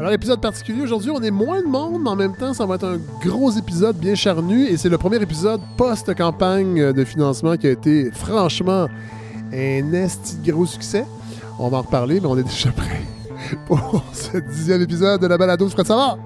Alors, épisode particulier aujourd'hui, on est moins de monde, mais en même temps, ça va être un gros épisode bien charnu et c'est le premier épisode post-campagne de financement qui a été franchement un esti de gros succès. On va en reparler, mais on est déjà prêt pour ce dixième épisode de la balado. Fred, ça va?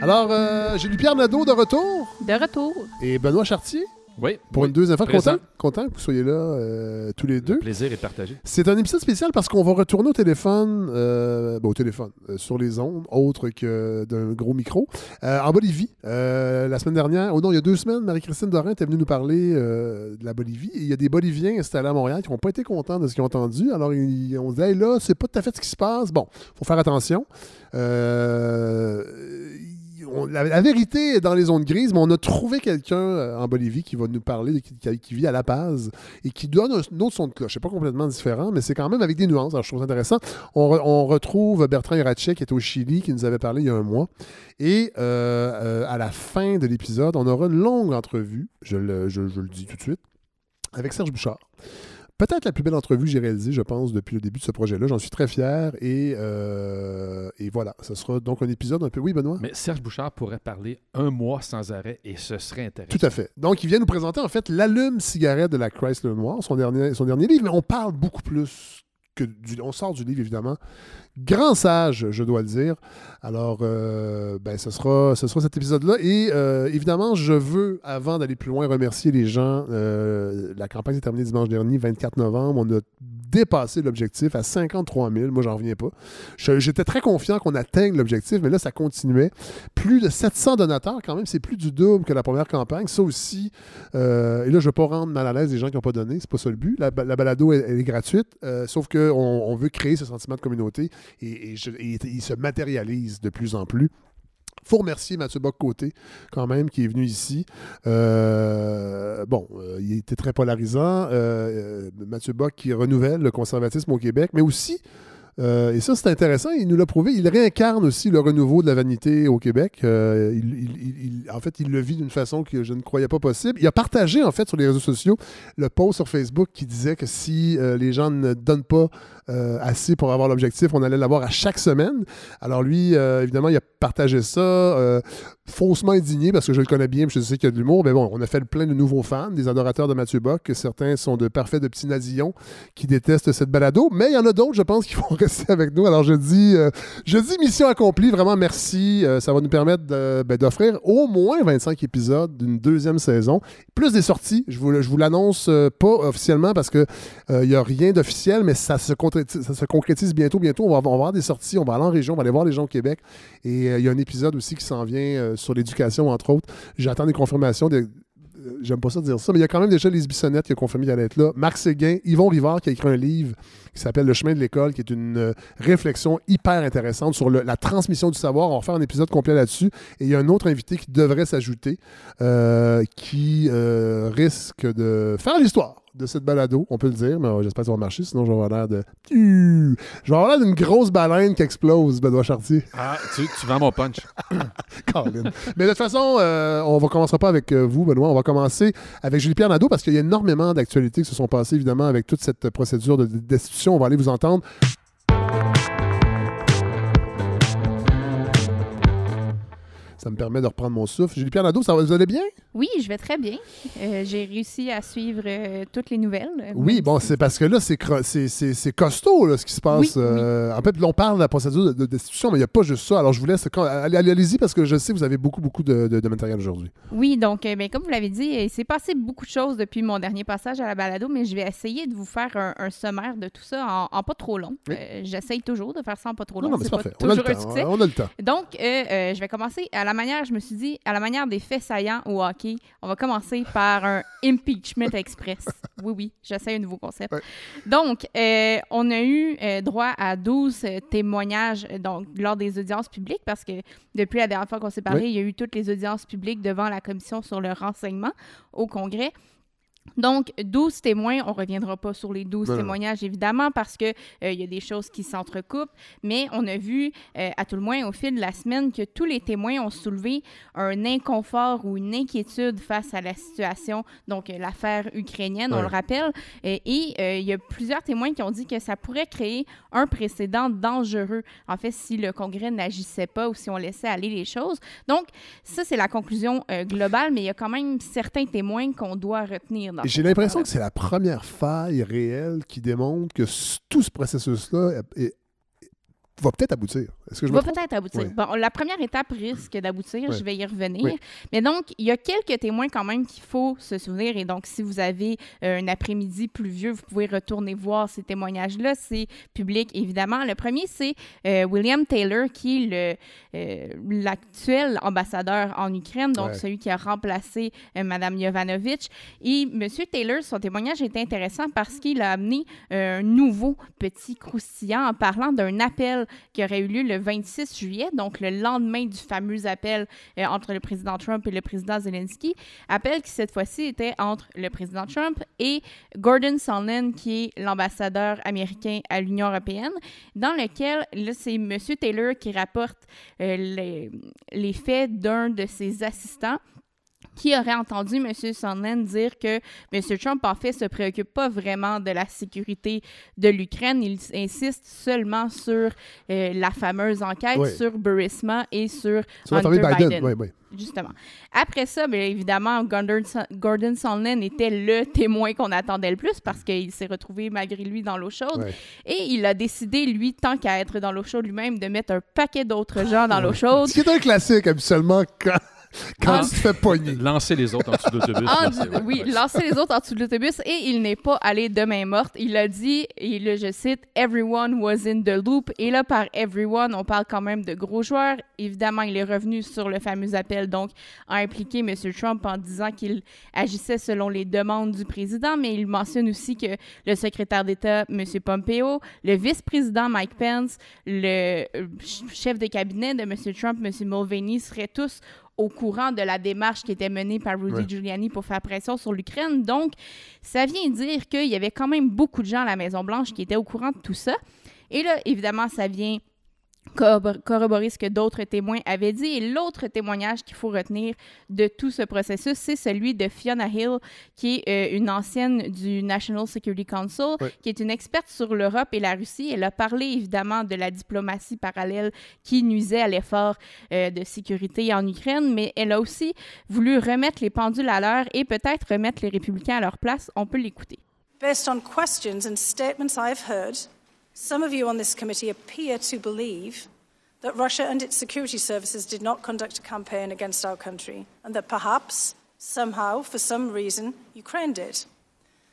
Alors, euh, j'ai lu Pierre Nadeau de retour De retour. et Benoît Chartier Oui. pour oui. une deuxième fois. Présent. Content, content que vous soyez là euh, tous les deux. Plaisir est partagé. C'est un épisode spécial parce qu'on va retourner au téléphone, euh, bon, au téléphone, euh, sur les ondes, autre que d'un gros micro, en Bolivie. La semaine dernière, oh non, il y a deux semaines, Marie-Christine Dorin était venue nous parler de la Bolivie. Et il y a des Boliviens installés à Montréal qui n'ont pas été contents de ce qu'ils ont entendu. Alors, ils, on se dit, Hey, là, c'est pas tout à fait ce qui se passe. Bon, faut faire attention. Euh, la, vérité est dans les zones grises, mais on a trouvé quelqu'un euh, en Bolivie qui va nous parler, qui, vit à La Paz et qui donne un, autre son de cloche. C'est pas complètement différent, mais c'est quand même avec des nuances. Alors, je trouve ça intéressant. On, re- on retrouve Bertrand Hiracek qui est au Chili, qui nous avait parlé il y a un mois. Et euh, euh, à la fin de l'épisode, on aura une longue entrevue, je- je le dis tout de suite, avec Serge Bouchard. Peut-être la plus belle entrevue que j'ai réalisée, je pense, depuis le début de ce projet-là. J'en suis très fier. Et, euh, et voilà, ce sera donc un épisode un peu... Oui, Benoît? Mais Serge Bouchard pourrait parler un mois sans arrêt et ce serait intéressant. Tout à fait. Donc, il vient nous présenter en fait l'allume cigarette de la Chrysler Noire, son dernier, son dernier livre, mais on parle beaucoup plus que du. On sort du livre, évidemment. Grand sage, je dois le dire. Alors, euh, ben, ce sera, ce sera cet épisode-là. Et euh, évidemment, je veux, avant d'aller plus loin, remercier les gens. Euh, la campagne s'est terminée dimanche dernier, 24 novembre. On a dépassé l'objectif à 53 000. Moi, j'en reviens pas. J'étais très confiant qu'on atteigne l'objectif, mais là, ça continuait. Plus de 700 donateurs, quand même, c'est plus du double que la première campagne. Ça aussi, et là, je ne veux pas rendre mal à l'aise les gens qui n'ont pas donné, c'est pas ça le but. La, la balado, elle, est gratuite, sauf qu'on on veut créer ce sentiment de communauté et, il se matérialise de plus en plus. faut remercier Mathieu Bock-Côté, quand même, qui est venu ici. Euh, bon, euh, il était très polarisant. Euh, Mathieu Bock qui renouvelle le conservatisme au Québec, mais aussi, et ça c'est intéressant, il nous l'a prouvé, il réincarne aussi le renouveau de la vanité au Québec. Il- en fait, il le vit d'une façon que je ne croyais pas possible. Il a partagé, en fait, sur les réseaux sociaux, le post sur Facebook qui disait que si les gens ne donnent pas euh, assez pour avoir l'objectif, on allait l'avoir à chaque semaine. Alors lui, euh, évidemment, il a partagé ça, euh, faussement indigné, parce que je le connais bien, je sais qu'il y a de l'humour, mais bon, on a fait le plein de nouveaux fans, des adorateurs de Mathieu Bock, certains sont de parfaits de petits nazillons qui détestent cette balado, mais il y en a d'autres, je pense, qui vont rester avec nous. Alors je dis, euh, je dis mission accomplie, vraiment merci. Ça va nous permettre ben, d'offrir au moins 25 épisodes d'une deuxième saison, plus des sorties. Je vous, je vous l'annonce pas officiellement parce que il n'y a rien d'officiel, mais ça se, concrétise, ça se concrétise bientôt. Bientôt, on va, on va avoir des sorties, on va aller en région, on va aller voir les gens au Québec. Et euh, il y a un épisode aussi qui s'en vient euh, sur l'éducation, entre autres. J'attends des confirmations. des- euh, J'aime pas ça dire ça, mais il y a quand même déjà Lise Bissonnette qui a confirmé allait être là. Marc Séguin, Yvon Rivard qui a écrit un livre qui s'appelle Le chemin de l'école, qui est une euh, réflexion hyper intéressante sur le- la transmission du savoir. On va faire un épisode complet là-dessus. Et il y a un autre invité qui devrait s'ajouter, euh, qui euh, risque de faire l'histoire de cette balado, on peut le dire, mais j'espère que ça va marcher, sinon je vais avoir l'air de... Je vais avoir l'air d'une grosse baleine qui explose, Benoît Chartier. Ah, tu, tu vends mon punch. Colin. Mais de toute façon, euh, on ne commencera pas avec vous, Benoît. On va commencer avec Julie-Pierre Nadeau parce qu'il y a énormément d'actualités qui se sont passées, évidemment, avec toute cette procédure de destitution. On va aller vous entendre. Ça me permet de reprendre mon souffle. Julie-Pierre Nadeau, ça va, vous allez bien? Oui, je vais très bien. Euh, J'ai réussi à suivre euh, toutes les nouvelles. Oui, bon, c'est parce que là, c'est cro- c'est- c'est- c'est costaud, là, ce qui se passe. Oui, oui. Euh, En fait, là, on parle de la procédure de, de destitution, mais il n'y a pas juste ça. Alors, je vous laisse... quand- Allez, allez- allez-y, parce que je sais que vous avez beaucoup, beaucoup de, de- de matériel aujourd'hui. Oui, donc, ben, comme vous l'avez dit, il s'est passé beaucoup de choses depuis mon dernier passage à la balado, mais je vais essayer de vous faire un, un sommaire de tout ça en, en pas trop long. Oui. J'essaye toujours de faire ça en pas trop long. non, mais c'est pas parfait. On a, le temps, succès. on a le temps. Donc, je vais commencer à la manière, je me suis dit, à la manière des faits saillants au hockey, on va commencer par un impeachment express. Oui, oui, j'essaie un nouveau concept. Ouais. Donc, euh, on a eu euh, droit à 12 euh, témoignages donc, lors des audiences publiques parce que depuis la dernière fois qu'on s'est parlé, Oui. il y a eu toutes les audiences publiques devant la commission sur le renseignement au Congrès. Donc, 12 témoins, on ne reviendra pas sur les 12 Non, non. témoignages, évidemment, parce qu'il il y a des choses qui s'entrecoupent, mais on a vu, euh, à tout le moins au fil de la semaine, que tous les témoins ont soulevé un inconfort ou une inquiétude face à la situation, donc euh, l'affaire ukrainienne, on le rappelle, Euh, et euh, il y a plusieurs témoins qui ont dit que ça pourrait créer un précédent dangereux, en fait, si le Congrès n'agissait pas ou si on laissait aller les choses. Donc, ça, c'est la conclusion euh, globale, mais il y a quand même certains témoins qu'on doit retenir J'ai l'impression affaire-là. que c'est la première faille réelle qui démontre que tout ce processus-là va peut-être aboutir. Est-ce que je va peut-être aboutir. Oui. Bon, la première étape risque d'aboutir, Oui. je vais y revenir. Oui. Mais donc, il y a quelques témoins quand même qu'il faut se souvenir. Et donc, si vous avez euh, un après-midi pluvieux, vous pouvez retourner voir ces témoignages-là. C'est public, évidemment. Le premier, c'est euh, William Taylor, qui est le, euh, l'actuel ambassadeur en Ukraine, donc celui qui a remplacé Mme Jovanovic. Et M. Taylor, son témoignage est intéressant parce qu'il a amené un nouveau petit croustillant en parlant d'un appel qui aurait eu lieu le 26 juillet, donc le lendemain du fameux appel euh, entre le président Trump et le président Zelensky. Appel qui, cette fois-ci, était entre le président Trump et Gordon Sondland, qui est l'ambassadeur américain à l'Union européenne, dans lequel, c'est M. Taylor qui rapporte euh, les faits d'un de ses assistants qui aurait entendu M. Sondland dire que M. Trump, en fait, se préoccupe pas vraiment de la sécurité de l'Ukraine. Il insiste seulement sur euh, la fameuse enquête Oui. sur Burisma et sur Sur Hunter Biden. Biden. Oui, oui. Justement. Après ça, bien évidemment, Gordon, Gordon Sondland était le témoin qu'on attendait le plus parce qu'il s'est retrouvé malgré lui dans l'eau chaude. Et il a décidé, lui, tant qu'à être dans l'eau chaude lui-même, de mettre un paquet d'autres gens dans l'eau chaude. Ce qui est un classique habituellement quand, quand tu te fais pogner. Lancer les autres en dessous de l'autobus. En là, oui, ouais. lancer les autres en dessous de l'autobus et il n'est pas allé de main morte. Il a dit, et là je cite, Everyone was in the loop. Et là, par everyone, on parle quand même de gros joueurs. Évidemment, il est revenu sur le fameux appel, donc a impliqué M. Trump en disant qu'il agissait selon les demandes du président, mais il mentionne aussi que le secrétaire d'État, M. Pompeo, le vice-président Mike Pence, le euh, ch- chef de cabinet de M. Trump, M. Mulvaney, seraient tous au courant de la démarche qui était menée par Rudy Ouais. Giuliani pour faire pression sur l'Ukraine. Donc, ça vient dire qu'il y avait quand même beaucoup de gens à la Maison-Blanche qui étaient au courant de tout ça. Et là, évidemment, ça vient corroborer ce que d'autres témoins avaient dit. Et l'autre témoignage qu'il faut retenir de tout ce processus, c'est celui de Fiona Hill, qui est euh, une ancienne du National Security Council, qui est une experte sur l'Europe et la Russie. Elle a parlé évidemment de la diplomatie parallèle qui nuisait à l'effort euh, de sécurité en Ukraine, mais elle a aussi voulu remettre les pendules à l'heure et peut-être remettre les républicains à leur place. On peut l'écouter. Based on questions and statements I've heard, some of you on this committee appear to believe that Russia and its security services did not conduct a campaign against our country, and that perhaps, somehow, for some reason, Ukraine did.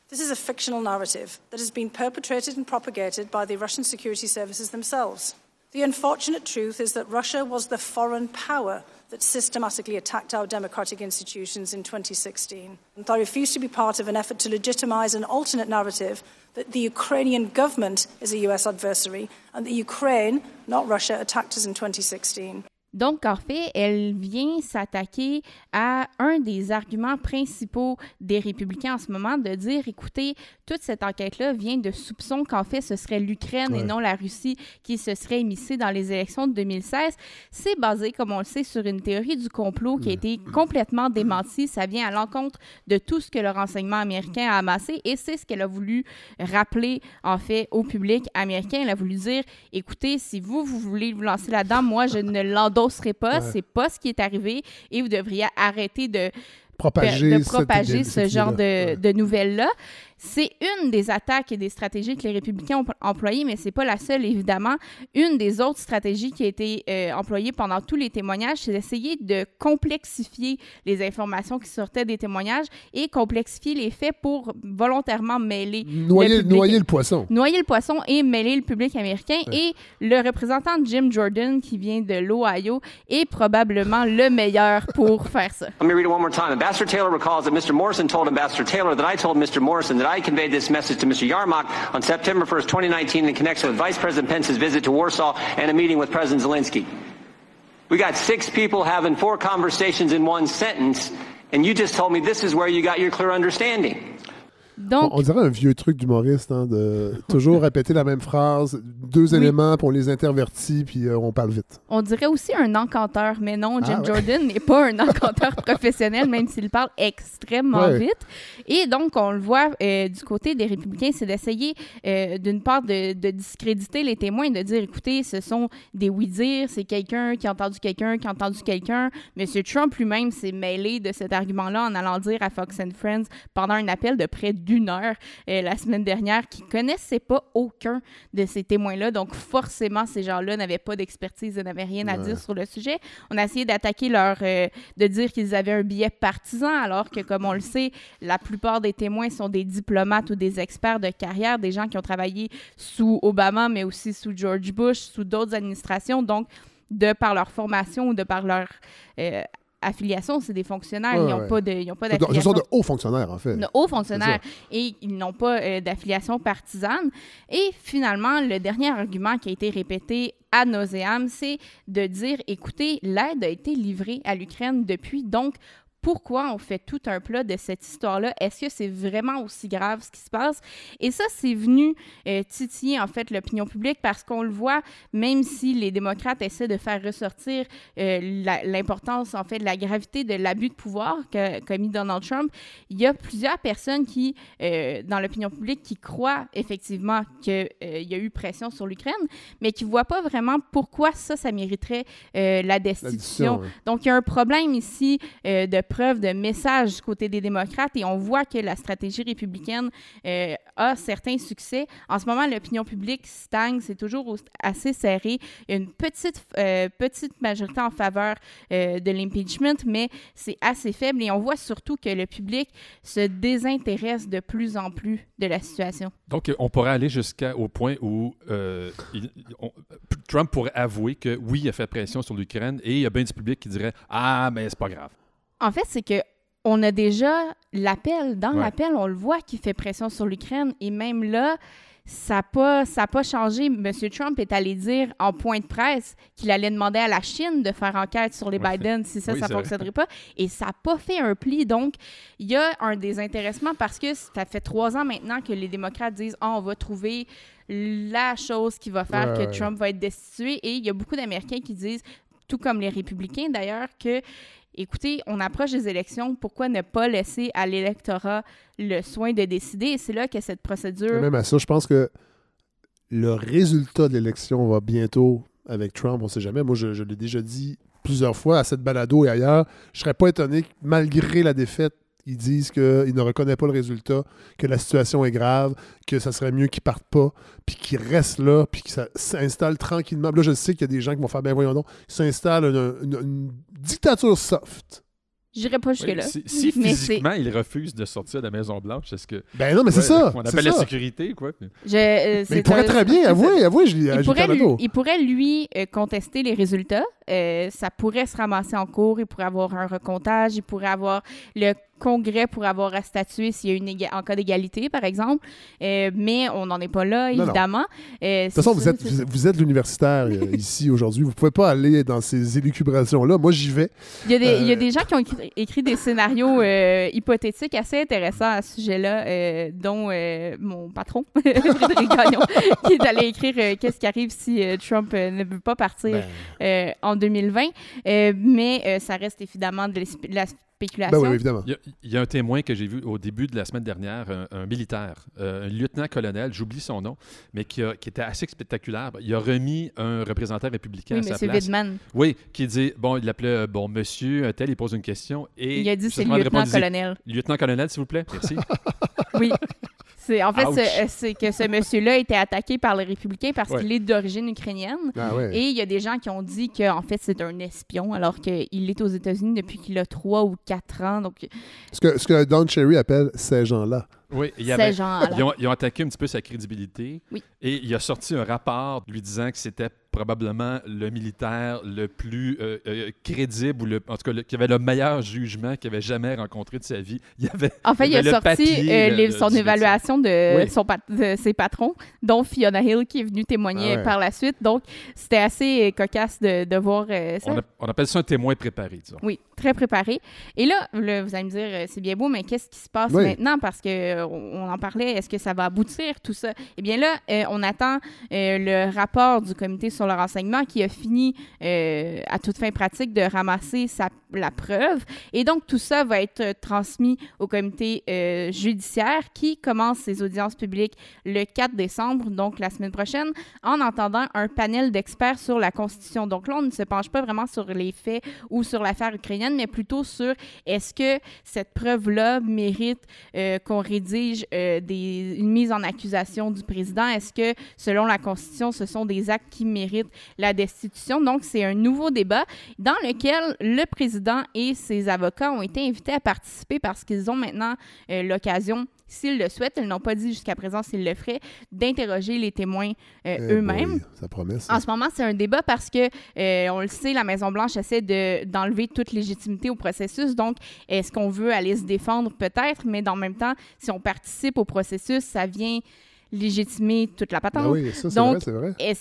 This is a fictional narrative that has been perpetrated and propagated by the Russian security services themselves. The unfortunate truth is that Russia was the foreign power that systematically attacked our democratic institutions in 2016. And I refuse to be part of an effort to legitimize an alternate narrative that the Ukrainian government is a US adversary and that Ukraine, not Russia, attacked us in 2016. Donc, en fait, elle vient s'attaquer à un des arguments principaux des républicains en ce moment, de dire, écoutez, toute cette enquête-là vient de soupçons qu'en fait, ce serait l'Ukraine et non la Russie qui se serait émissée dans les élections de 2016. C'est basé, comme on le sait, sur une théorie du complot qui a été complètement démentie. Ça vient à l'encontre de tout ce que le renseignement américain a amassé et c'est ce qu'elle a voulu rappeler, en fait, au public américain. Elle a voulu dire, écoutez, si vous, vous voulez vous lancer là-dedans, moi, je ne l'endosserai pas. Ouais. C'est pas ce qui est arrivé et vous devriez arrêter de Propager, de ce genre de, de nouvelles-là. C'est une des attaques et des stratégies que les républicains ont employées, mais c'est pas la seule, évidemment. Une des autres stratégies qui a été euh, employée pendant tous les témoignages, c'est d'essayer de complexifier les informations qui sortaient des témoignages et complexifier les faits pour volontairement mêler Noyer, le public noyer le poisson. noyer le poisson et mêler le public américain. Et le représentant Jim Jordan, qui vient de l'Ohio, est probablement le meilleur pour faire ça. Let me read it one more time. Ambassador Taylor recalls that Mr. Morrison told Ambassador Taylor that I told Mr. Morrison that I conveyed this message to Mr. Yarmouk on September 1st, 2019 in connection with Vice President Pence's visit to Warsaw and a meeting with President Zelensky. We got six people having four conversations in one sentence, and you just told me this is where you got your clear understanding. Donc, On, on dirait un vieux truc d'humoriste, hein, de toujours répéter la même phrase, deux Oui. éléments, on les intervertit, puis euh, on parle vite. On dirait aussi un encanteur, mais non, Jim Ah ouais. Jordan n'est pas un encanteur professionnel, même s'il parle extrêmement Ouais. vite. Et donc, on le voit euh, du côté des républicains, c'est d'essayer, euh, d'une part, de, de discréditer les témoins, de dire, écoutez, ce sont des oui-dire, c'est quelqu'un qui a entendu quelqu'un, qui a entendu quelqu'un. Monsieur Trump lui-même s'est mêlé de cet argument-là en allant dire à Fox and Friends pendant un appel de près d'une heure euh, la semaine dernière qu'il connaissait pas aucun de ces témoins-là. Donc, forcément, ces gens-là n'avaient pas d'expertise et n'avaient rien à Ouais. dire sur le sujet. On a essayé d'attaquer leur... euh, de dire qu'ils avaient un billet partisan, alors que, comme on le sait, la plupart des témoins sont des diplomates ou des experts de carrière, des gens qui ont travaillé sous Obama, mais aussi sous George Bush, sous d'autres administrations. Donc, de par leur formation ou de par leur euh, affiliation, c'est des fonctionnaires. Ouais, ils n'ont ouais. pas pas Ce sont d'affiliation de hauts fonctionnaires, en fait. de hauts fonctionnaires et ils n'ont pas euh, d'affiliation partisane. Et finalement, le dernier argument qui a été répété à nauseam, c'est de dire, écoutez, l'aide a été livrée à l'Ukraine depuis, donc pourquoi on fait tout un plat de cette histoire-là? Est-ce que c'est vraiment aussi grave ce qui se passe? Et ça, c'est venu euh, titiller en fait l'opinion publique parce qu'on le voit, même si les démocrates essaient de faire ressortir euh, l'importance en fait de la gravité de l'abus de pouvoir qu'a commis Donald Trump, il y a plusieurs personnes qui, euh, dans l'opinion publique, qui croient effectivement qu'il y a eu pression sur l'Ukraine, mais qui ne voient pas vraiment pourquoi ça, ça mériterait la La destitution. ouais. Donc, il y a un problème ici de preuve de message du côté des démocrates et on voit que la stratégie républicaine euh, a certains succès. En ce moment, l'opinion publique stagne, c'est toujours assez serré. Il y a une petite, euh, petite majorité en faveur euh, de l'impeachment, mais c'est assez faible et on voit surtout que le public se désintéresse de plus en plus de la situation. Donc, on pourrait aller jusqu'au point où Trump pourrait avouer que oui, il a fait pression sur l'Ukraine et il y a bien du public qui dirait Ah, mais c'est pas grave. En fait, c'est que on a déjà l'appel. Dans Ouais. l'appel, on le voit qui fait pression sur l'Ukraine. Et même là, ça n'a pas, ça a pas changé. M. Trump est allé dire en point de presse qu'il allait demander à la Chine de faire enquête sur les Ouais. Biden si ça, Oui, ça ne vrai. fonctionnerait pas. Et ça n'a pas fait un pli. Donc, il y a un désintéressement parce que ça fait trois ans maintenant que les démocrates disent Ah, on va trouver la chose qui va faire Ouais, que. Trump va être destitué. Et il y a beaucoup d'Américains qui disent, tout comme les républicains d'ailleurs, que écoutez, on approche des élections, pourquoi ne pas laisser à l'électorat le soin de décider? Et c'est là que cette Et procédure... Même à ça, je pense que le résultat de l'élection va bientôt avec Trump, on ne sait jamais. Moi, je, je l'ai déjà dit plusieurs fois à cette balado et ailleurs. Je serais pas étonné que, malgré la défaite, ils disent qu'ils ne reconnaissent pas le résultat, que la situation est grave, que ça serait mieux qu'ils partent pas, puis qu'ils restent là, puis qu'ils ça- s'installent tranquillement. Là, je sais qu'il y a des gens qui vont faire, ben voyons donc, ils s'installent une, une- une dictature soft. J'irai pas Oui, jusque-là. si physiquement, il refuse de sortir de la Maison-Blanche, est-ce que. Ben non, mais c'est ça. On c'est appelle la ça. sécurité, quoi. Je, euh, Mais il pourrait un- très bien avouer, avouer, je l'ai Il je pourrait, lui, il pourrait, lui, euh, contester les résultats. Euh, ça pourrait se ramasser en cours. Il pourrait avoir un recomptage. Il pourrait avoir le Congrès pour avoir à statuer s'il y a une éga- en cas d'égalité, par exemple. Euh, mais on n'en est pas là, Non, non. évidemment. Euh, De toute façon, vous êtes, vous êtes, vous êtes l'universitaire euh, ici aujourd'hui. Vous ne pouvez pas aller dans ces élucubrations-là. Moi, j'y vais. Il y, a des, il y a des gens qui ont écrit, écrit des scénarios euh, hypothétiques assez intéressants à ce sujet-là, euh, dont euh, mon patron, Frédéric Gagnon, qui est allé écrire euh, qu'est-ce qui arrive si euh, Trump euh, ne veut pas partir Ben, euh, en 2020. Euh, mais euh, ça reste évidemment de l'es- de la spéculation. ben oui, évidemment. Il y, a, il y a un témoin que j'ai vu au début de la semaine dernière, un, un militaire, euh, un lieutenant-colonel, j'oublie son nom, mais qui, a- qui était assez spectaculaire. Il a remis un représentant républicain oui, à sa place. Widman. Oui, qui dit, bon, il l'appelait, euh, bon, monsieur, un tel, il pose une question. Et Il a dit c'est dit, lieutenant-colonel. Lieutenant-colonel, s'il vous plaît. Merci. Oui. C'est, en fait, c'est, euh, c'est que ce monsieur-là a été attaqué par les républicains parce Ouais. qu'il est d'origine ukrainienne. Ah ouais. Et il y a des gens qui ont dit qu'en fait, c'est un espion, alors qu'il est aux États-Unis depuis qu'il a trois ou quatre ans. Donc, Ce, que, ce que Don Cherry appelle ces gens-là. Oui, il y ces avait, ils, ont, ils ont attaqué un petit peu sa crédibilité. Oui. Et il a sorti un rapport lui disant que c'était probablement le militaire le plus euh, euh, crédible, ou le, en tout cas, le- qui avait le meilleur jugement qu'il avait jamais rencontré de sa vie. Il y avait, En fait, il a avait le sorti papier, euh, le- les- le- son évaluation de, Oui. son pat- de ses patrons, dont Fiona Hill qui est venue témoigner Ah ouais. par la suite. Donc, c'était assez cocasse de, de voir euh, ça. On, a- on appelle ça un témoin préparé, disons. Oui, très préparé. Et là, là, vous allez me dire, euh, c'est bien beau, mais qu'est-ce qui se passe Oui. maintenant? Parce que euh, on en parlait, est-ce que ça va aboutir, tout ça? Eh bien là, euh, on attend euh, le rapport du comité sur le renseignement qui a fini, à toute fin pratique, de ramasser sa, la preuve. Et donc, tout ça va être transmis au comité judiciaire qui commence ses audiences publiques le 4 décembre, donc la semaine prochaine, en entendant un panel d'experts sur la Constitution. Donc là, on ne se penche pas vraiment sur les faits ou sur l'affaire ukrainienne, mais plutôt sur est-ce que cette preuve-là mérite euh, qu'on rédige euh, des, une mise en accusation du président? Est-ce que, selon la Constitution, ce sont des actes qui méritent la destitution? Donc, c'est un nouveau débat dans lequel le président et ses avocats ont été invités à participer parce qu'ils ont maintenant euh, l'occasion, s'ils le souhaitent, ils n'ont pas dit jusqu'à présent s'ils le feraient, d'interroger les témoins euh, Eh eux-mêmes. Ça promet, ça. En ce moment, c'est un débat parce que, euh, on le sait, la Maison-Blanche essaie de- d'enlever toute légitimité au processus. Donc, est-ce qu'on veut aller se défendre? Peut-être, mais dans le même temps, si on participe au processus, ça vient légitimer toute la patente. Ah oui, ça, c'est Donc, vrai, vrai.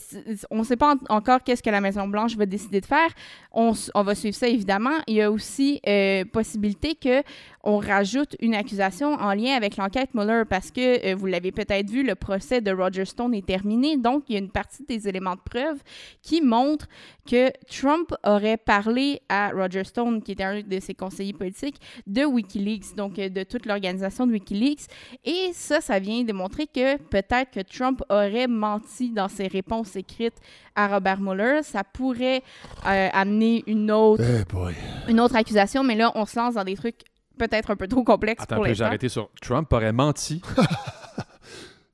On ne sait pas en- encore qu'est-ce que la Maison-Blanche va décider de faire. On va suivre ça, évidemment. Il y a aussi euh, possibilité que on rajoute une accusation en lien avec l'enquête Mueller parce que, euh, vous l'avez peut-être vu, le procès de Roger Stone est terminé. Donc, il y a une partie des éléments de preuve qui montrent que Trump aurait parlé à Roger Stone, qui était un de ses conseillers politiques, de Wikileaks, donc euh, de toute l'organisation de Wikileaks. Et ça, ça vient démontrer que peut-être que Trump aurait menti dans ses réponses écrites à Robert Mueller. Ça pourrait euh, amener une autre, Eh une autre accusation, mais là, on se lance dans des trucs peut-être un peu trop complexes Attends, un pour peu, j'ai l'instant. arrêté sur Trump aurait menti.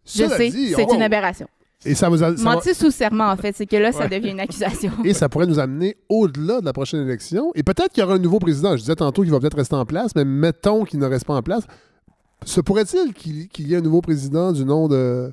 Je Cela sais, c'est oh, une aberration. Et ça, vous a- ça va- Menti sous serment, en fait, c'est que là, ça Ouais. devient une accusation. Et ça pourrait nous amener au-delà de la prochaine élection. Et peut-être qu'il y aura un nouveau président. Je disais tantôt qu'il va peut-être rester en place, mais mettons qu'il ne reste pas en place. Se pourrait-il qu'il qu'il y ait un nouveau président du nom de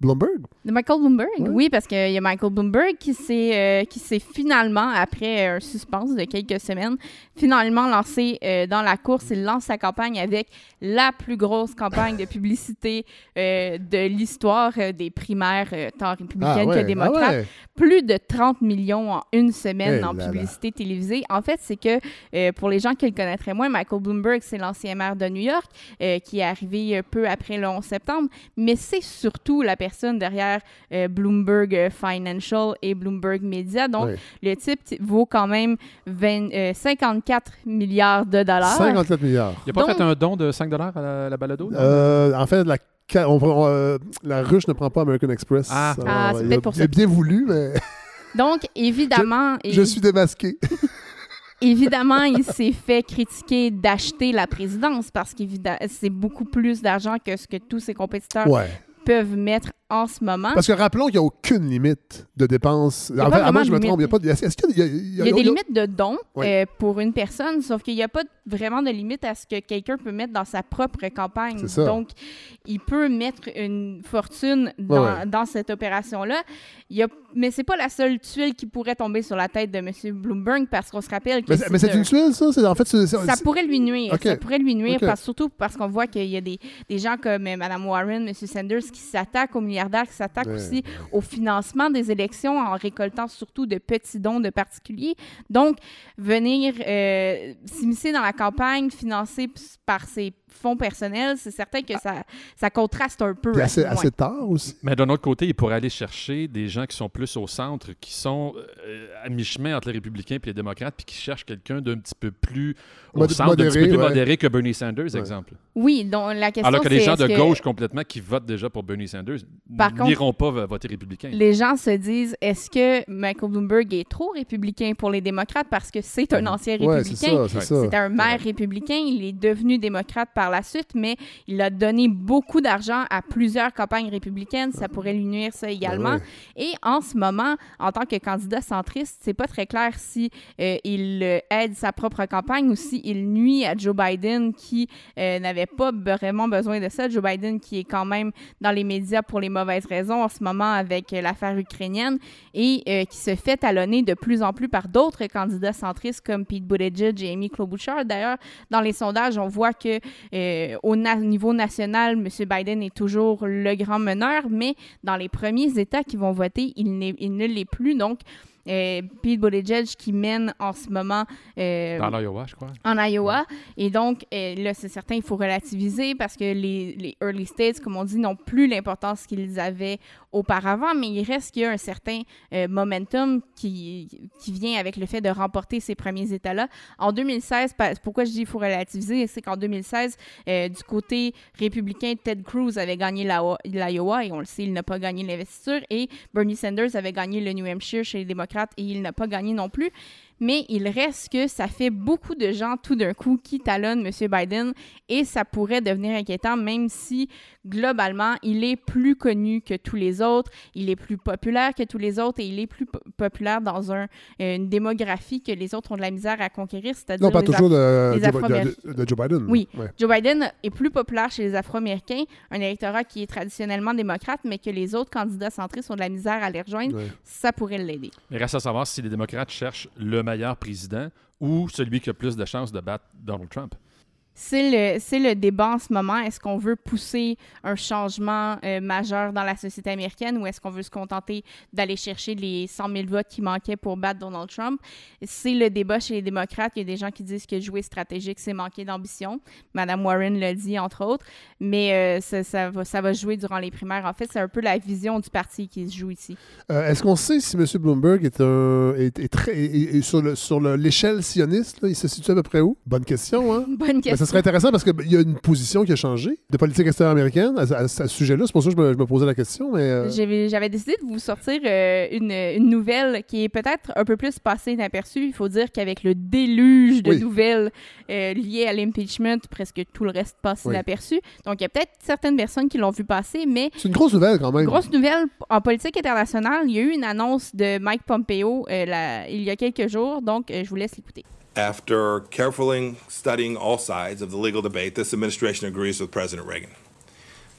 Bloomberg? De Michael Bloomberg, oui, parce qu'il y a Michael Bloomberg qui s'est euh, qui s'est finalement, après un suspense de quelques semaines, finalement lancé euh, dans la course. Il lance sa campagne avec la plus grosse campagne de publicité euh, de l'histoire euh, des primaires, euh, tant républicaines que démocrates. Ah ouais. Plus de 30 millions en une semaine Eh en là là. publicité télévisée. En fait, c'est que euh, pour les gens qui le connaîtraient moins, Michael Bloomberg, c'est l'ancien maire de New York euh, qui est arrivé euh, peu après le 11 septembre, mais c'est surtout la personne derrière euh, Bloomberg euh, Financial et Bloomberg Media. Donc, le type vaut quand même 20, euh, 54 milliards de dollars. 54 milliards. Il n'a pas Donc- fait un don de 5 à la, la balado? Euh, en fait, la, ca- on- on- euh, la ruche ne prend pas American Express. Ah. Ah, c'est il a- peut-être pour il a ça. bien voulu, mais Donc, évidemment, je suis démasqué. évidemment, il s'est fait critiquer d'acheter la présidence parce que c'est beaucoup plus d'argent que ce que tous ses compétiteurs Ouais. Peuvent mettre en ce moment. Parce que rappelons qu'il n'y a aucune limite de dépenses. En fait, je me trompe. Il y a pas de- Est-ce qu'il y a, il y a- Il y a des limites de dons euh, pour une personne, sauf qu'il n'y a pas vraiment de limite à ce que quelqu'un peut mettre dans sa propre campagne. C'est ça. Donc, il peut mettre une fortune dans, Ouais, ouais. dans cette opération-là. Il y a, mais c'est pas la seule tuile qui pourrait tomber sur la tête de M. Bloomberg parce qu'on se rappelle que Mais, c'est- mais c'est un- une tuile, ça? C'est- En fait, ça pourrait lui nuire. Ça pourrait lui nuire, parce, surtout parce qu'on voit qu'il y a des, des gens comme euh, Mme Warren, M. Sanders qui s'attaquent aux qui s'attaquent Ouais, aussi au financement des élections en récoltant surtout de petits dons de particuliers. Donc, venir euh, s'immiscer dans la campagne financée par ses fonds personnels, c'est certain que ça, ça contraste un peu. Puis à assez, assez tard aussi. Mais d'un autre côté, il pourrait aller chercher des gens qui sont plus au centre, qui sont euh, à mi-chemin entre les républicains et les démocrates, puis qui cherchent quelqu'un d'un petit peu plus au Mod- centre, d'un petit peu modéré, plus ouais. modéré que Bernie Sanders, Ouais. exemple. Oui, donc la question Alors que les gens de que- gauche complètement qui votent déjà pour Bernie Sanders n'iront pas voter républicain. les gens se disent est-ce que Michael Bloomberg est trop républicain pour les démocrates parce que c'est un ancien Ouais, c'est républicain? ça, c'est un maire républicain. Il est devenu démocrate par la suite, mais il a donné beaucoup d'argent à plusieurs campagnes républicaines. Ça pourrait lui nuire, ça également. Ben ouais. Et en ce moment, en tant que candidat centriste, c'est pas très clair si euh, il euh, aide sa propre campagne ou si il nuit à Joe Biden qui euh, n'avait pas vraiment besoin de ça. Joe Biden qui est quand même dans les médias pour les mauvaises raisons en ce moment avec euh, l'affaire ukrainienne et qui se fait talonner de plus en plus par d'autres candidats centristes comme Pete Buttigieg et Amy Klobuchar. D'ailleurs, dans les sondages, on voit que euh, au niveau national, M. Biden est toujours le grand meneur, mais dans les premiers États qui vont voter, il, il ne l'est plus. Donc, euh, Pete Buttigieg qui mène en ce moment euh, Dans l'Iowa, je crois. en Iowa. Et donc, euh, là, c'est certain, il faut relativiser parce que les, les early states, comme on dit, n'ont plus l'importance qu'ils avaient auparavant, mais il reste qu'il y a un certain euh, momentum qui, qui vient avec le fait de remporter ces premiers États-là. En 2016, pa- pourquoi je dis qu'il faut relativiser, c'est qu'en 2016, euh, du côté républicain, Ted Cruz avait gagné l'Io- l'Iowa et on le sait, il n'a pas gagné l'investiture et Bernie Sanders avait gagné le New Hampshire chez les démocrates et il n'a pas gagné non plus. Mais il reste que ça fait beaucoup de gens tout d'un coup qui talonnent M. Biden et ça pourrait devenir inquiétant même si globalement il est plus connu que tous les autres, il est plus populaire que tous les autres et il est plus po- populaire dans un, euh, une démographie que les autres ont de la misère à conquérir, c'est-à-dire Non, pas les toujours de, les Joe- de- Afro-Américains. de- de Joe Biden. Oui. Ouais. Joe Biden est plus populaire chez les Afro-Américains, un électorat qui est traditionnellement démocrate, mais que les autres candidats centristes ont de la misère à les rejoindre, Ouais. ça pourrait l'aider. Mais reste à savoir si les démocrates cherchent le meilleur président ou celui qui a plus de chances de battre Donald Trump. C'est le, le débat en ce moment. Est-ce qu'on veut pousser un changement euh, majeur dans la société américaine ou est-ce qu'on veut se contenter d'aller chercher les 100 000 votes qui manquaient pour battre Donald Trump? C'est le débat chez les démocrates. Il y a des gens qui disent que jouer stratégique, c'est manquer d'ambition. Madame Warren l'a dit, entre autres. Mais euh, ça, ça va, ça va jouer durant les primaires. En fait, c'est un peu la vision du parti qui se joue ici. Euh, Est-ce qu'on sait si M. Bloomberg est, un, est, est très, est- sur le- sur le- l'échelle sioniste? là, il se situe à peu près où? Bonne question, hein? Bonne question. Ça serait intéressant parce qu'il y a une position qui a changé de politique extérieure américaine à, à- à ce sujet-là. C'est pour ça que je me, je me posais la question. Mais, euh, J'avais décidé de vous sortir euh, une, une nouvelle qui est peut-être un peu plus passée inaperçue. Il faut dire qu'avec le déluge de Oui. nouvelles euh, liées à l'impeachment, presque tout le reste passe Oui. inaperçu. Donc, il y a peut-être certaines personnes qui l'ont vu passer, mais c'est une grosse nouvelle quand même. grosse nouvelle en politique internationale, il y a eu une annonce de Mike Pompeo la- il y a quelques jours. Donc, je vous laisse l'écouter. After carefully studying all sides of the legal debate, this administration agrees with President Reagan.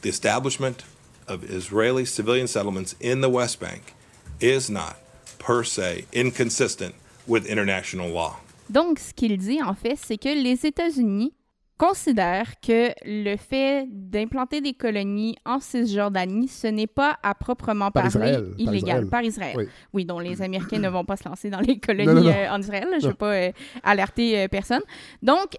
The establishment of Israeli civilian settlements in the West Bank is not, per se, inconsistent with international law. Donc, ce qu'il dit, en fait, c'est que les États-Unis considèrent que le fait d'implanter des colonies en Cisjordanie, ce n'est pas à proprement Par parler Israël, par illégal. Israël. Par Israël. Oui. Oui. dont les Américains ne vont pas se lancer dans les colonies Non, non, non. euh, en Israël. Je ne veux pas euh, alerter euh, personne. Donc,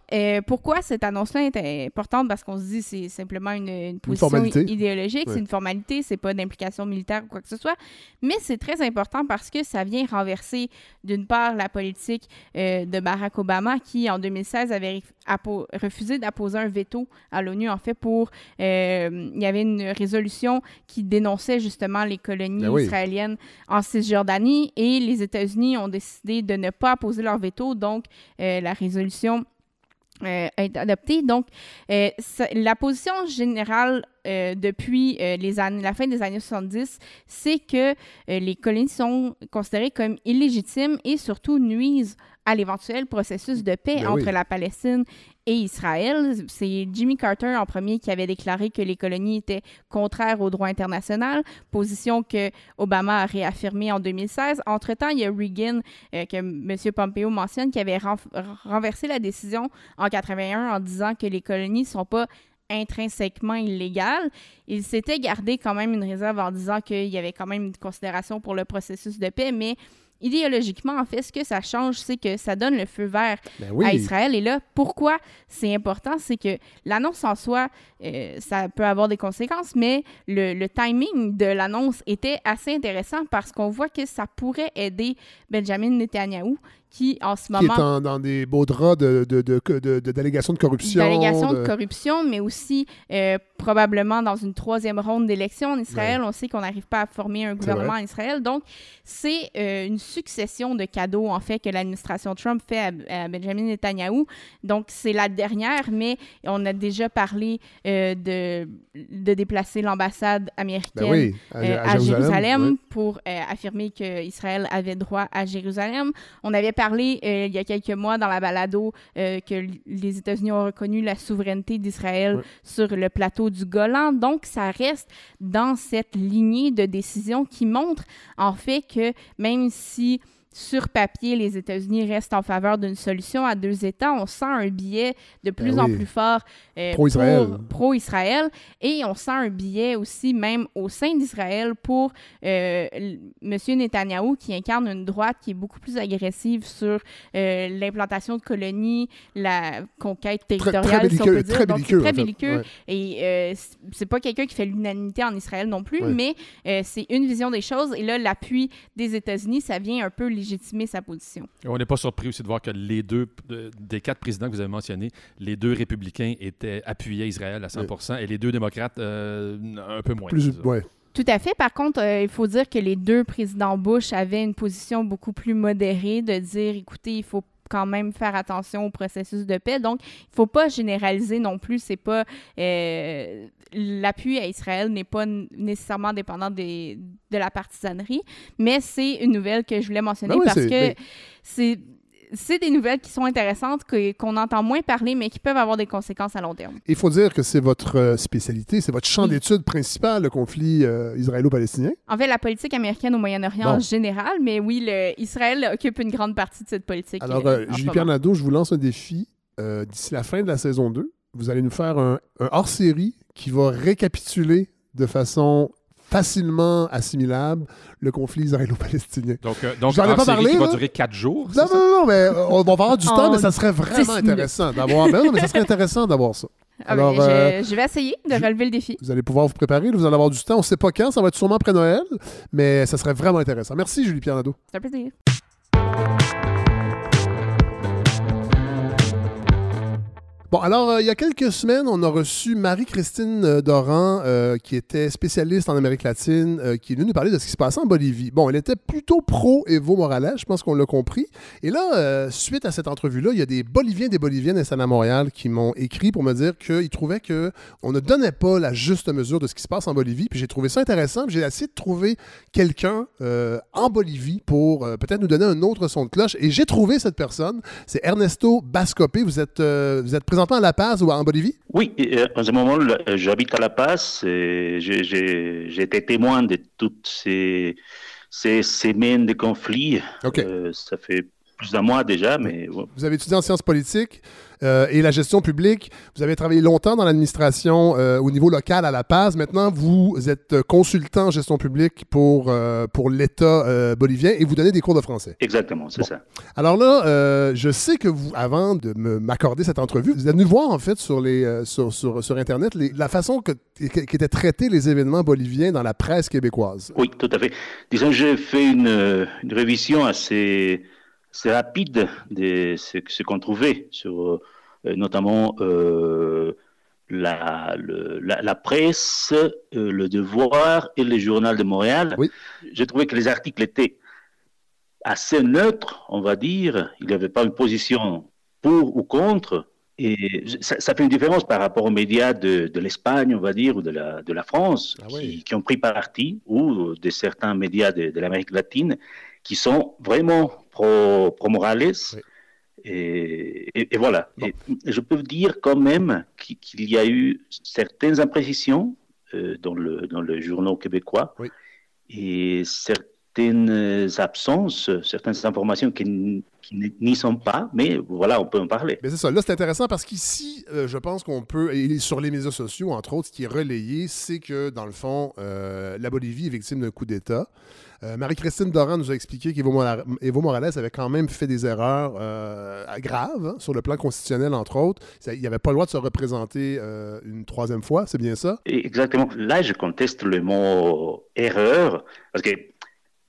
pourquoi cette annonce-là est importante? Parce qu'on se dit c'est simplement une, une position idéologique, Oui. c'est une formalité, c'est pas d'implication militaire ou quoi que ce soit. Mais c'est très important parce que ça vient renverser, d'une part, la politique de Barack Obama qui, en 2016, avait refusé d'apposer un veto à l'ONU, en fait, pour... euh, il y avait une résolution qui dénonçait justement les colonies Ben oui. israéliennes en Cisjordanie et les États-Unis ont décidé de ne pas apposer leur veto, donc euh, la résolution euh, a été adoptée. Donc, euh, ça- la position générale euh, depuis les années, la fin des années 70, c'est que les colonies sont considérées comme illégitimes et surtout nuisent à l'éventuel processus de paix Ben entre oui. la Palestine et Israël. C'est Jimmy Carter en premier qui avait déclaré que les colonies étaient contraires au droit international, position que Obama a réaffirmée en 2016. Entre-temps, il y a Reagan, euh, que M. Pompeo mentionne, qui avait renversé la décision en 81 en disant que les colonies ne sont pas intrinsèquement illégales. Il s'était gardé quand même une réserve en disant qu'il y avait quand même une considération pour le processus de paix, mais idéologiquement, en fait, ce que ça change, c'est que ça donne le feu vert Ben oui. à Israël. Et là, pourquoi c'est important? C'est que l'annonce en soi, euh, ça peut avoir des conséquences, mais le, le timing de l'annonce était assez intéressant parce qu'on voit que ça pourrait aider Benjamin Netanyahu, qui en ce Qui moment... est en- dans des beaux draps de, de, de, de- d'allégations corruption. d'allégations de corruption, mais aussi euh, probablement dans une troisième ronde d'élections en Israël. On sait qu'on n'arrive pas à former un gouvernement en Israël. Donc, c'est euh, une succession de cadeaux, en fait, que l'administration Trump fait à, à Benjamin Netanyahu. Donc, c'est la dernière, mais on a déjà parlé euh, de, de déplacer l'ambassade américaine Ben oui, à, à à Jérusalem, pour affirmer qu'Israël avait droit à Jérusalem. On avait parlé euh, il y a quelques mois dans la balado euh, que les États-Unis ont reconnu la souveraineté d'Israël sur le plateau du Golan. Donc, ça reste dans cette lignée de décision qui montre en fait que même si sur papier, les États-Unis restent en faveur d'une solution à deux États. On sent un biais de plus Ben en plus fort euh, Pro-Israël. et on sent un biais aussi même au sein d'Israël pour euh, M. Netanyahou qui incarne une droite qui est beaucoup plus agressive sur euh, l'implantation de colonies, la conquête Très, territoriale, très si on belliqueux. peut dire. Très Donc, belliqueux. très en fait. belliqueux. Ouais. Et euh, c'est pas quelqu'un qui fait l'unanimité en Israël non plus, Ouais. mais c'est une vision des choses. Et là, l'appui des États-Unis, ça vient un peu légitimer sa position. On n'est pas surpris aussi de voir que les deux, des quatre présidents que vous avez mentionnés, les deux républicains étaient appuyés à Israël à 100 et les deux démocrates euh, un peu moins. Plus, ouais. Tout à fait. Par contre, euh, il faut dire que les deux présidents Bush avaient une position beaucoup plus modérée de dire, écoutez, il faut quand même faire attention au processus de paix. Donc, il faut pas généraliser non plus. C'est pas euh, l'appui à Israël n'est pas nécessairement dépendant des, de la partisanerie, mais c'est une nouvelle que je voulais mentionner Ben oui, parce que ben- c'est c'est des nouvelles qui sont intéressantes, qu'on entend moins parler, mais qui peuvent avoir des conséquences à long terme. Il faut dire que c'est votre euh, spécialité, c'est votre champ Oui. d'étude principal, le conflit euh, israélo-palestinien. En fait, la politique américaine au Moyen-Orient en général, mais oui, le, Israël occupe une grande partie de cette politique. Alors, euh, euh, Julie-Pierre. Nadeau, je vous lance un défi. Euh, D'ici la fin de la saison 2, vous allez nous faire un, un hors-série qui va récapituler de façon facilement assimilable le conflit israélo-palestinien. Donc, euh, donc J'en ai en pas parlé, qui va durer quatre jours. Non, non, non, non, mais euh, on va avoir du temps, En mais ça serait vraiment 10 minutes. intéressant d'avoir. Ben non, mais ça serait intéressant d'avoir ça. Ah, Alors, ben, je, euh, je vais essayer de je- relever le défi. Vous allez pouvoir vous préparer, vous allez avoir du temps. On ne sait pas quand, ça va être sûrement après Noël, mais ça serait vraiment intéressant. Merci, Julie-Pierre Nadeau. C'est un plaisir. Bon, alors, euh, il y a quelques semaines, on a reçu Marie-Christine euh, Doran, euh, qui était spécialiste en Amérique latine, qui est venue nous parler de ce qui se passait en Bolivie. Bon, elle était plutôt pro-Evo Morales, je pense qu'on l'a compris. Et là, suite à cette entrevue-là, il y a des Boliviens, des Boliviennes installés à Montréal qui m'ont écrit pour me dire qu'ils trouvaient qu'on ne donnait pas la juste mesure de ce qui se passe en Bolivie. Puis j'ai trouvé ça intéressant. J'ai essayé de trouver quelqu'un en Bolivie pour peut-être nous donner un autre son de cloche. Et j'ai trouvé cette personne. C'est Ernesto Bascopé. Vous êtes, vous êtes présentement à La Paz ou en Bolivie? Oui, euh, en ce moment, euh, j'habite à La Paz. J'ai été témoin de toutes ces, ces semaines de conflits. Euh, ça fait plus d'un mois déjà, mais Vous avez étudié en sciences politiques euh, et la gestion publique. Vous avez travaillé longtemps dans l'administration euh, au niveau local à La Paz. Maintenant, vous êtes consultant en gestion publique pour, euh, pour l'État euh, bolivien et vous donnez des cours de français. exactement, c'est Bon. ça. Alors là, euh, je sais que vous, avant de m'accorder cette entrevue, vous êtes venu voir en fait sur, les, euh, sur, sur, sur Internet les- la façon que, qu'étaient traités les événements boliviens dans la presse québécoise. Oui, tout à fait. Disons, j'ai fait une, une révision assez, assez rapide de ce, ce qu'on trouvait sur euh, notamment euh, la, le- la, la presse, euh, le Devoir et le Journal de Montréal. Oui. J'ai trouvé que les articles étaient assez neutres, on va dire. Il n'y avait pas une position pour ou contre. Et ça, ça fait une différence par rapport aux médias de, de l'Espagne, on va dire, ou de la, de la France, Ah qui, ont pris parti, ou de certains médias de, de l'Amérique latine, qui sont vraiment pro, pro Morales. Oui. Et, et- et voilà. Et, je peux dire quand même qu'il y a eu certaines imprécisions euh, dans, le, dans le journal québécois Oui. et certaines absences, certaines informations qui, n'y sont pas, mais voilà, on peut en parler. Mais c'est ça. Là, c'est intéressant parce qu'ici, euh, je pense qu'on peut, et sur les médias sociaux, entre autres, ce qui est relayé, c'est que, dans le fond, euh, la Bolivie est victime d'un coup d'État. Euh, Marie-Christine Doran nous a expliqué qu'Evo Mora- Evo Morales avait quand même fait des erreurs euh, graves hein, sur le plan constitutionnel, entre autres. Il n'avait pas le droit de se représenter euh, une troisième fois, c'est bien ça? Exactement. Là, je conteste le mot erreur, parce que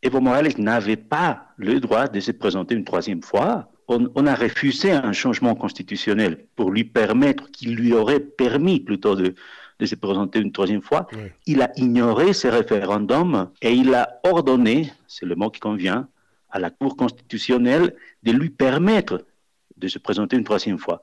Evo Morales n'avait pas le droit de se présenter une troisième fois. On, on a refusé un changement constitutionnel pour lui permettre, qui lui aurait permis plutôt de, de se présenter une troisième fois. Oui. Il a ignoré ce référendum et il a ordonné, c'est le mot qui convient, à la Cour constitutionnelle de lui permettre de se présenter une troisième fois.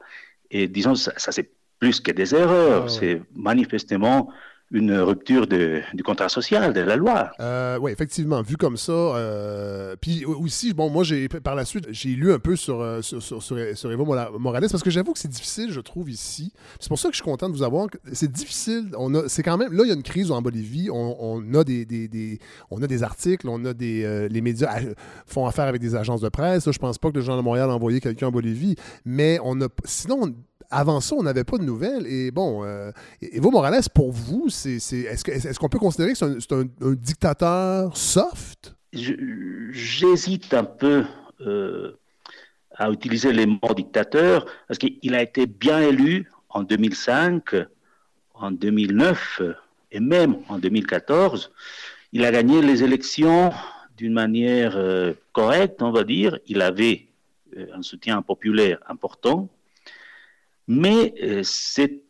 Et disons, ça, ça, c'est plus que des erreurs, Ah ouais. c'est manifestement une rupture du contrat social, de la loi. Euh, oui, effectivement, vu comme ça. Euh, puis aussi, bon, moi, j'ai par la suite, j'ai lu un peu sur, euh, sur, sur, Evo Morales parce que j'avoue que c'est difficile, je trouve, ici. C'est pour ça que je suis content de vous avoir. C'est difficile. On a, c'est quand même. Là, il y a une crise en Bolivie. On, on a des, des, des, on a des articles, on a des. les médias font affaire avec des agences de presse. Là, je pense pas que le Journal de Montréal a envoyé quelqu'un en Bolivie. Mais on a. Sinon, avant ça, on n'avait pas de nouvelles. Et bon, euh, Evo Morales, pour vous, c'est, est-ce, qu'on peut considérer que c'est un, dictateur soft? j'hésite un peu euh, à utiliser les mots dictateur parce qu'il a été bien élu en 2005, en 2009 et même en 2014. Il a gagné les élections d'une manière euh, correcte, on va dire. Il avait un soutien populaire important mais euh, c'est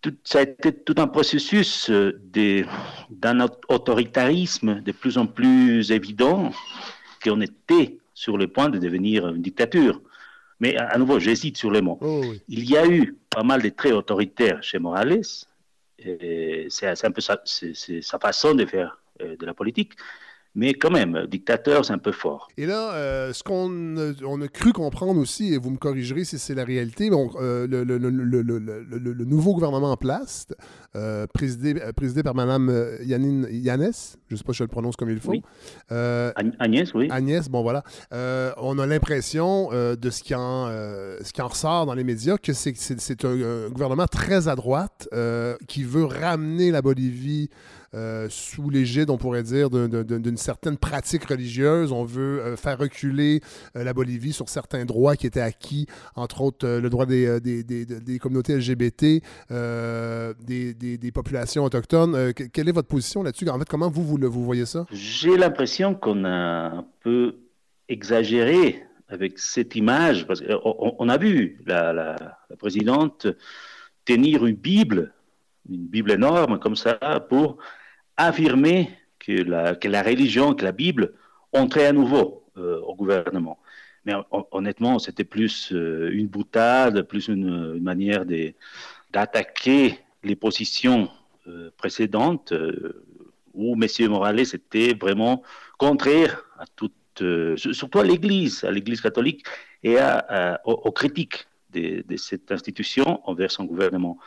tout, ça a été tout un processus euh, d'un autoritarisme de plus en plus évident qu'on était sur le point de devenir une dictature. Mais à, nouveau, j'hésite sur les mots. Oh Il y a eu pas mal de traits autoritaires chez Morales. C'est un peu sa, sa, façon de faire euh, de la politique. Mais quand même, dictateur, c'est un peu fort. Et là, euh, ce qu'on on a cru comprendre aussi, et vous me corrigerez si c'est la réalité, euh, le, le, le, nouveau gouvernement en place, euh, présidé, présidé par Mme Yannine, Yannès, je ne sais pas si je le prononce comme il faut. Oui. Agnès, oui. Agnès, bon voilà. on a l'impression de ce qui, en, ce qui en ressort dans les médias que c'est un, gouvernement très à droite qui veut ramener la Bolivie euh, sous l'égide, on pourrait dire, d'une certaine pratique religieuse. On veut euh, faire reculer euh, la Bolivie sur certains droits qui étaient acquis, entre autres le droit des, des, communautés LGBT, des, populations autochtones. quelle est votre position là-dessus? En fait, comment vous, vous, vous voyez ça? J'ai l'impression qu'on a un peu exagéré avec cette image, parce qu'on on a vu la, la présidente tenir une Bible, une Bible énorme comme ça, pour affirmer que la, religion, que la Bible entrait à nouveau euh, au gouvernement. Mais honnêtement, c'était plus euh, une boutade, plus une, manière d'attaquer les positions euh, précédentes où M. Morales était vraiment contraire à toute, surtout à l'Église, à l'Église catholique et aux, critiques de, cette institution envers son gouvernement.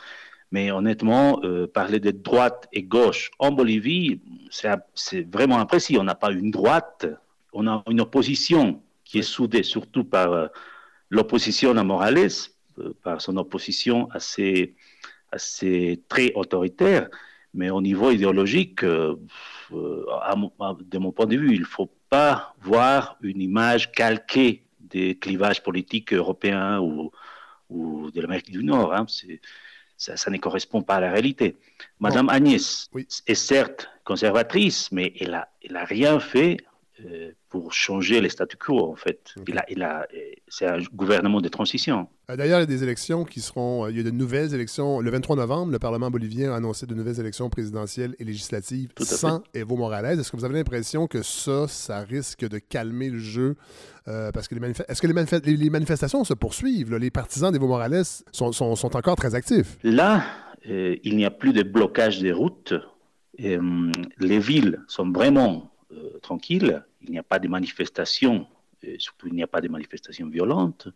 Mais honnêtement, euh, parler de droite et gauche en Bolivie, c'est vraiment imprécis. On n'a pas une droite, on a une opposition qui est soudée surtout par euh, l'opposition à Morales, euh, par son opposition assez, assez très autoritaire. Mais au niveau idéologique, de mon point de vue, il ne faut pas voir une image calquée des clivages politiques européens ou, ou de l'Amérique du Nord. Hein ça, ne correspond pas à la réalité. Madame Agnès est certes conservatrice, mais elle n'a elle a rien fait pour changer le statu quo, en fait. Il a, il a, c'est un gouvernement de transition. Euh, d'ailleurs, il y a des élections qui seront. Euh, il y a de nouvelles élections. Le 23 novembre, le Parlement bolivien a annoncé de nouvelles élections présidentielles et législatives sans Evo Morales. Est-ce que vous avez l'impression que ça, ça risque de calmer le jeu? parce que les est-ce que les, les, manifestations se poursuivent? Les partisans d'Evo Morales sont, sont, sont, encore très actifs. Là, il n'y a plus de blocage des routes. Et, hum, les villes sont vraiment euh, tranquille, il n'y a pas de manifestations, et surtout il n'y a pas de manifestations violentes.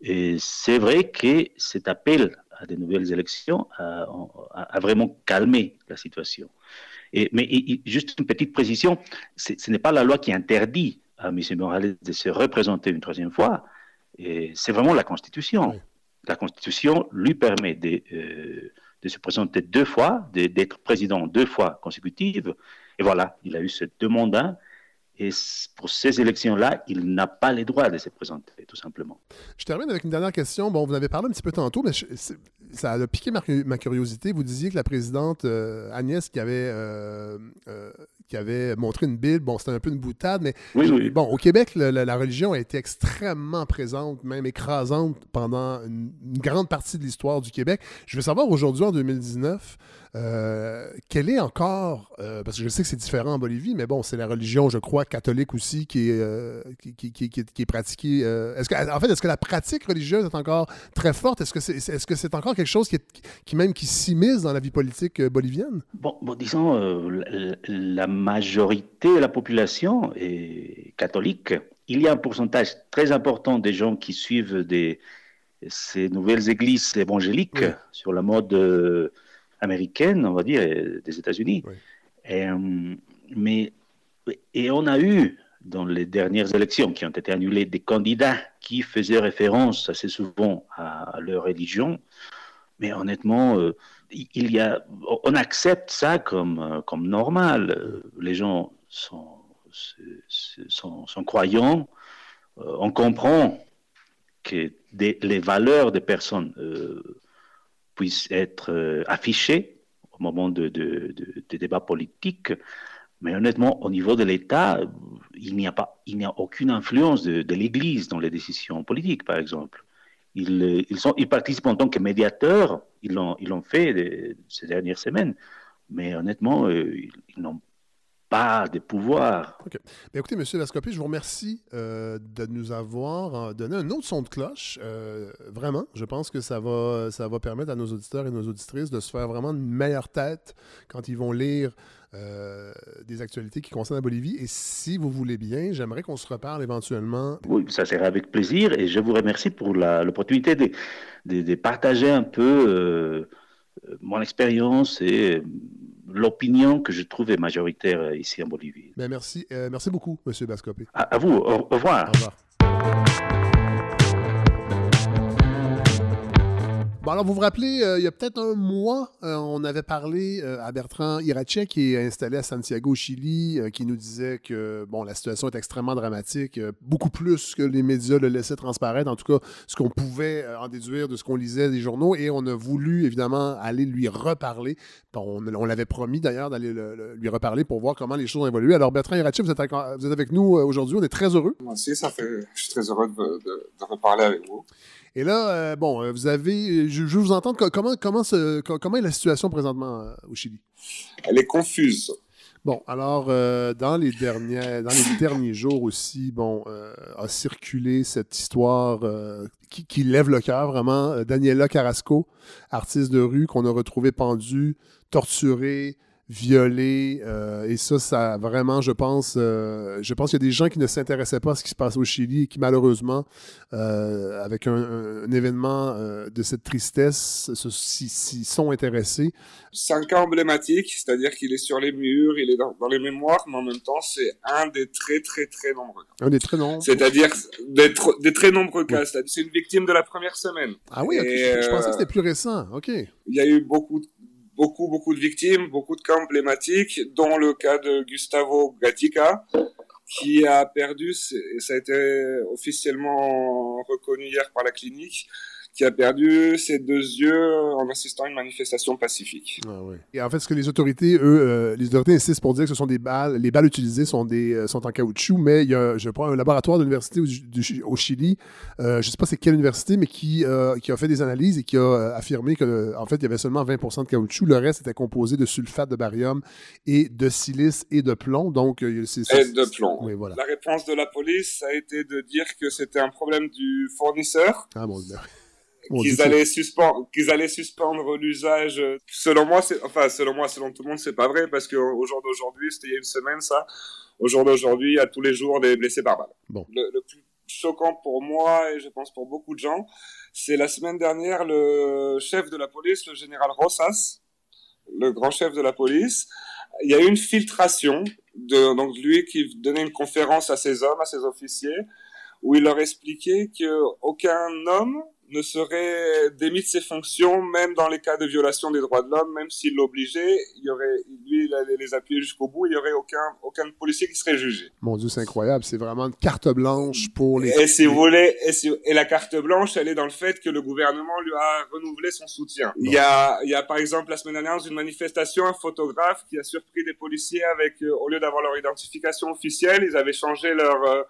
Et c'est vrai que cet appel à de nouvelles élections a, vraiment calmé la situation. Et, mais juste une petite précision, ce n'est pas la loi qui interdit à M. Morales de se représenter une troisième fois, c'est vraiment la Constitution. La Constitution lui permet de, euh, de se présenter deux fois, d'être président deux fois consécutives, et voilà, il a eu ces deux mandats. Et pour ces élections-là, il n'a pas les droits de se présenter, tout simplement. Je termine avec une dernière question. Bon, vous en avez parlé un petit peu tantôt, mais ça a piqué ma, curiosité. Vous disiez que la présidente euh, Agnès, qui avait, euh, euh, qui avait montré une Bible. Bon, c'était un peu une boutade, mais Oui, oui. bon, au Québec, le- la, la religion a été extrêmement présente, même écrasante pendant une, une grande partie de l'histoire du Québec. Je veux savoir aujourd'hui, en 2019, euh, quelle est encore, euh, parce que je sais que c'est différent en Bolivie, mais bon, c'est la religion, je crois, catholique aussi, qui est, euh, qui, qui- qui- qui est- qui est pratiquée. euh, est-ce que, en fait, est-ce que la pratique religieuse est encore très forte? Est-ce que c'est est-ce que c'est encore quelque chose qui, est- qui même qui s'immisce dans la vie politique bolivienne? Bon, bon, disons, euh, la, la majorité de la population est catholique. Il y a un pourcentage très important des gens qui suivent des, ces nouvelles églises évangéliques Oui. sur la mode euh, américaine, on va dire, des États-Unis. Oui. Et, euh, mais, et on a eu, dans les dernières élections qui ont été annulées, des candidats qui faisaient référence assez souvent à leur religion. Mais honnêtement, euh, il y a, on accepte ça comme, euh, comme normal. Euh, Les gens sont, sont, croyants. On comprend que les valeurs des personnes puissent être affichées au moment de, de- débats politiques. Mais honnêtement, au niveau de l'État, il n'y a pas, il n'y a aucune influence de l'Église dans les décisions politiques, par exemple. Ils, euh, ils, participent en tant que médiateurs, ils l'ont, fait de- ces dernières semaines, mais honnêtement, euh, ils, n'ont pas de pouvoir. Bien, écoutez, M. Lascopé, je vous remercie euh, de nous avoir euh, donné un autre son de cloche. Euh, vraiment, je pense que ça va permettre à nos auditeurs et nos auditrices de se faire vraiment une meilleure tête quand ils vont lire euh, des actualités qui concernent la Bolivie. Et si vous voulez bien, j'aimerais qu'on se reparle éventuellement. Oui, ça sera avec plaisir et je vous remercie pour l'opportunité de, de- de partager un peu euh, euh, mon expérience et l'opinion que je trouve est majoritaire ici en Bolivie. Bien, merci, euh, merci beaucoup, M. Bascopé. À, à vous, au, au revoir. Au revoir. Alors, vous vous rappelez, euh, il y a peut-être un mois, euh, on avait parlé euh, à Bertrand Iracek, qui est installé à Santiago, au Chili, qui nous disait que bon, la situation est extrêmement dramatique, beaucoup plus que les médias le laissaient transparaître, en tout cas, ce qu'on pouvait en déduire de ce qu'on lisait des journaux, et on a voulu, évidemment, aller lui reparler. Bon, on l'avait promis, d'ailleurs, d'aller le- le- lui reparler pour voir comment les choses évolué. Alors, Bertrand Iracek, vous êtes, avec nous aujourd'hui, on est très heureux. Moi aussi, ça fait, je suis très heureux de reparler avec vous. Et là, euh, bon, euh, vous avez, je, je veux vous entendre co- comment comment comment est la situation présentement euh, au Chili? Elle est confuse. Bon, alors euh, dans les derniers dans les derniers jours aussi, bon, euh, a circulé cette histoire euh, qui, qui lève le cœur vraiment. Euh, Daniela Carrasco, artiste de rue qu'on a retrouvé pendue, torturée, violée, euh, et ça, ça vraiment, je pense, euh, je pense qu'il y a des gens qui ne s'intéressaient pas à ce qui se passe au Chili et qui malheureusement, euh, avec un, un- un événement euh, de cette tristesse, se- s'y sont intéressés. C'est un cas emblématique, c'est-à-dire qu'il est sur les murs, il est dans, dans les mémoires, mais en même temps, c'est un des très, très, très nombreux. Un des très nombreux. C'est-à-dire des, tr- des très nombreux cas. C'est une victime de la première semaine. Ah oui, Et, je, je pensais euh, que c'était plus récent. OK. Il y a eu beaucoup, beaucoup, beaucoup de victimes, beaucoup de cas emblématiques, dont le cas de Gustavo Gatica, qui a perdu, et ça a été officiellement reconnu hier par la clinique, qui a perdu ses deux yeux en assistant à une manifestation pacifique. Ah oui. Et en fait, ce que les autorités, eux, euh, les autorités insistent pour dire que ce sont des balles, les balles utilisées sont, des, euh, sont en caoutchouc, mais il y a, je crois, un laboratoire de l'université au, Chili, euh, je ne sais pas c'est quelle université, mais qui, qui a fait des analyses et qui a affirmé que, en fait, il y avait seulement 20% de caoutchouc, le reste était composé de sulfate de barium et de silice et de plomb, donc c'est Et de plomb. Oui, voilà. La réponse de la police a été de dire que c'était un problème du fournisseur, Ah bon, qu'ils allaient suspendre, qu'ils allaient suspendre l'usage. Selon moi, c'est, enfin, selon moi, selon tout le monde, c'est pas vrai parce qu'au jour d'aujourd'hui, c'était il y a une semaine, ça. Au jour d'aujourd'hui, il y a tous les jours des blessés par balle. Bon. Le, le plus choquant pour moi et je pense pour beaucoup de gens, c'est la semaine dernière, le chef de la police, le général Rosas, le grand chef de la police, il y a eu une filtration de, donc lui qui donnait une conférence à ses hommes, à ses officiers, où il leur expliquait que aucun homme ne serait démis de ses fonctions, même dans les cas de violation des droits de l'homme, même s'il l'obligeait, il y aurait, lui, il allait les appuyer jusqu'au bout, il n'y aurait aucun, aucun policier qui serait jugé. Mon Dieu, c'est incroyable. C'est vraiment une carte blanche pour les. Et si vous voulez, et, la carte blanche, elle est dans le fait que le gouvernement lui a renouvelé son soutien. Il y a, il y a par exemple la semaine dernière dans une manifestation un photographe qui a surpris des policiers avec, euh, au lieu d'avoir leur identification officielle, ils avaient changé leur euh,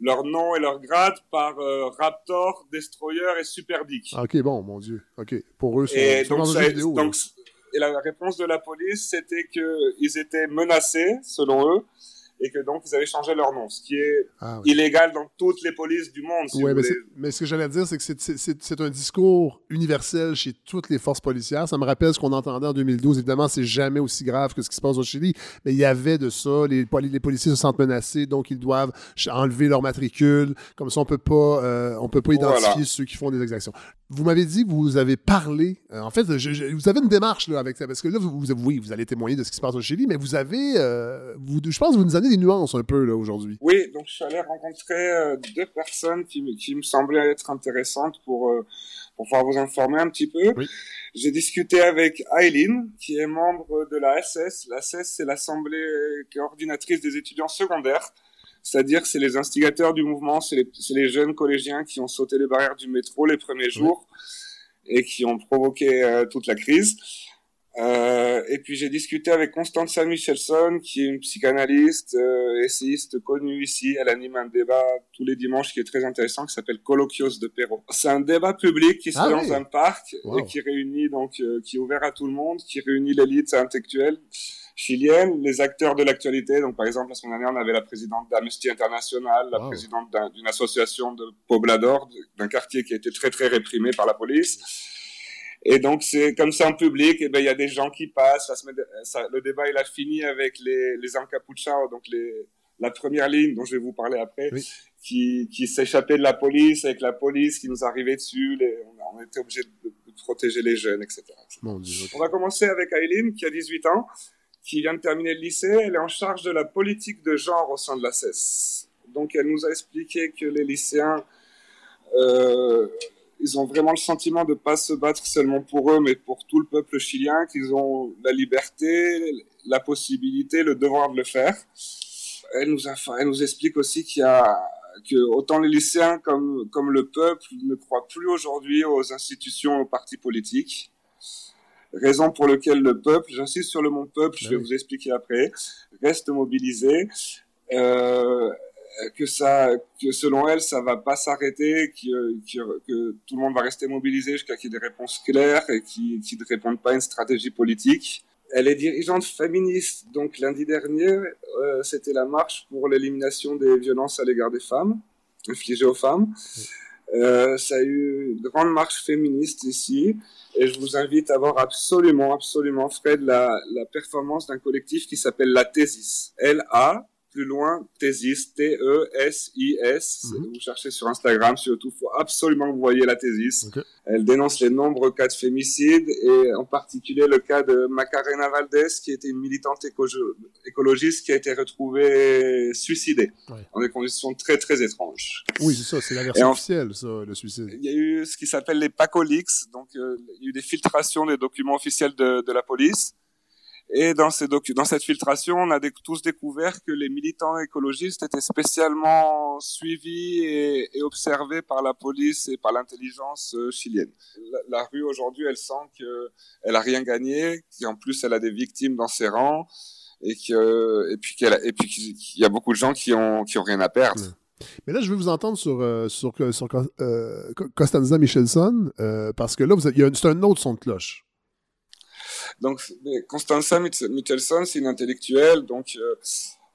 leur nom et leur grade par euh, Raptor, Destroyer et Super Dick. Ah, ok, bon, mon Dieu. Ok, pour eux, c'est donc, ça, donc, et la réponse de la police, c'était qu'ils étaient menacés, selon eux, et que donc ils avaient changé leur nom, ce qui est ah, illégal dans toutes les polices du monde. Si mais, mais, ce que j'allais dire, c'est que c'est un discours universel chez toutes les forces policières. Ça me rappelle ce qu'on entendait en 2012. Évidemment, c'est jamais aussi grave que ce qui se passe au Chili, mais il y avait de ça. Les, les policiers se sentent menacés, donc ils doivent enlever leur matricule. Comme ça, on peut pas, euh, on peut pas identifier ceux qui font des exactions. Vous m'avez dit vous avez parlé. Euh, en fait, vous avez une démarche là, avec ça, parce que là, vous, vous, oui, vous allez témoigner de ce qui se passe au Chili, mais vous avez, euh, vous, je pense, que vous nous avez des nuances un peu là aujourd'hui. Oui, donc je suis allé rencontrer euh, deux personnes qui, qui, me semblaient être intéressantes pour pour pouvoir vous informer un petit peu. J'ai discuté avec Eileen, qui est membre de la SS. La SS, c'est l'Assemblée coordinatrice des étudiants secondaires. C'est-à-dire, c'est les instigateurs du mouvement, c'est les, les, jeunes collégiens qui ont sauté les barrières du métro les premiers jours et qui ont provoqué euh, toute la crise. Euh, et puis j'ai discuté avec Constanza Michelson, qui est une psychanalyste, euh, essayiste connue ici. Elle anime un débat tous les dimanches qui est très intéressant, qui s'appelle Colloquios de Perro. C'est un débat public qui se fait ah dans un parc et qui réunit donc, euh, qui est ouvert à tout le monde, qui réunit l'élite intellectuelle chilienne, les acteurs de l'actualité. Donc, par exemple, la semaine dernière, on avait la présidente d'Amnesty International, la présidente d'une association de Poblador, d'un quartier qui a été très, très réprimé par la police. Et donc, c'est comme ça en public, et ben, il y a des gens qui passent. La semaine, ça, le débat, il a fini avec les, les encapuchados, donc les, la première ligne dont je vais vous parler après, qui, qui s'échappait de la police, avec la police qui nous arrivait dessus. Les, on, était obligé de, protéger les jeunes, etc. On va commencer avec Aileen, qui a 18 ans qui vient de terminer le lycée. Elle est en charge de la politique de genre au sein de la CES. Donc, elle nous a expliqué que les lycéens, euh, ils ont vraiment le sentiment de ne pas se battre seulement pour eux, mais pour tout le peuple chilien, qu'ils ont la liberté, la possibilité, le devoir de le faire. Elle nous, a, elle nous explique aussi qu'il y a que autant les lycéens comme, comme le peuple ne croient plus aujourd'hui aux institutions, aux partis politiques raison pour laquelle le peuple, j'insiste sur le mot peuple, je vais vous expliquer après, reste mobilisé. Euh, que ça, que selon elle, ça va pas s'arrêter, que, que, que, tout le monde va rester mobilisé jusqu'à qu'il y ait des réponses claires et qui, qui ne répondent pas à une stratégie politique. Elle est dirigeante féministe, donc lundi dernier, euh, c'était la marche pour l'élimination des violences à l'égard des femmes, infligées aux femmes. Euh, ça a eu une grande marche féministe ici. Et je vous invite à voir absolument, absolument, Fred, la, la performance d'un collectif qui s'appelle La Thésis. L-A, plus loin, Thésis, T-E-S-I-S. Mhm. Vous cherchez sur Instagram, surtout, il faut absolument vous voyez la Thésis. Elle dénonce les nombreux cas de fémicide et en particulier le cas de Macarena Valdés, qui était une militante écologiste qui a été retrouvée suicidée dans des conditions très, très étranges. Oui, c'est ça, c'est la version officielle, ça, le suicide. Il y a eu ce qui s'appelle les PACOLIX, donc euh, il y a eu des filtrations des documents officiels de, de la police. Et dans, cette filtration, on a tous découvert que les militants écologistes étaient spécialement suivis et, observés par la police et par l'intelligence euh, chilienne. La, rue aujourd'hui, elle sent qu'elle a rien gagné, qu'en plus elle a des victimes dans ses rangs et que et puis qu'elle et qu'il y a beaucoup de gens qui ont qui ont rien à perdre. Mais là, je veux vous entendre sur, euh, sur, euh, Costanza Michelson, parce que là, c'est un autre son de cloche. Donc, Constanza Michelson, c'est une intellectuelle, donc euh,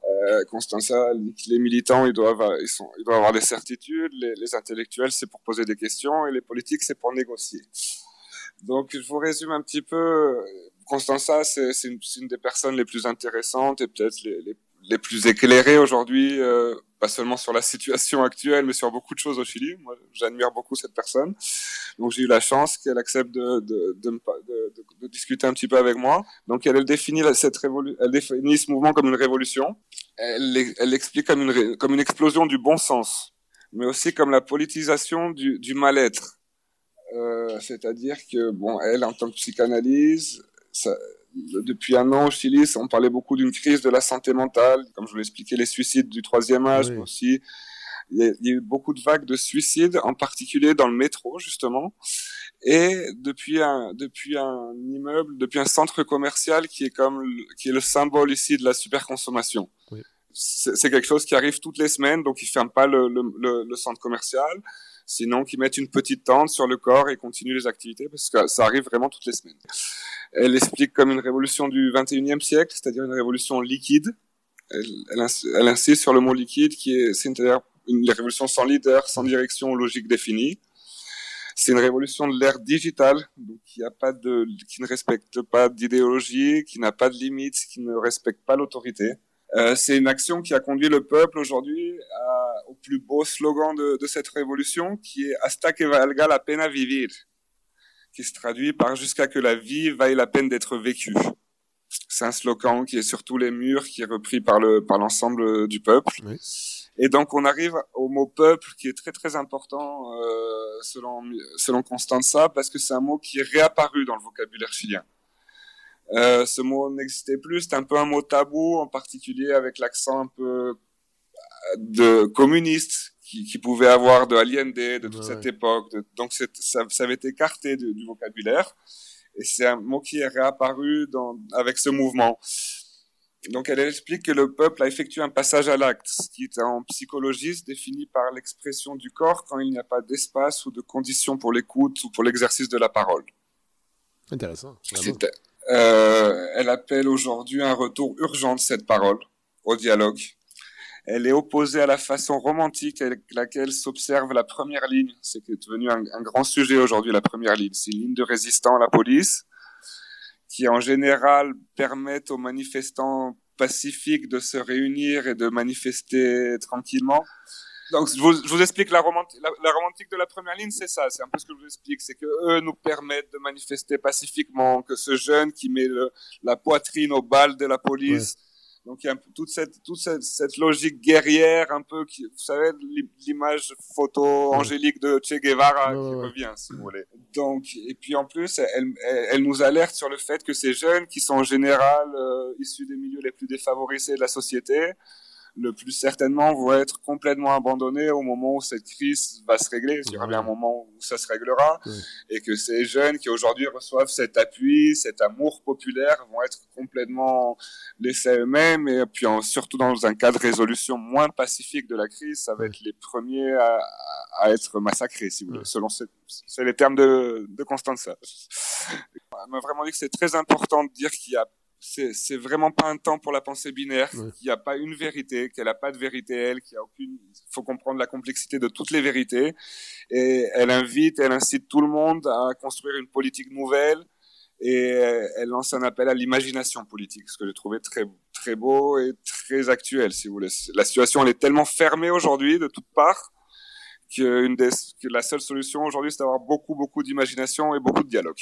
euh Constanza les militants, ils doivent, sont, ils doivent avoir des certitudes, les, intellectuels, c'est pour poser des questions, et les politiques, c'est pour négocier. Donc, je vous résume un petit peu. Constanza, c'est une, une, des personnes les plus intéressantes et peut-être les, les, les, plus éclairées aujourd'hui euh, pas seulement sur la situation actuelle, mais sur beaucoup de choses au Chili. Moi, j'admire beaucoup cette personne. Donc, j'ai eu la chance qu'elle accepte de, de, de, de, discuter un petit peu avec moi. Donc, elle, définit cette révolu elle définit ce mouvement comme une révolution. Elle l'explique comme une, comme une explosion du bon sens, mais aussi comme la politisation du, du mal-être. Euh, c'est-à-dire que, bon, elle, en tant que psychanalyse, ça, depuis un an au Chili, on parlait beaucoup d'une crise de la santé mentale, comme je vous l'expliquais, les suicides du troisième âge Oui. aussi. Il y, a, il y a eu beaucoup de vagues de suicides, en particulier dans le métro, justement. Et depuis un, depuis un immeuble, depuis un centre commercial qui est comme, le- qui est le symbole ici de la superconsommation. Oui. C'est c'est quelque chose qui arrive toutes les semaines, donc ils ferment pas le, le, le, le centre commercial. Sinon, qu'ils mettent une petite tente sur le corps et continuent les activités, parce que ça arrive vraiment toutes les semaines. Elle explique comme une révolution du 21e siècle, c'est-à-dire une révolution liquide. Elle, elle, ins- elle insiste sur le mot liquide, qui est, c'est-à-dire une révolution sans leader, sans direction logique définie. C'est une révolution de l'ère digitale, donc qui, a pas de, qui ne respecte pas d'idéologie, qui n'a pas de limites, qui ne respecte pas l'autorité. Euh, c'est une action qui a conduit le peuple aujourd'hui à- au plus beau slogan de, de cette révolution, qui est Hasta que valga la pena vivir, qui se traduit par jusqu'à que la vie vaille la peine d'être vécue. C'est un slogan qui est sur tous les murs, qui est repris par le par l'ensemble du peuple. Oui. Et donc on arrive au mot peuple, qui est très très important euh, selon selon Constanza, parce que c'est un mot qui est réapparu dans le vocabulaire chilien. Euh, ce mot n'existait plus, c'est un peu un mot tabou, en particulier avec l'accent un peu euh, de communiste qui, qui pouvait avoir de Allende, de toute Ouais, cette ouais. époque. De- donc ça, ça avait été écarté du, du vocabulaire. Et c'est un mot qui est réapparu dans, avec ce mouvement. Donc elle explique que le peuple a effectué un passage à l'acte, ce qui est en psychologie se définit par l'expression du corps quand il n'y a pas d'espace ou de conditions pour l'écoute ou pour l'exercice de la parole. Intéressant. vraiment. Euh, elle appelle aujourd'hui un retour urgent de cette parole au dialogue. Elle est opposée à la façon romantique avec laquelle s'observe la première ligne. C'est devenu un, grand sujet aujourd'hui, la première ligne. C'est une ligne de résistants à la police qui, en général, permettent aux manifestants pacifiques de se réunir et de manifester tranquillement. Donc, je vous, je vous explique la, romanti- la, la romantique de la première ligne, c'est ça. C'est un peu ce que je vous explique. C'est que eux nous permettent de manifester pacifiquement, que ce jeune qui met le, la poitrine aux balles de la police. Donc, il y a toute cette, toute cette, cette logique guerrière, un peu, qui, vous savez, l'i- l'image photo angélique de Che Guevara qui ouais. revient, si vous voulez. Donc, et puis en plus, elle, elle, elle nous alerte sur le fait que ces jeunes, qui sont en général euh, issus des milieux les plus défavorisés de la société, le plus certainement vont être complètement abandonnés au moment où cette crise va se régler. Il y aura bien un moment où ça se réglera. Et que ces jeunes qui aujourd'hui reçoivent cet appui, cet amour populaire vont être complètement laissés à eux-mêmes. Et puis en- surtout dans un cas de résolution moins pacifique de la crise, ça va être les premiers à, à être massacrés, si vous voulez, selon ce- c'est les termes de, de Constanza. Elle m'a vraiment dit que c'est très important de dire qu'il y a c'est vraiment pas un temps pour la pensée binaire, Ouais. qu'il n'y a pas une vérité, qu'elle n'a pas de vérité elle, qu'il y a aucune. Il faut comprendre la complexité de toutes les vérités. Et elle invite, elle incite tout le monde à construire une politique nouvelle. Et elle lance un appel à l'imagination politique, ce que j'ai trouvé très très beau et très actuel, si vous voulez. La situation elle est tellement fermée aujourd'hui de toutes parts que, une des, que la seule solution aujourd'hui, c'est d'avoir beaucoup beaucoup d'imagination et beaucoup de dialogue.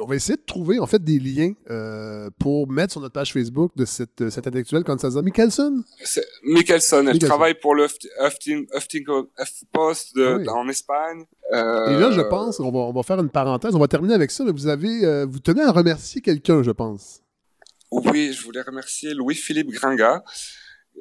On va essayer de trouver en fait des liens euh, pour mettre sur notre page Facebook de cette, cette intellectuelle Constanza Michelson. C'est Michelson, elle Michelson. travaille pour le Post de, Ah oui. en Espagne. Euh, Et là, je pense, on va, on va faire une parenthèse, on va terminer avec ça, mais vous avez, euh, vous tenez à remercier quelqu'un, je pense. Oui, je voulais remercier Louis-Philippe Gringa.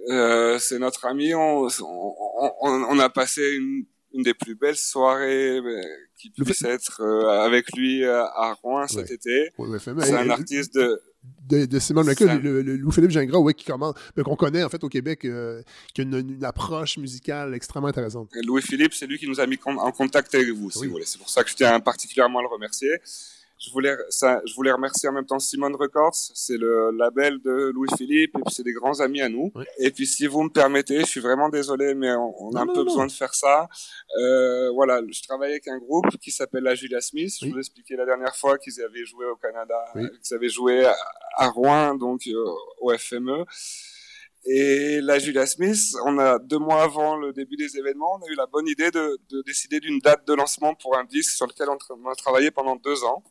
Euh, c'est notre ami. On, on, on, on a passé une, une des plus belles soirées euh, qui puisse être euh, avec lui euh, à Rouen cet Ouais. été. Ouais, C'est un artiste de, de, de Simon Michael, le, le- Louis-Philippe Gingras, ouais, qui commence, mais qu'on connaît en fait au Québec, euh, qui a une, une approche musicale extrêmement intéressante. Louis-Philippe, c'est lui qui nous a mis en contact avec vous, si Oui. vous voulez. C'est pour ça que je tiens particulièrement à le remercier. Je voulais, ça, je voulais remercier en même temps Simone Records, c'est le label de Louis-Philippe, et puis c'est des grands amis à nous. Oui. Et puis si vous me permettez, je suis vraiment désolé, mais on, on a Non, un non, peu non. besoin de faire ça. Euh, voilà, je travaille avec un groupe qui s'appelle la Julia Smith. Oui. Je vous ai expliqué la dernière fois qu'ils avaient joué au Canada, Oui. qu'ils avaient joué à, à Rouen, donc euh, au FME. Et la Julia Smith, on a deux mois avant le début des événements, on a eu la bonne idée de, de décider d'une date de lancement pour un disque sur lequel on, tra- on a travaillé pendant deux ans.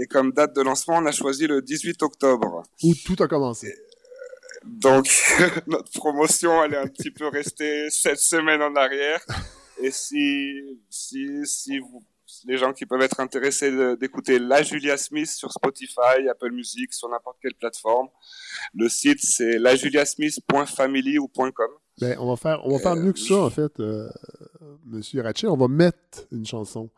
Et comme date de lancement, on a choisi le 18 octobre. Où tout a commencé. Donc notre promotion, elle est un petit peu restée cette semaine en arrière. Et si si si vous les gens qui peuvent être intéressés d'écouter La Julia Smith sur Spotify, Apple Music, sur n'importe quelle plateforme. Le site, c'est lajuliasmith.family ou .com. Ben, on va faire, on va faire Euh, mieux que ça, en fait, euh, Monsieur Ratchet. On va mettre une chanson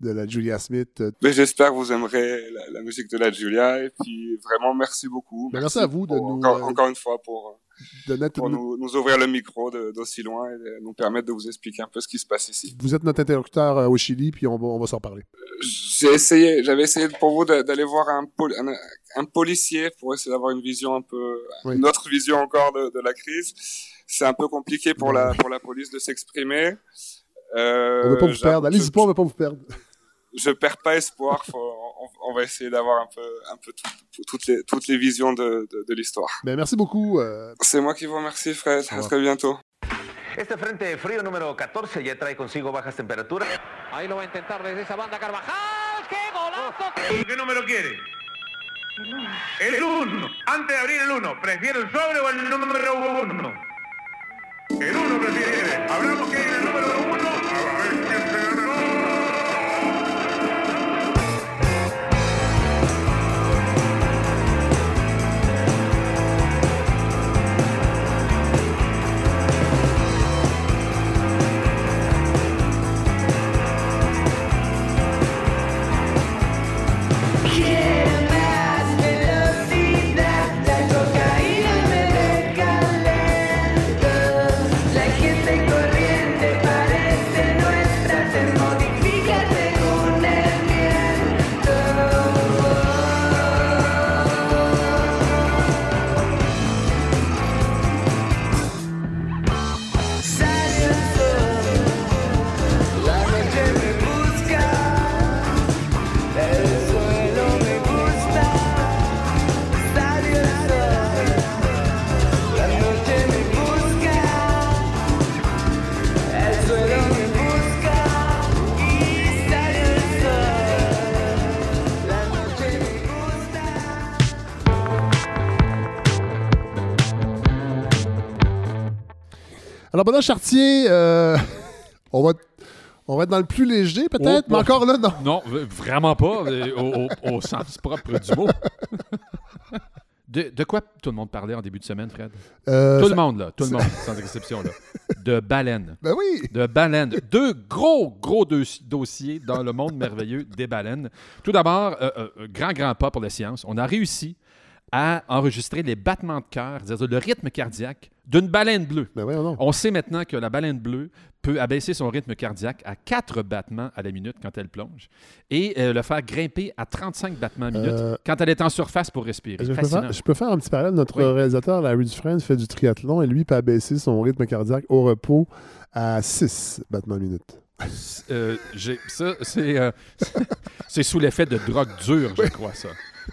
de la Julia Smith. Euh, Mais j'espère que vous aimerez la, la musique de La Julia. Et puis, vraiment, merci beaucoup. Ben, merci à vous de nous, Encore, euh, encore une fois, pour, de nous, nous ouvrir le micro d'aussi loin et de nous permettre de vous expliquer un peu ce qui se passe ici. Vous êtes notre interlocuteur euh, au Chili, puis on va, on va s'en reparler. J'ai essayé, j'avais essayé pour vous d'aller voir un, pol- un, un policier pour essayer d'avoir une vision un peu, Oui. une autre vision encore de, de la crise. C'est un peu compliqué pour la, pour la police de s'exprimer. Euh, on ne veut pas vous perdre. Allez-y pas, on ne veut pas vous perdre. Je perds pas espoir. Faut, on, on va essayer d'avoir un peu, un peu tout- toutes les, toutes les visions de, de, de l'histoire. Ben, merci beaucoup. euh, C'est moi qui vous remercie, Fred. À très bientôt. Este frente frío número 14 ya trae consigo bajas temperaturas. Ahí lo va a intentar desde esa banda Carvajal. ¡Qué golazo! ¿Qué número quiere? El 1. Antes de abrir el 1, ¿prefiere el sobre o el número 1? El 1 prefiere. Hablamos que hay el número 1. A ver quién Alors, Benoît Chartier, euh, on, va, on va être dans le plus léger, peut-être, Oh, mais oh. encore là, non. Non, vraiment pas, au, au- au sens propre du mot. De, de quoi tout le monde parlait en début de semaine, Fred? Euh, tout ça- le monde, là. Tout le monde, sans exception, là. De baleines. Ben oui. De baleines. Deux gros, gros deux- dossiers dans le monde merveilleux des baleines. Tout d'abord, euh, euh, grand, grand pas pour la science. On a réussi à enregistrer les battements de cœur, c'est-à-dire le rythme cardiaque d'une baleine bleue. Ben non. On sait maintenant que la baleine bleue peut abaisser son rythme cardiaque à 4 battements à la minute quand elle plonge et euh, le faire grimper à 35 battements à minute Euh, quand elle est en surface pour respirer. Je peux, faire, je peux faire un petit parallèle. Notre Oui. réalisateur, Larry Dufresne, fait du triathlon et lui peut abaisser son rythme cardiaque au repos à 6 battements minute. Euh, ça, c'est c'est sous l'effet de drogue dure, je crois, ça.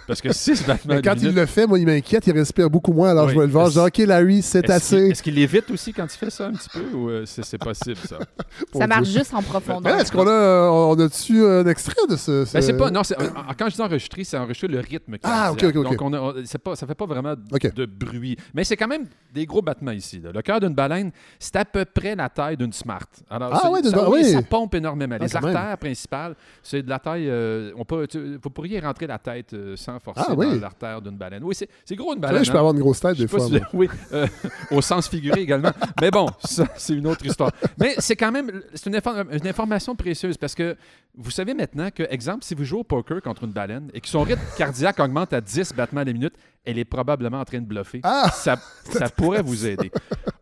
Parce que 6 battements Mais quand il le fait, moi, il m'inquiète, il respire beaucoup moins. Alors Oui. je vais le voir. Je dis, OK, Larry, c'est Est-ce qu'il- assez. Est-ce qu'il l'évite aussi quand il fait ça un petit peu ou euh, c'est c'est possible, ça? Ça marche Dieu. juste en profondeur. là, Est-ce qu'on a, euh, on a-tu un extrait de ce. ce- Ben, c'est pas. Non, c'est- quand je dis enregistrer, c'est enregistrer le rythme. Ah, ok, ok, ok. Donc, on a, on- c'est pas, ça fait pas vraiment de bruit. Mais c'est quand même des gros battements ici. là. Le cœur d'une baleine, c'est à peu près la taille d'une Smart. Alors, Ah c'est- ouais, d'une- ça, oui. ça pompe énormément. Ah, Les même. artères principales, c'est de la taille. euh, on peut, tu- vous pourriez rentrer la tête euh, sans forcer Ah, oui. dans l'artère d'une baleine. Oui, c'est, gros une baleine. je peux hein. avoir une grosse tête des fois. si- oui, euh, au sens figuré également. Mais bon, ça, c'est une autre histoire. Mais c'est quand même c'est une, infor- une information précieuse parce que vous savez maintenant que, exemple, si vous jouez au poker contre une baleine et que son rythme cardiaque augmente à 10 battements à la minute, elle est probablement en train de bluffer. Ah! Ça, ça pourrait vous aider.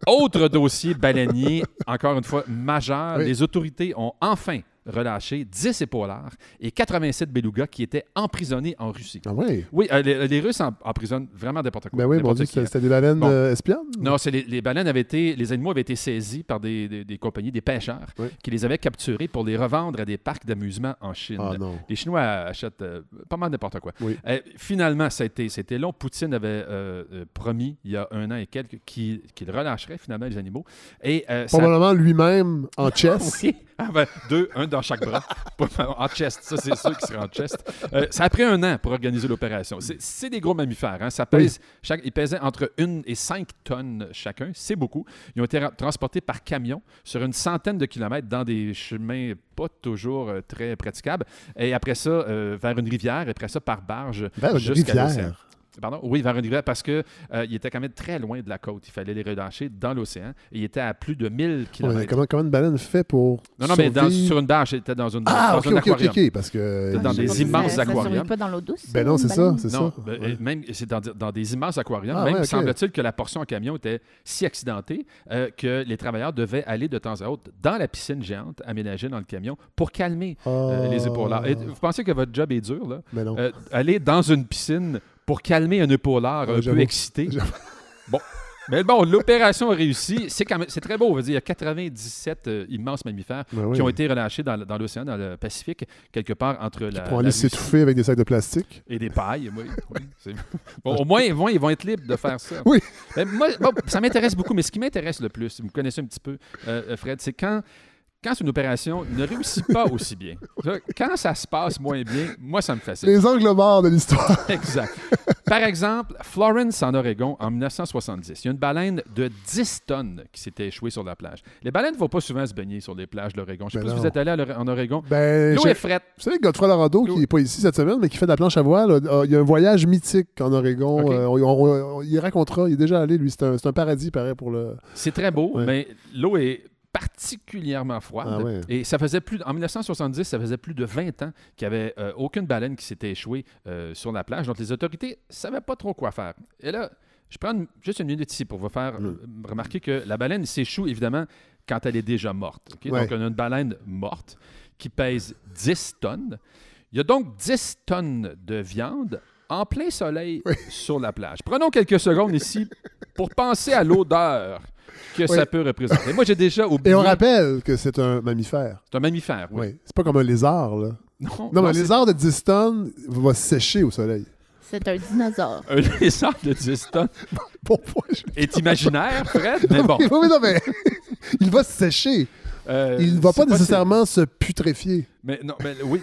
Autre dossier baleinier, encore une fois, majeur. Oui. Les autorités ont enfin relâché 10 épaulards et 87 belugas qui étaient emprisonnés en Russie. Ah oui. Oui, euh, les, les Russes en- emprisonnent vraiment n'importe quoi. Ben oui, qui. c'était des baleines Bon. euh, espionnes? Non, c'est les, les baleines avaient été, les animaux avaient été saisis par des, des- des compagnies, des pêcheurs, Oui. qui les avaient capturés pour les revendre à des parcs d'amusement en Chine. Ah non. Les Chinois achètent euh, pas mal n'importe quoi. Oui. Finalement, c'était long. Poutine avait promis, il y a un an et quelques, qu'il relâcherait finalement les animaux. Et, ça- Probablement lui-même en chess. oui. Ah ben, deux, un, dans chaque bras. En chest, ça c'est sûr qu'il serait en chest. Euh, ça a pris un an pour organiser l'opération. C'est- des gros mammifères. hein. Ça pèse, chaque, ils pesaient entre 1 et 5 tonnes chacun. C'est beaucoup. Ils ont été ra- transportés par camion sur une centaine de kilomètres dans des chemins pas toujours euh, très praticables. Et après ça, euh, vers une rivière. Et après ça, par barge Vers une rivière? Pardon? Oui, vers une rivière parce que euh, il était quand même très loin de la côte. Il fallait les relâcher dans l'océan. Il était à plus de 1000 Ouais, km. comment, comment une baleine fait pour. Non, non, mais dans- sur une barge, c'était dans, une, Ah, dans ok, un aquarium. parce que. Dans des immenses ça, ça aquariums. survit pas dans l'eau douce. Ben non, c'est ça, c'est Non, ça. ben, Ouais. même c'est dans, dans des immenses aquariums. Ah, même ouais, semble-t-il que la portion en camion était si accidentée euh, que les travailleurs devaient aller de temps à autre dans la piscine géante aménagée dans le camion pour calmer euh, les épaulards. Et vous pensez que votre job est dur, là? Mais non. Euh, aller dans une piscine pour calmer un épaulard Ouais, un peu excité. Bon. Mais bon, l'opération a réussi. C'est quand même, c'est très beau. On dire, il y a 97 euh, immenses mammifères Ben oui. qui ont été relâchés dans, l'océan, dans le Pacifique, quelque part entre la. Pour aller s'étouffer avec des sacs de plastique. Et des pailles, oui. oui, c'est- Bon, au moins, ils vont, ils vont être libres de faire ça. Oui. Moi, bon, ça m'intéresse beaucoup, mais ce qui m'intéresse le plus, vous me connaissez un petit peu, euh, Fred, c'est quand, quand une opération ne réussit pas aussi bien. Quand ça se passe moins bien, moi, ça me fascine. Les angles morts de l'histoire. Exact. Par exemple, Florence, en Oregon, en 1970, il y a une baleine de 10 tonnes qui s'était échouée sur la plage. Les baleines ne vont pas souvent se baigner sur les plages de l'Oregon. Je ne sais Ben pas si vous êtes allé en Oregon. Ben, L'eau est frette. Vous savez, Godefroy Larado, qui n'est pas ici cette semaine, mais qui fait de la planche à voile, a- il y a un voyage mythique en Oregon. Ok. Euh, on- on- on- il racontera, il est déjà allé, lui. C'est un, un paradis, pareil, pour le. C'est très beau, Ouais. mais l'eau est particulièrement froide. Ah ouais. Et ça faisait plus, en 1970, ça faisait plus de 20 ans qu'il n'y avait euh, aucune baleine qui s'était échouée euh, sur la plage. Donc les autorités ne savaient pas trop quoi faire. Et là, je prends une- juste une minute ici pour vous faire Mm. euh, remarquer que la baleine s'échoue évidemment quand elle est déjà morte. Ouais. Donc on a une baleine morte qui pèse 10 tonnes. Il y a donc 10 tonnes de viande en plein soleil sur la plage. Prenons quelques secondes ici pour penser à l'odeur que ça peut représenter. Moi, j'ai déjà oublié. Et on rappelle que c'est un mammifère. C'est un mammifère, oui. Oui. C'est pas comme un lézard, là. Non, Non, non, mais un lézard de 10 tonnes va sécher au soleil. C'est un dinosaure. Un lézard de 10 tonnes? Bon point. je- est imaginaire, Fred, mais bon. Oui, non, mais il va se Euh, Il ne va pas nécessairement se putréfier. Mais non, mais oui,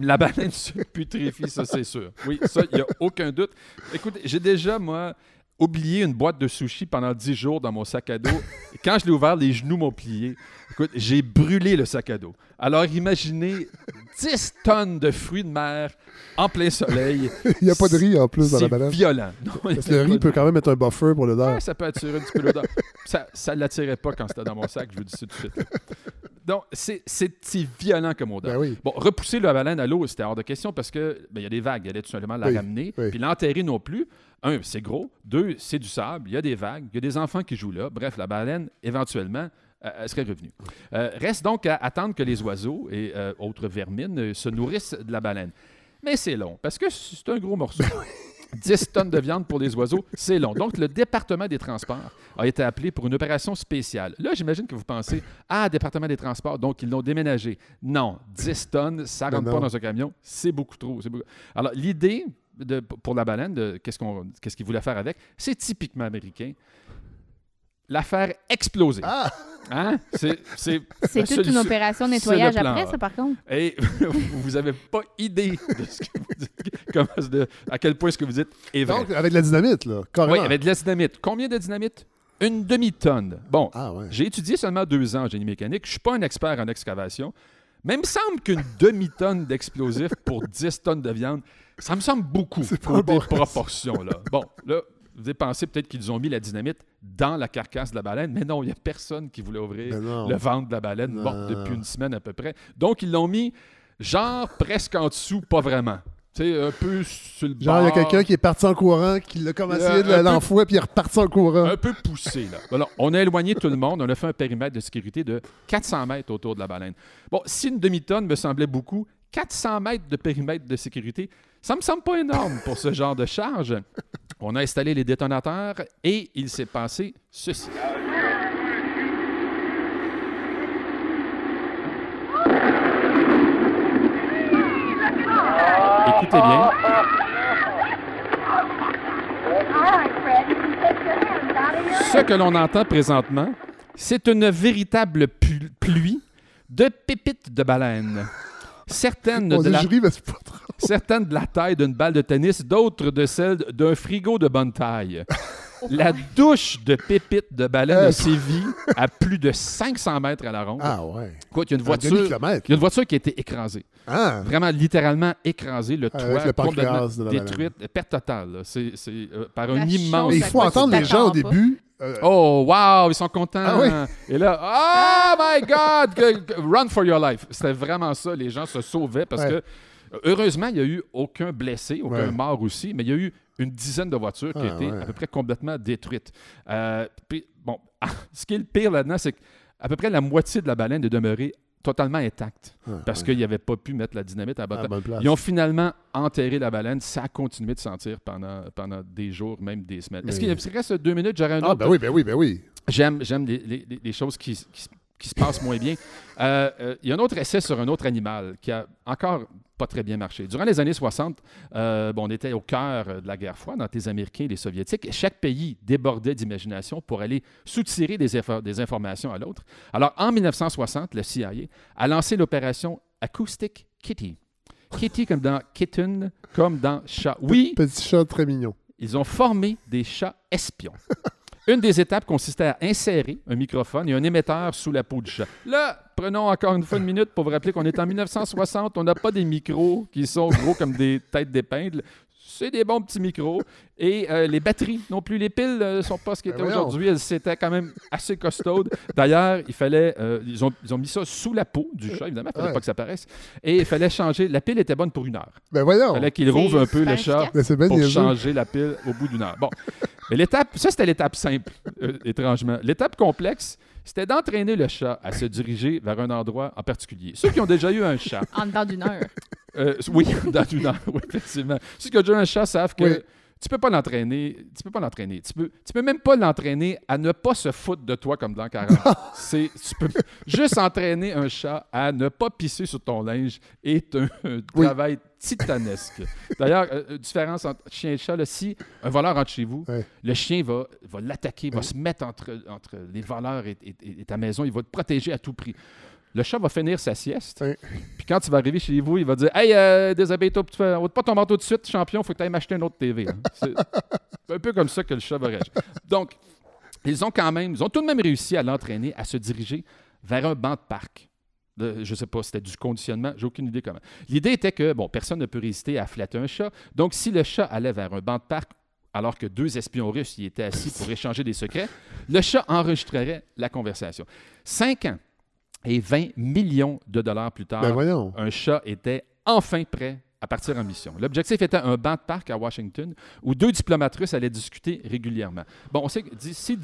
la baleine se putrifie, ça c'est sûr. Oui, ça, il n'y a aucun doute. Écoutez, j'ai déjà, moi, oublié une boîte de sushi pendant 10 jours dans mon sac à dos. Et quand je l'ai ouvert, les genoux m'ont plié. Écoute, j'ai brûlé le sac à dos. Alors imaginez 10 tonnes de fruits de mer en plein soleil. Il n'y a pas de riz en plus dans la C'est baleine. violent. Non, Parce que le riz peut quand même être un buffer pour l'odeur. Ouais, ça peut attirer un petit peu l'odeur. ça ne l'attirait pas quand c'était dans mon sac, je vous dis ça tout de suite. Donc, c'est c'est- c'est violent comme odeur. Ben oui. Bon, repousser la baleine à l'eau, c'était hors de question parce que ben, il y a des vagues. Il allait tout simplement la Oui, ramener. oui. Puis l'enterrer non plus. Un, c'est gros. Deux, c'est du sable. Il y a des vagues. Il y a des enfants qui jouent là. Bref, la baleine, éventuellement, euh, elle serait revenue. Euh, reste donc à attendre que les oiseaux et euh, autres vermines euh, se nourrissent de la baleine. Mais c'est long parce que c'est un gros morceau. 10 tonnes de viande pour les oiseaux, c'est long. Donc, le département des transports a été appelé pour une opération spéciale. Là, j'imagine que vous pensez, ah, département des transports, donc ils l'ont déménagé. Non, 10 tonnes, ça Ben rentre non. pas dans un camion, c'est beaucoup trop. c'est beaucoup- Alors, l'idée pour la baleine, de qu'est-ce qu'ils voulaient faire avec, c'est typiquement américain. La faire exploser. Ah! Hein? C'est c'est C'est la toute une opération nettoyage après, A. ça, par contre. Et vous n'avez pas idée de, ce que vous dites, comment- de- à quel point ce que vous dites est vrai. Donc, avec de la dynamite, là, carrément. Oui, avec de la dynamite. Combien de dynamite? Une demi-tonne. Bon, Ah, ouais. j'ai étudié seulement deux ans en génie mécanique. Je ne suis pas un expert en excavation. Mais il me semble qu'une demi-tonne d'explosifs pour 10 tonnes de viande, ça me semble beaucoup pas un côté bon proportion. Là. Bon, là, vous avez pensé peut-être qu'ils ont mis la dynamite dans la carcasse de la baleine, mais non, il n'y a personne qui voulait ouvrir non. le ventre de la baleine, Non. morte depuis une semaine à peu près. Donc, ils l'ont mis genre presque en dessous, pas vraiment. Tu sais, un peu sur le Genre, il y a quelqu'un qui est parti en courant, qui l'a comme essayé de peu- l'enfouer, puis il est reparti en courant. un peu poussé. Là. Alors, on a éloigné tout le monde. On a fait un périmètre de sécurité de 400 mètres autour de la baleine. Bon, si une demi-tonne me semblait beaucoup, 400 mètres de périmètre de sécurité, ça me semble pas énorme pour ce genre de charge. On a installé les détonateurs et il s'est passé ceci. Écoutez bien. Ce que l'on entend présentement, c'est une véritable pluie de pépites de baleine. Certaines On de la mais pas trop. Certaines de la taille d'une balle de tennis, d'autres de celle d'un frigo de bonne taille. La douche de pépites de baleine Euh, a sévi à plus de 500 mètres à la ronde. Ah ouais. Écoute, il y a une Un voiture, il y a une voiture qui a été écrasée. Ah. Vraiment, littéralement écrasée. Le Avec toit le complètement de la baleine. détruite, perte totale. C'est euh, par un La immense... Mais il faut quoi entendre les gens au début. euh, Oh, wow, ils sont contents. Ah oui? Et là, oh my God, run for your life. C'était vraiment ça. Les gens se sauvaient parce Ouais. que, heureusement, il n'y a eu aucun blessé, aucun Ouais. mort aussi, mais il y a eu une dizaine de voitures qui Ah, ouais. à peu près complètement détruites. Euh, puis, bon, ce qui est le pire là-dedans, c'est qu'à peu près la moitié de la baleine est demeurée totalement intacte Ah, parce ouais. qu'ils n'avaient pas pu mettre la dynamite à la bonne À place. bonne place. Ils ont finalement enterré la baleine. Ça a continué de sentir pendant, pendant des jours, même des semaines. Est-ce qu'il reste deux minutes? J'aurais un Ah, autre. ben oui, ben oui, ben oui. J'aime, j'aime les, les- les- les choses qui, qui qui se passent moins bien. Euh, euh, Il y a un autre essai sur un autre animal qui a encore pas très bien marché. Durant les années 60, euh, bon, on était au cœur de la guerre froide entre les Américains et les Soviétiques. Et chaque pays débordait d'imagination pour aller soutirer des, des informations à l'autre. Alors, en 1960, le CIA a lancé l'opération Acoustic Kitty. Kitty comme dans kitten, comme dans chat. Oui, Petit chat très mignon. ils ont formé des chats espions. Une des étapes consistait à insérer un microphone et un émetteur sous la peau du chat. Là, prenons encore une fois une minute pour vous rappeler qu'on est en 1960. On n'a pas des micros qui sont gros comme des têtes d'épingle. C'est des bons petits micros. Et euh, les batteries non plus. Les piles ne sont pas ce qu'elles Ben étaient aujourd'hui. Elles étaient quand même assez costaudes. D'ailleurs, il fallait. euh, ils, ont, ils ont mis ça sous la peau du chat, évidemment. Il ne fallait Ouais. pas que ça paraisse. Et il fallait changer. La pile était bonne pour une heure. Ben voyons. Il fallait qu'il rouvre un peu le chat pour changer la pile au bout d'une heure. Bon. Mais l'étape, ça, c'était l'étape simple, euh, étrangement. L'étape complexe, c'était d'entraîner le chat à se diriger vers un endroit en particulier. Ceux qui ont déjà eu un chat, En dedans d'une heure. euh, oui, dans une heure, oui, effectivement. Ceux qui ont déjà eu un chat savent que Oui. Tu peux pas l'entraîner. Tu peux pas l'entraîner. Tu peux, tu peux même pas l'entraîner à ne pas se foutre de toi comme dans 40. C'est, tu peux juste entraîner un chat à ne pas pisser sur ton linge est un, Oui. travail titanesque. D'ailleurs, euh, euh, différence entre chien et chat, là, si un voleur rentre chez vous, le chien va, va l'attaquer, va se mettre entre, entre les voleurs et, et- et ta maison, il va te protéger à tout prix. Le chat va finir sa sieste. Puis quand tu vas arriver chez vous, il va dire Hey, euh, déshabille-toi, pas ton manteau de suite, champion, faut que tu ailles m'acheter une autre TV. hein. C'est un peu comme ça que le chat va réagir. Donc, ils ont quand même, ils ont tout de même réussi à l'entraîner à se diriger vers un banc de parc. De- je sais pas, c'était du conditionnement, j'ai aucune idée comment. L'idée était que, bon, personne ne peut résister à flatter un chat. Donc, si le chat allait vers un banc de parc, alors que deux espions russes y étaient assis pour échanger des secrets, le chat enregistrerait la conversation. Cinq ans et 20 millions de dollars plus tard, Ben un chat était enfin prêt à partir en mission. L'objectif était un banc de parc à Washington où deux diplomates russes allaient discuter régulièrement. Bon, on sait que si,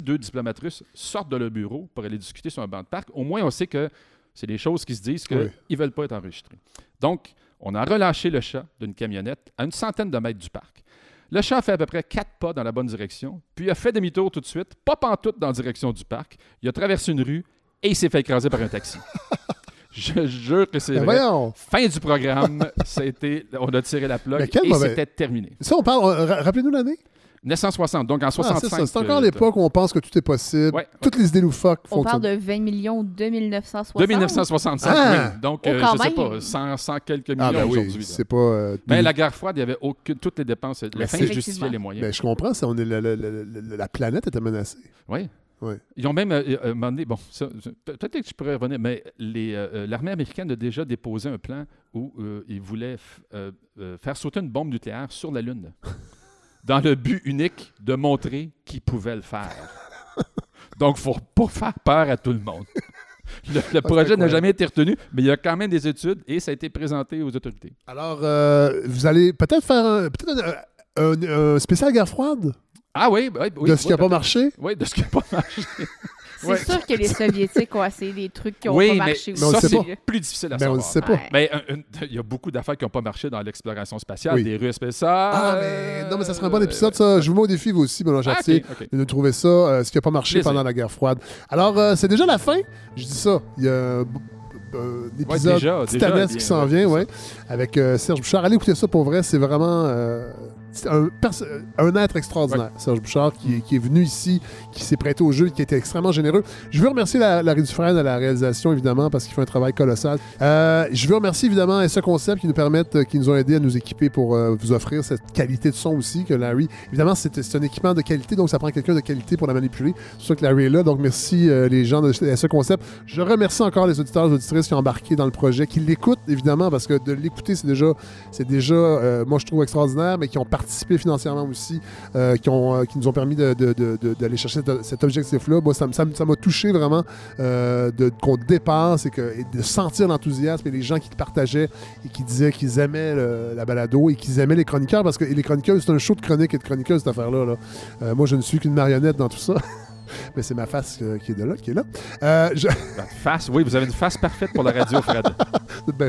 deux diplomates russes sortent de leur bureau pour aller discuter sur un banc de parc, au moins on sait que c'est des choses qui se disent qu'ils Oui. ne veulent pas être enregistrés. Donc, on a relâché le chat d'une camionnette à une centaine de mètres du parc. Le chat a fait à peu près quatre pas dans la bonne direction, puis a fait demi-tour tout de suite, pas pantoute dans la direction du parc. Il a traversé une rue et il s'est fait écraser par un taxi. Je jure que c'est Ben vrai. voyons. Fin du programme, ça a été, on a tiré la quel et mauvais- c'était terminé. Ça, on parle. euh, ra- Rappelez-nous l'année. 1960, donc en Ah, 65. c'est ça. C'est encore euh, l'époque où on pense que tout est possible. Ouais. Toutes les idées loufoques On parle de 20 millions de 1960. De 1965, Ah! oui. Donc, Oh, euh, je sais même. pas, 100, 100 quelques millions Ah, ben oui. aujourd'hui. C'est pas. euh, Mais des- la guerre froide, il y avait aucune, toutes les dépenses. La fin justifiait les moyens. Ben, je comprends, ça, on est la, la- la- la- la planète était menacée. Oui. Oui. Ils ont même euh, euh, donné- bon, peut-être que je pourrais revenir, mais euh, l'armée américaine a déjà déposé un plan où euh, ils voulaient faire sauter une bombe nucléaire sur la Lune, dans le but unique de montrer qu'ils pouvaient le faire. Donc, il ne faut pas faire peur à tout le monde. Le, le projet n'a jamais été retenu, mais il y a quand même des études et ça a été présenté aux autorités. Alors, vous allez peut-être faire un, peut-être un, un- un spécial guerre froide? Ah oui, oui, oui. de ce qui n'a pas marché? Oui, de ce qui n'a pas marché. C'est Ouais. sûr que les Soviétiques ont essayé des trucs qui n'ont Oui, pas mais marché Mais on aussi. sait pas. c'est plus difficile à on savoir. ne sait pas. Ouais. Mais un- une- il y a beaucoup d'affaires qui n'ont pas marché dans l'exploration spatiale, Oui. des Russes, mais ça. Ah, mais non, mais ça serait un bon épisode, ça. Je vous mets au défi, vous aussi, Benoît Ah, Chartier, ok, ok. de nous trouver ça, euh, ce qui n'a pas marché Plaisir. pendant la guerre froide. Alors, euh, c'est déjà la fin? Je dis ça. Il y a un, euh, un épisode déjà, déjà, titanesque bien, qui s'en ouais, vient, c'est ouais, avec euh, Serge Bouchard. Allez écouter ça pour vrai. C'est vraiment. Euh, c'est un, être extraordinaire, Serge Bouchard, qui, est- qui est venu ici, qui s'est prêté au jeu, qui a été extrêmement généreux. Je veux remercier la, Larry Dufresne à la réalisation, évidemment, parce qu'il fait un travail colossal. Euh, je veux remercier, évidemment, ce concept qui nous permettent, euh, qui nous ont aidés à nous équiper pour euh, vous offrir cette qualité de son aussi, que Larry... Évidemment, c'est un équipement de qualité, donc ça prend quelqu'un de qualité pour la manipuler. C'est ça que Larry est là, donc merci euh, les gens de ce concept. Je remercie encore les auditeurs et auditrices qui ont embarqué dans le projet, qui l'écoutent, évidemment, parce que de l'écouter, c'est déjà, c'est déjà moi, je trouve extraordinaire, mais qui ont participé financièrement aussi, euh, qui, ont, euh, qui nous ont permis d'aller chercher cet, objectif-là. Ça, m'a touché vraiment euh, qu'on dépasse et, que, de sentir l'enthousiasme et les gens qui le partageaient et qui disaient qu'ils aimaient la balado et qu'ils aimaient les chroniqueurs, parce que les chroniqueuses, c'est un show de chronique et de chroniqueuses, cette affaire-là. là. Moi, je ne suis qu'une marionnette dans tout ça. Mais c'est ma face euh, qui est de là, qui est là. Euh, je- Votre face, oui, vous avez une face parfaite pour la radio, Fred.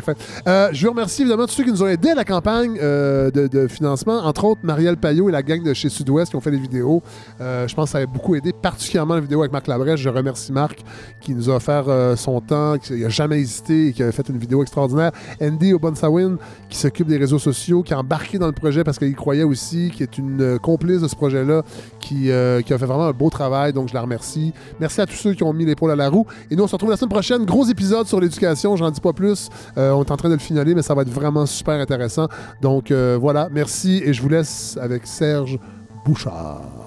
Fait. Euh, je veux remercier évidemment tous ceux qui nous ont aidés à la campagne de, de financement, entre autres Marielle Payot et la gang de chez Sud-Ouest qui ont fait les vidéos. Je pense que ça a beaucoup aidé, particulièrement la vidéo avec Marc Labrèche. Je remercie Marc qui nous a offert son temps, qui n'a jamais hésité et qui a fait une vidéo extraordinaire. Andy Obonsawin qui s'occupe des réseaux sociaux, qui a embarqué dans le projet parce qu'il croyait aussi, qui est une complice de ce projet-là, qui, qui a fait vraiment un beau travail. Donc je la remercie. Merci à tous ceux qui ont mis l'épaule à la roue. Et nous, on se retrouve la semaine prochaine. Gros épisode sur l'éducation. J'en dis pas plus. Euh, on est en train de le finaler, mais ça va être vraiment super intéressant. Donc euh, voilà, merci et je vous laisse avec Serge Bouchard.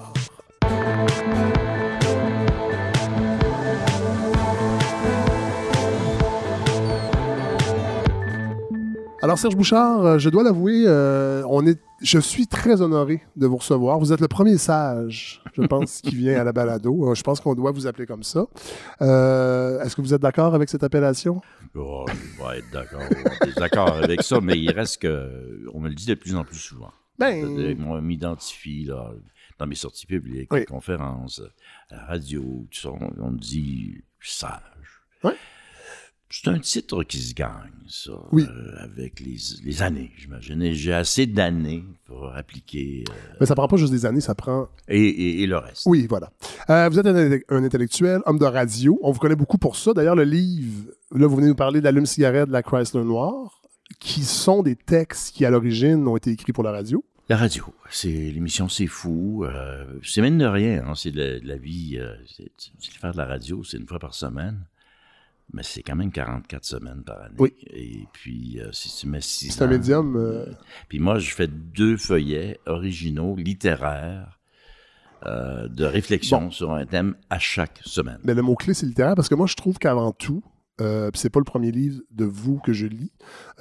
Alors Serge Bouchard, euh, je dois l'avouer, euh, on est, je suis très honoré de vous recevoir. Vous êtes le premier sage, je pense, qui vient à la balado. Euh, Je pense qu'on doit vous appeler comme ça. Euh, Est-ce que vous êtes d'accord avec cette appellation? Oh, je vais être d'accord. d'accord avec ça, mais il reste que. On me le dit de plus en plus souvent. Ben- On m'identifie là, dans mes sorties publiques, Oui. conférences, à la radio, tout ça. On, me dit sage. Ouais. C'est un titre qui se gagne, ça, Oui. euh, avec les, les années, j'imagine. J'ai assez d'années pour appliquer. euh, Mais ça prend pas juste des années, ça prend et, et- et le reste. Oui, voilà. Euh, vous êtes un, un intellectuel, homme de radio. On vous connaît beaucoup pour ça. D'ailleurs, le livre, là, vous venez nous parler de l'allume-cigarette de la Chrysler Noire, qui sont des textes qui, à l'origine, ont été écrits pour la radio. La radio, c'est l'émission C'est fou. euh, c'est même de rien, hein, c'est de, la- de la vie. euh, c'est c'est faire de la radio, c'est une fois par semaine. Mais c'est quand même 44 semaines par année. Oui. Et puis, euh, si tu mets six C'est un médium. euh, Puis moi, je fais deux feuillets originaux, littéraires, euh, de réflexion sur un thème à chaque semaine. Mais le mot-clé, c'est littéraire, parce que moi, je trouve qu'avant tout, euh, c'est pas le premier livre de vous que je lis.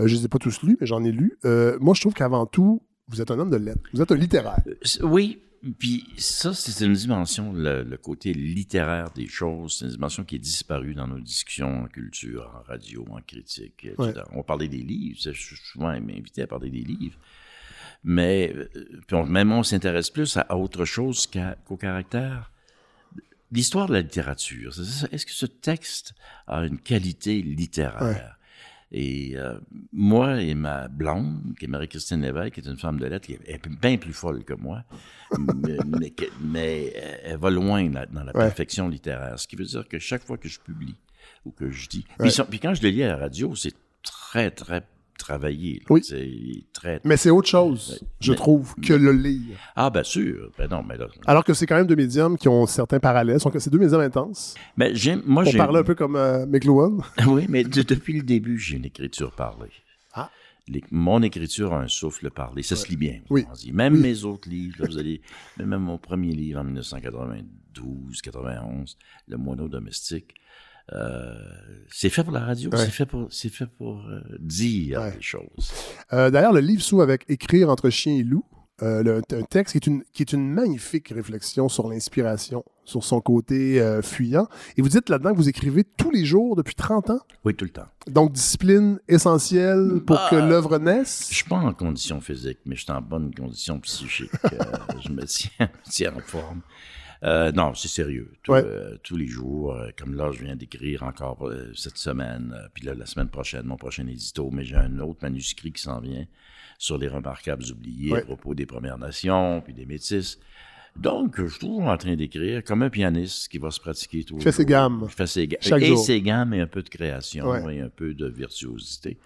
Euh, je les ai pas tous lus, mais j'en ai lu. Euh, moi, je trouve qu'avant tout, vous êtes un homme de lettres. Vous êtes un littéraire. Oui, puis ça, c'est une dimension, le, le côté littéraire des choses, c'est une dimension qui est disparue dans nos discussions en culture, en radio, en critique. etc. Ouais. On parlait des livres, je suis souvent invité à parler des livres, mais euh, puis on- même on s'intéresse plus à, autre chose qu'au caractère. L'histoire de la littérature, est-ce que ce texte a une qualité littéraire? Et euh, moi et ma blonde, qui est Marie-Christine Lévesque, qui est une femme de lettres, qui est bien plus folle que moi, mais, mais mais elle- elle va loin là- dans la Ouais. perfection littéraire. Ce qui veut dire que chaque fois que je publie ou que je dis... Ouais. Puis, ça- puis quand je le lis à la radio, c'est très, très travaillé. là. Oui. C'est très... Mais c'est autre chose, je Mais- trouve, que le lire. Ah, bien sûr. Ben non, mais là... Alors que c'est quand même deux médiums qui ont certains parallèles. Sont- C'est deux médiums intenses. Mais j'aime... Moi, On parlait un peu comme euh, McLuhan. Oui, mais de- depuis le début, j'ai une écriture parlée. Ah. Les- mon écriture a un souffle parlé. Ça se lit bien. Oui. on dit. Même Oui. mes autres livres, là, vous allez, même mon premier livre en 1992, 91, Le moineau domestique, euh, c'est fait pour la radio. Ouais. C'est fait pour, c'est fait pour euh, dire Ouais. des choses. Euh, D'ailleurs, le livre s'ouvre avec Écrire entre chien et loup. Le- un texte qui est, une, qui est une magnifique réflexion sur l'inspiration, sur son côté fuyant. Et vous dites là-dedans que vous écrivez tous les jours depuis 30 ans? Oui, tout le temps. Donc, discipline essentielle pour que Ah. l'œuvre naisse? Je suis pas en condition physique, mais je suis en bonne condition psychique. Je me tiens, me tiens en forme. Euh, non, c'est sérieux. Tout- Ouais. euh, tous les jours, euh, comme là, je viens d'écrire encore cette semaine, puis là, la semaine prochaine, mon prochain édito, mais j'ai un autre manuscrit qui s'en vient sur les remarquables oubliés Ouais. à propos des Premières Nations, puis des Métis. Donc, je suis toujours en train d'écrire comme un pianiste qui va se pratiquer tous les Fait ses jours. gammes. Je fais ses gammes. Chaque et jour. ses gammes et un peu de création Ouais. et un peu de virtuosité.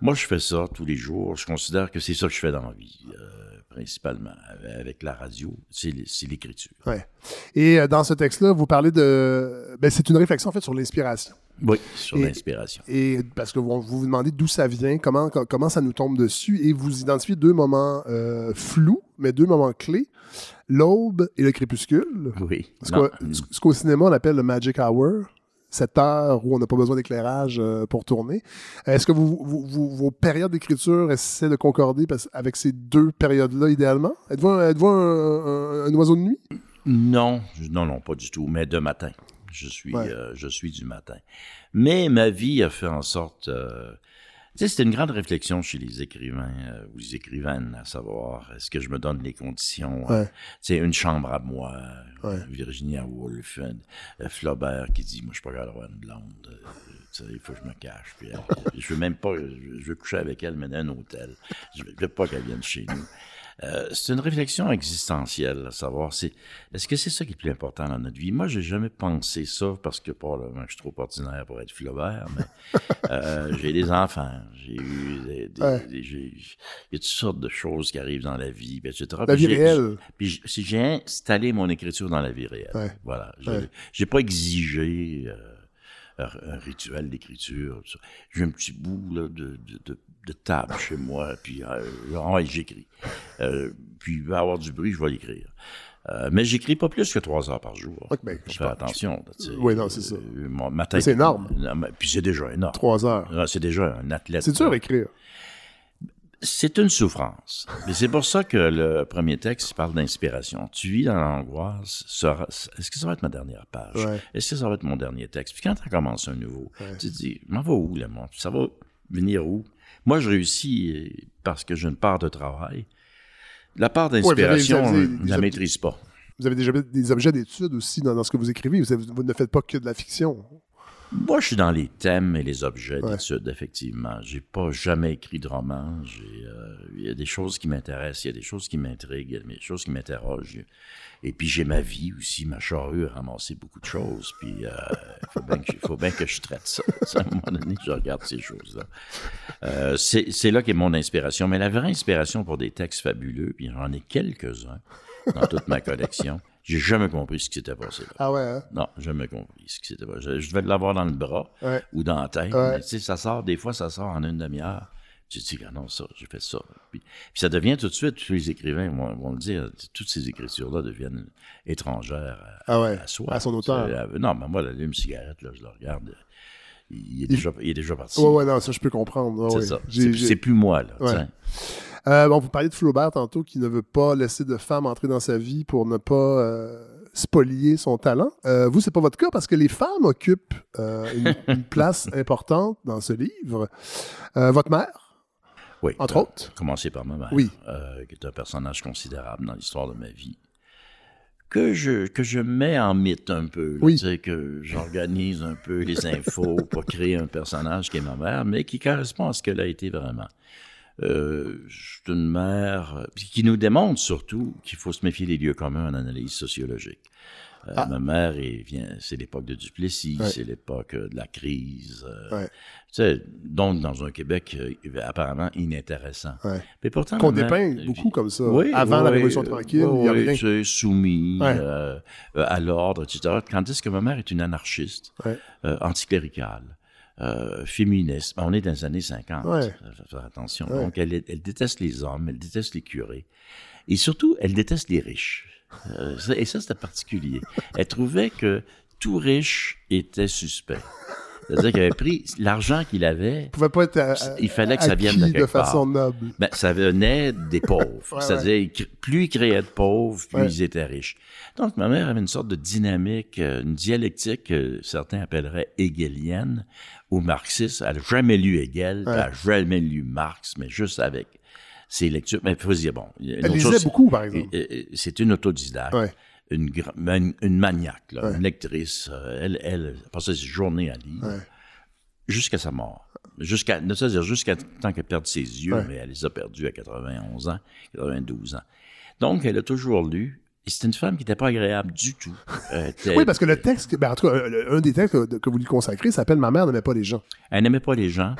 Moi, je fais ça tous les jours. Je considère que c'est ça que je fais dans la vie, euh, principalement, avec la radio. C'est l'écriture. Ouais. Et euh, dans ce texte-là, vous parlez de. Ben, c'est une réflexion en fait sur l'inspiration. Oui, sur l'inspiration. Et parce que vous vous vous demandez d'où ça vient, comment, co- comment ça nous tombe dessus, et vous identifiez deux moments euh, flous, mais deux moments clés l'aube et le crépuscule. Oui. Ce Non. qu'au- ce qu'au cinéma on appelle le magic hour, cette heure où on n'a pas besoin d'éclairage euh, pour tourner. Est-ce que vous, vous- vous- vos périodes d'écriture essaient de concorder avec ces deux périodes-là idéalement? Êtes-vous un, êtes-vous un- un- un oiseau de nuit? Non, non, non, pas du tout, mais de matin. Je suis, Ouais. euh, je suis du matin. Mais ma vie a fait en sorte... tu sais, c'était une grande réflexion chez les écrivains euh, ou les écrivaines, à savoir, est-ce que je me donne les conditions? euh, Ouais. tu sais, une chambre à moi, Ouais. Virginia Woolf, euh, euh, Flaubert qui dit, moi, je suis pas capable d'avoir une blonde. euh, tu sais, il faut que je me cache. Puis, je veux même pas, je, veux coucher avec elle, mais dans un hôtel. Je veux pas qu'elle vienne chez nous. Euh, c'est une réflexion existentielle, à savoir, c'est, est-ce que c'est ça qui est le plus important dans notre vie? Moi, j'ai jamais pensé ça parce que, probablement, je suis trop ordinaire pour être Flaubert, mais euh, j'ai des enfants, j'ai eu des, des- Ouais. des- j'ai- il y a toutes sortes de choses qui arrivent dans la vie, etc. La vie j'ai- réelle. Puis si j'ai installé mon écriture dans la vie réelle. Ouais. Voilà. J'ai Ouais. j'ai pas exigé euh, un, rituel d'écriture. J'ai un petit bout là, de, de, de- de table chez moi, puis euh, j'écris. Euh, puis il va y avoir du bruit, je vais l'écrire. Euh, mais j'écris pas plus que trois heures par jour. Ben, je fais attention. Oui, non, c'est ça. Mon- ma Mais tête- c'est énorme. Puis c'est déjà énorme. Trois heures. Ah, C'est déjà un athlète. C'est dur à écrire. C'est une souffrance. Mais c'est pour ça que le premier texte parle d'inspiration. Tu vis dans l'angoisse. Est-ce que ça va être ma dernière page? Ouais. Est-ce que ça va être mon dernier texte? Puis quand tu commences un nouveau, Ouais. tu te dis, m'en va où, le monde? Ça va venir où? Moi, je réussis euh, parce que j'ai une part de travail. La part d'inspiration, ne la maîtrise pas. Vous avez déjà des objets d'étude aussi dans, dans ce que vous écrivez. Vous, avez- vous ne faites pas que de la fiction. Moi, je suis dans les thèmes et les objets Ouais. d'étude, effectivement. J'ai pas jamais écrit de roman. Euh, Il y a des choses qui m'intéressent, il y a des choses qui m'intriguent, il y a des choses qui m'interrogent. Et puis, j'ai ma vie aussi, ma charrue a ramassé beaucoup de choses. Puis, il faut, bien que, je traite ça. À un moment donné, je regarde ces choses-là. Euh, c'est c'est là qu'est mon inspiration. Mais la vraie inspiration pour des textes fabuleux, puis j'en ai quelques-uns dans toute ma collection, j'ai jamais compris ce qui s'était passé là. Ah ouais, hein? Non, jamais compris ce qui s'était passé. Je, devais l'avoir dans le bras Ouais. ou dans la tête. Ouais. Mais tu sais, ça sort, des fois, ça sort en une demi-heure. Tu te dis, ah non, ça, j'ai fait ça. Puis, puis ça devient tout de suite, tous les écrivains vont, vont le dire, toutes ces écritures-là deviennent étrangères à, Ah ouais, à soi. à son auteur. Euh, non, mais moi, l'allume cigarette, là, je le regarde, il est, déjà, il est déjà parti. Ouais, ouais, non, ça, je peux comprendre. Ouais, c'est ouais. ça. C'est plus moi, là. Ouais. Euh, bon, vous parliez de Flaubert tantôt qui ne veut pas laisser de femme entrer dans sa vie pour ne pas euh, spolier son talent. Euh, vous, c'est pas votre cas parce que les femmes occupent euh, une, une place importante dans ce livre. Votre mère, Oui. entre autres. Commencer par ma mère, Oui. qui est un personnage considérable dans l'histoire de ma vie, que je, que je mets en mythe un peu. là, Oui. tu sais, que j'organise un peu les infos pour créer un personnage qui est ma mère, mais qui correspond à ce qu'elle a été vraiment. Euh, c'est une mère euh, qui nous démontre surtout qu'il faut se méfier des lieux communs en analyse sociologique. Euh, Ah. Ma mère, c'est l'époque de Duplessis, Ouais. c'est l'époque euh, de la crise. euh, Ouais. tu sais, donc, dans un Québec euh, apparemment inintéressant. Ouais. Mais pourtant, Qu'on mère- dépeint beaucoup comme ça. Oui, Avant la Révolution tranquille, il n'y a oui, rien. tu soumis à l'ordre, etc. Tandis que ma mère est une anarchiste, anticléricale, euh, féministe? On est dans les années 50, Ouais. faire attention. Ouais. Donc, elle déteste les hommes, elle déteste les curés. Et surtout, elle déteste les riches. Euh, et ça, c'était particulier. Elle trouvait que tout riche était suspect. C'est-à-dire qu'il avait pris l'argent qu'il avait. pouvait pas être euh, il fallait que ça vienne de quelque de façon part. noble. Ben, ça venait des pauvres. Ouais, C'est-à-dire, plus ils créaient de pauvres, plus Ouais. ils étaient riches. Donc, ma mère avait une sorte de dynamique, euh, une dialectique que certains appelleraient hegelienne ou marxiste. Elle n'a jamais lu Hegel, elle n'a jamais lu Marx, mais juste avec ses lectures. Mais il faut se dire, bon. Elle lisait chose, beaucoup, par exemple. C'est une autodidacte. Ouais. Une, gra- une, une maniaque, là, Ouais. une lectrice. Euh, Elle, elle passait ses journées à lire Ouais. jusqu'à sa mort. Jusqu'à, ne c'est-à-dire jusqu'à temps qu'elle perde ses yeux, mais elle les a perdus à 91 ans, 92 ans. Donc, elle a toujours lu. Et c'est une femme qui n'était pas agréable du tout. Était- Oui, parce que le texte, ben, en tout cas, euh, un des textes que, que vous lui consacrez s'appelle Ma mère n'aimait pas les gens. Elle n'aimait pas les gens.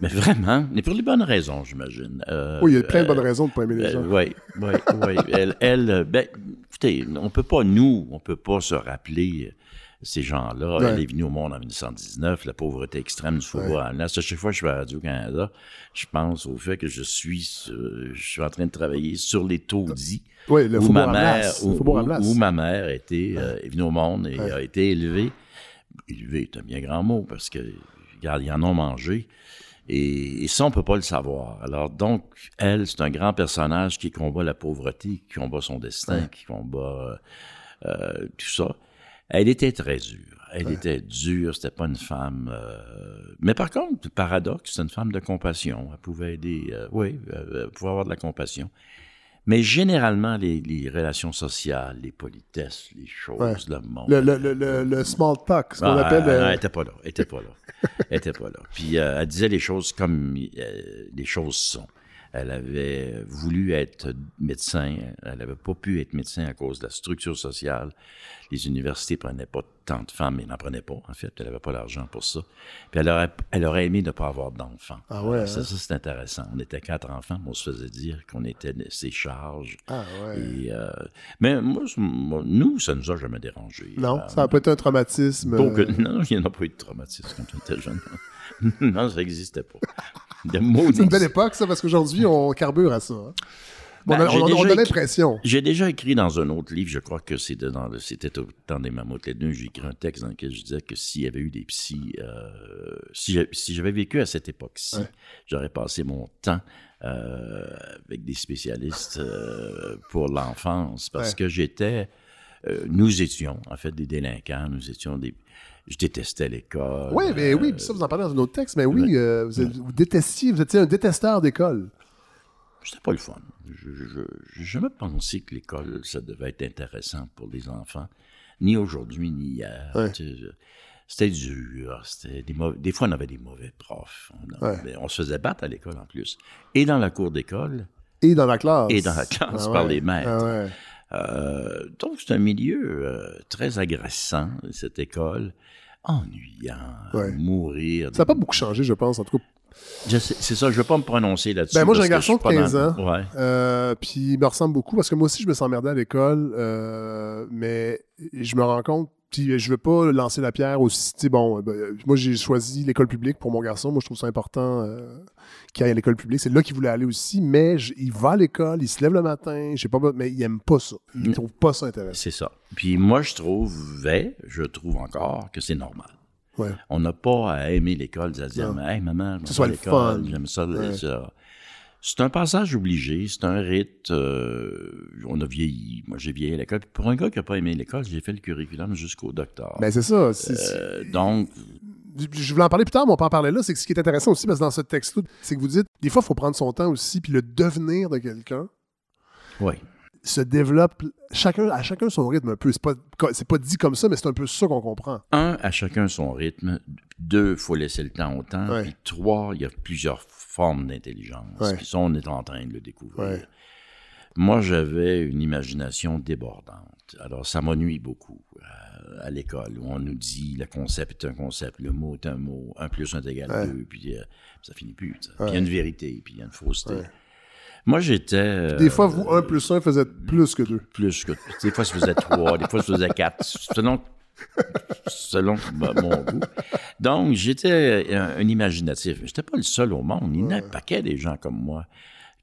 Mais vraiment, mais pour les bonnes raisons, j'imagine. Euh, Oui, il y a plein de bonnes euh, raisons de pas aimer les gens. Oui, oui, oui. Elle, elle, euh, ben, écoutez, on peut pas, nous, on peut pas se rappeler ces gens-là. Ouais. Elle est venue au monde en 1919, la pauvreté extrême du faubourg à Là, chaque fois que je vais à Radio-Canada, je pense au fait que je suis, euh, je suis en train de travailler sur les taudis. Oui, le où ma à mère, où, à où- ma mère était, euh, est venue au monde et Ouais. a été élevée. Élevée est un bien grand mot parce que, regarde, ils en ont mangé. Et, et ça, on peut pas le savoir. Alors, donc, elle, c'est un grand personnage qui combat la pauvreté, qui combat son destin, Ouais. qui combat euh, euh, tout ça. Elle était très dure. Elle était dure, c'était pas une femme. euh, Mais par contre, paradoxe, c'est une femme de compassion. Elle pouvait aider, euh, oui, euh, elle pouvait avoir de la compassion. Mais généralement, les, les relations sociales, les politesses, les choses, Ouais. le monde. Le, le, le, le, le small talk, ce qu'on Ah, appelle. euh, non, elle était pas là. Elle était pas là. Elle était pas là. Puis euh, elle disait les choses comme euh, les choses sont. Elle avait voulu être médecin. Elle n'avait pas pu être médecin à cause de la structure sociale. Les universités prenaient pas tant de femmes, mais n'en prenaient pas, en fait. Elle n'avait pas l'argent pour ça. Puis elle aurait, elle aurait aimé ne pas avoir d'enfants. Ah ouais, Ça, hein? ça, c'est intéressant. On était quatre enfants, mais on se faisait dire qu'on était ses charges. Ah ouais. Et, euh, mais moi, nous, ça nous a jamais dérangé. Non, Euh, ça n'a pas été un traumatisme. donc, euh, non, il n'y en a pas eu de traumatisme quand on était jeune. non, ça n'existait pas. C'est une belle époque, ça, parce qu'aujourd'hui, on carbure à ça. hein. Bon, Ben, on on on a l'impression. J'ai déjà écrit dans un autre livre, je crois que c'était dans le, c'était au temps des mammouths les deux, j'ai écrit un texte dans lequel je disais que s'il y avait eu des psys, euh, si j'avais vécu à cette époque-ci, Ouais. j'aurais passé mon temps euh, avec des spécialistes euh, pour l'enfance parce Ouais. que j'étais, nous étions en fait des délinquants, nous étions des, je détestais l'école. Oui, mais oui, euh, ça, vous en parlez dans un autre texte, mais oui, euh, vous, êtes- vous détestiez, vous étiez un détesteur d'école. C'était pas le fun. Je n'ai jamais pensé que l'école, ça devait être intéressant pour les enfants, ni aujourd'hui, ni hier. Ouais. C'était dur. C'était des, mauvais- des fois, on avait des mauvais profs. On, Ouais. se faisait battre à l'école en plus. Et dans la cour d'école, Et dans la classe. et dans la classe Ah par les maîtres. Ah ouais. Euh, donc, c'est un milieu euh, très agressant, cette école. Ennuyant, Ouais. mourir. Ça n'a pas beaucoup changé, je pense, en tout cas. C'est ça, je ne vais pas me prononcer là-dessus. Ben, moi, j'ai un garçon de je suis pas 15 dans- ans. Ouais. euh, puis il me ressemble beaucoup parce que moi aussi, je me sens emmerdé à l'école. mais je me rends compte. Puis je veux pas lancer la pierre aussi. Bon, ben, moi, j'ai choisi l'école publique pour mon garçon. Moi, je trouve ça important euh, qu'il aille à l'école publique. C'est là qu'il voulait aller aussi. Mais il va à l'école, il se lève le matin. Je sais pas, mais il aime pas ça. Il Mm. trouve pas ça intéressant. C'est ça. Puis moi, je trouvais, je trouve encore que c'est normal. Ouais. On n'a pas à aimer l'école, à dire, mais, hey maman, je à le l'école, j'aime ça, le- Ouais. ça. C'est un passage obligé, c'est un rite. euh, on a vieilli. Moi, j'ai vieilli à l'école. Pour un gars qui n'a pas aimé l'école, j'ai fait le curriculum jusqu'au docteur. Ben, c'est ça. Euh, donc, je voulais en parler plus tard, mais on peut en parler là. C'est que ce qui est intéressant aussi, parce que dans ce texte-là, c'est que vous dites, des fois, il faut prendre son temps aussi, puis le devenir de quelqu'un oui. se développe chacun, à chacun son rythme un peu. C'est pas, c'est pas dit comme ça, mais c'est un peu ça qu'on comprend. Un, à chacun son rythme. Deux, il faut laisser le temps au temps. Ouais. Puis trois, il y a plusieurs formes d'intelligence. Ouais. Puis ça, on est en train de le découvrir. Ouais. Moi, j'avais une imagination débordante. Alors, ça m'ennuie beaucoup à l'école, où on nous dit le concept est un concept, le mot est un mot, un plus un égal Ouais. deux, puis euh, ça finit plus. ça. Puis Ouais. il y a une vérité, puis il y a une fausseté. Moi, j'étais... euh, Des fois, vous, un plus un faisait plus que deux. plus que. Des fois, ça faisait trois, des fois, ça faisait quatre, selon, selon mon goût. Donc, j'étais un, un imaginatif. J'étais pas le seul au monde. Il y en a un paquet des gens comme moi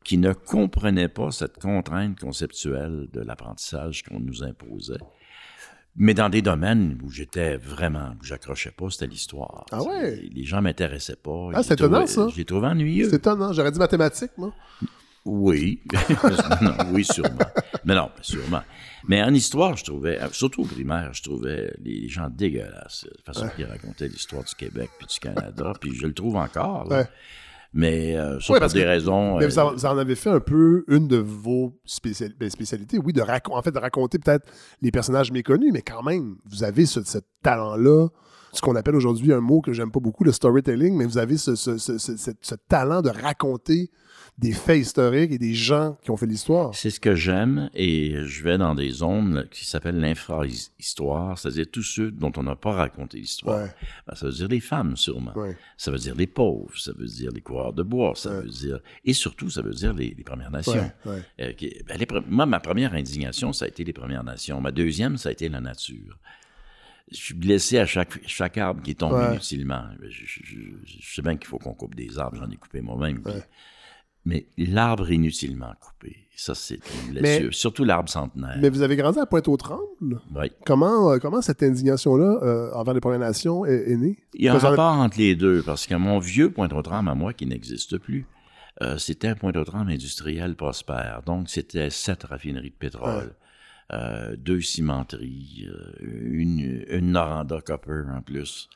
qui ne comprenaient pas cette contrainte conceptuelle de l'apprentissage qu'on nous imposait. Mais dans des domaines où j'étais vraiment, où j'accrochais pas, c'était l'histoire. Ah ouais? Les gens m'intéressaient pas. Ah, c'est les étonnant, ça. Je les trouvais ennuyeux. C'est étonnant. J'aurais dit mathématiques, moi. Oui. Non, oui, sûrement. Mais non, sûrement. Mais en histoire, je trouvais, surtout au primaire, je trouvais les gens dégueulasses. La façon qu'ils racontaient l'histoire du Québec puis du Canada. Puis je le trouve encore. là. Ouais. Mais euh, Ouais, pour des que- raisons. Mais euh, vous en, vous en avez fait un peu une de vos spécial- ben, spécialités, oui, de racon- en fait, de raconter peut-être les personnages méconnus, mais quand même, vous avez ce- talent-là, ce qu'on appelle aujourd'hui un mot que j'aime pas beaucoup, le storytelling, mais vous avez ce, ce- ce- ce- ce- ce talent de raconter des faits historiques et des gens qui ont fait l'histoire. C'est ce que j'aime et je vais dans des zones qui s'appellent l'infra-histoire, c'est-à-dire tous ceux dont on n'a pas raconté l'histoire. Ouais. Ben, ça veut dire les femmes, sûrement. Ouais. Ça veut dire les pauvres, ça veut dire les coureurs de bois, ça veut dire... Et surtout, ça veut dire les, les Premières Nations. Euh, qui- ben, les moi, ma première indignation, ça a été les Premières Nations. Ma deuxième, ça a été la nature. Je suis blessé à chaque, chaque arbre qui tombe Ouais. inutilement. Je, je- je- je sais bien qu'il faut qu'on coupe des arbres, j'en ai coupé moi-même. Mais l'arbre inutilement coupé, ça, c'est une Mais- blessure. Surtout l'arbre centenaire. Mais vous avez grandi à Pointe-aux-Trembles? Oui. Comment, euh, comment cette indignation-là euh, envers les Premières Nations est, est née? Il y a un rapport entre les deux, parce que mon vieux Pointe-aux-Trembles à moi, qui n'existe plus, euh, c'était un Pointe-aux-Trembles industriel prospère. Donc, c'était sept raffineries de pétrole, euh, deux cimenteries, euh, une, une Noranda Copper en plus.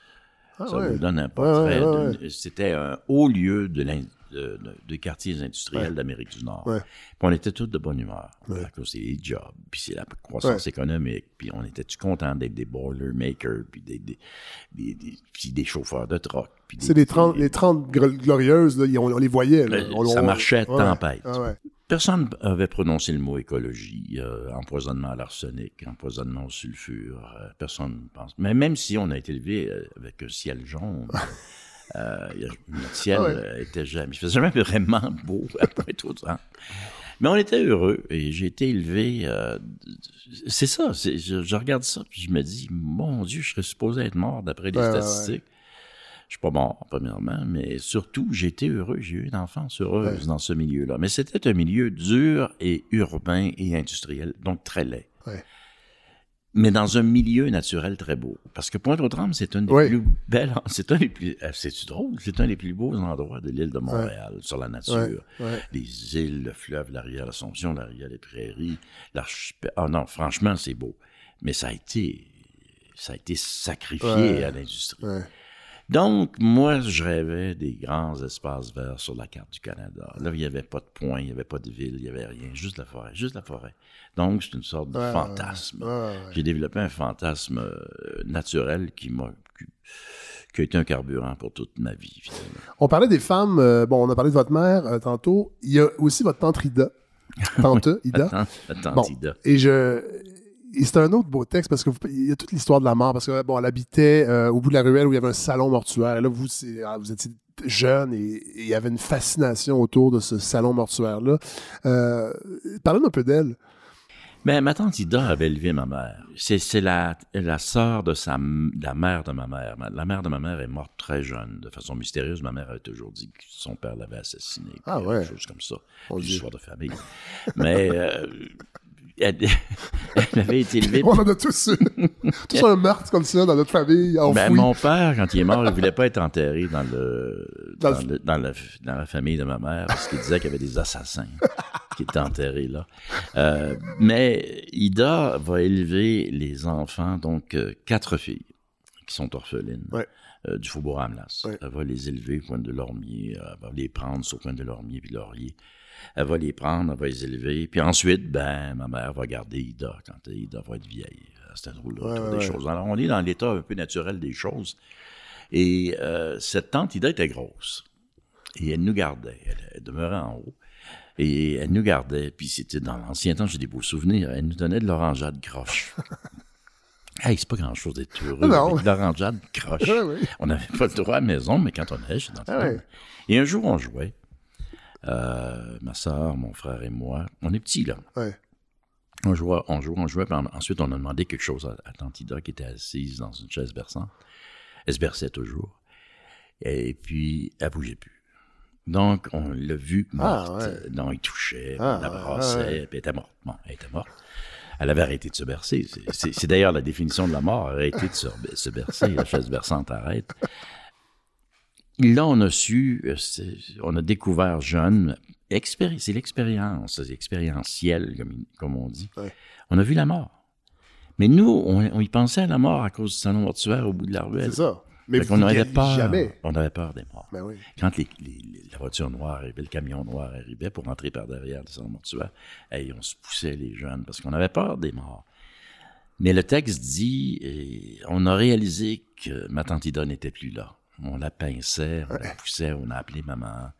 Ah Ça ouais. vous donne un portrait. ouais, C'était un haut lieu de de- quartiers industriels Ouais. d'Amérique du Nord. Ouais. Puis on était tous de bonne humeur, Ouais. à cause des jobs, puis c'est la croissance économique, puis on était tous contents d'être des boiler makers, puis des, des, des, des- puis des chauffeurs de des- C'est les 30, les 30 gr- glorieuses, là, on, on les voyait. là. Euh, On- ça on- marchait tempête. ouais. Personne avait prononcé le mot écologie, euh, empoisonnement à l'arsenic, empoisonnement au sulfure. euh, personne ne pense. Mais même si on a été élevé avec un ciel jaune, euh, notre ciel Ah ouais. euh, était jamais, il faisait jamais vraiment beau à Pointe-aux-Trembles. Mais on était heureux et j'ai été élevé. euh, c'est ça, je, je regarde ça puis je me dis, mon Dieu, je serais supposé être mort d'après les Ouais, ouais, ouais. statistiques. Je suis pas mort, premièrement, mais surtout, j'ai été heureux. J'ai eu une enfance heureuse dans ce milieu-là. Mais c'était un milieu dur et urbain et industriel, donc très laid. Mais dans un milieu naturel très beau. Parce que Pointe-aux-Trembles, c'est un des plus belles, c'est un des plus, euh, c'est drôle, c'est un des plus beaux endroits de l'île de Montréal, sur la nature. Les îles, le fleuve, la rivière Assomption, la rivière des Prairies, l'archipel. Ah non, franchement, c'est beau. Mais ça a été, ça a été sacrifié à l'industrie. Donc, moi, je rêvais des grands espaces verts sur la carte du Canada. Là, il n'y avait pas de point, il n'y avait pas de ville, il n'y avait rien, juste la forêt, juste la forêt. Donc, c'est une sorte de Ouais, fantasme. ouais, ouais. J'ai développé un fantasme euh, naturel qui m'a qui, a été un carburant pour toute ma vie, finalement. On parlait des femmes. euh, bon, on a parlé de votre mère euh, tantôt. Il y a aussi votre tante Rida. Tante Ida. Attends, attends, Bon, Ida. Et je. Et c'est un autre beau texte parce que vous- il y a toute l'histoire de la mort parce que bon, elle habitait euh, au bout de la ruelle où il y avait un salon mortuaire. Et là, vous, ah, vous étiez jeune et, et il y avait une fascination autour de ce salon mortuaire là. Euh, parlez un peu d'elle. Ben, ma tante Ida avait élevé ma mère. C'est, la, la sœur de sa, de la mère de ma mère. La mère de ma mère est morte très jeune, de façon mystérieuse. Ma mère a toujours dit que son père l'avait assassinée. Ah ouais. Des choses comme ça. Dieu. histoires de famille. Mais euh, elle, elle avait été élevée. On en a tous, tous un meurtre comme ça dans notre famille. Ben, mon père, quand il est mort, il voulait pas être enterré dans le Dans dans, le- dans la, dans la famille de ma mère parce qu'il disait qu'il y avait des assassins qui étaient enterrés là. Euh, mais Ida va élever les enfants, donc euh, quatre filles qui sont orphelines. Ouais. euh, du Faubourg. Ouais. Elle va les élever au coin de Lormier, elle va les prendre sur le coin de Lormier puis Laurier. Elle va les prendre, elle va les élever. Puis ensuite, ben, ma mère va garder Ida quand Ida va être vieille. C'est un drôle Ouais, ouais, des choses. Alors, on est dans l'état un peu naturel des choses. Et euh, cette tante Ida était grosse. Et elle nous gardait. Elle, elle demeurait en haut. Et elle nous gardait. Puis c'était dans l'ancien temps, j'ai des beaux souvenirs. Elle nous donnait de l'orangeade croche. hey, c'est pas grand-chose d'être heureux non. avec l'orangeade croche. On n'avait pas le droit à la maison, mais quand on allait notre Ah femme. Et un jour, on jouait. Euh, ma soeur, mon frère et moi. On est petits, là. Ouais. On jouait, on jouait, on jouait. puis en- ensuite, on a demandé quelque chose à, à Tante Ida qui était assise dans une chaise berçante. Elle se berçait toujours. Et puis, elle bougeait plus. Donc, on l'a vue morte. Ah, ouais. Donc, il touchait, Ah, on la ouais, brassait, ouais. puis elle était morte. Bon, elle était morte. Elle avait arrêté de se bercer. C'est d'ailleurs la définition de la mort, arrêter de se, se bercer. La chaise berçante arrête. Là, on a su, euh, on a découvert jeune, c'est l'expérience, c'est expérientiel, comme, comme on dit. Ouais. On a vu la mort. Mais nous, on, on y pensait à la mort à cause du salon mortuaire au bout de la ruelle. C'est ça. Mais qu'on avait peur. jamais. On avait peur des morts. Ben oui. Quand les- les- les- la voiture noire arrivait, le camion noir arrivait pour rentrer par derrière le salon mortuaire, hey, on se poussait les jeunes parce qu'on avait peur des morts. Mais le texte dit, on a réalisé que ma tante Ida n'était plus là. On la pinçait, on la poussait, on a appelé maman.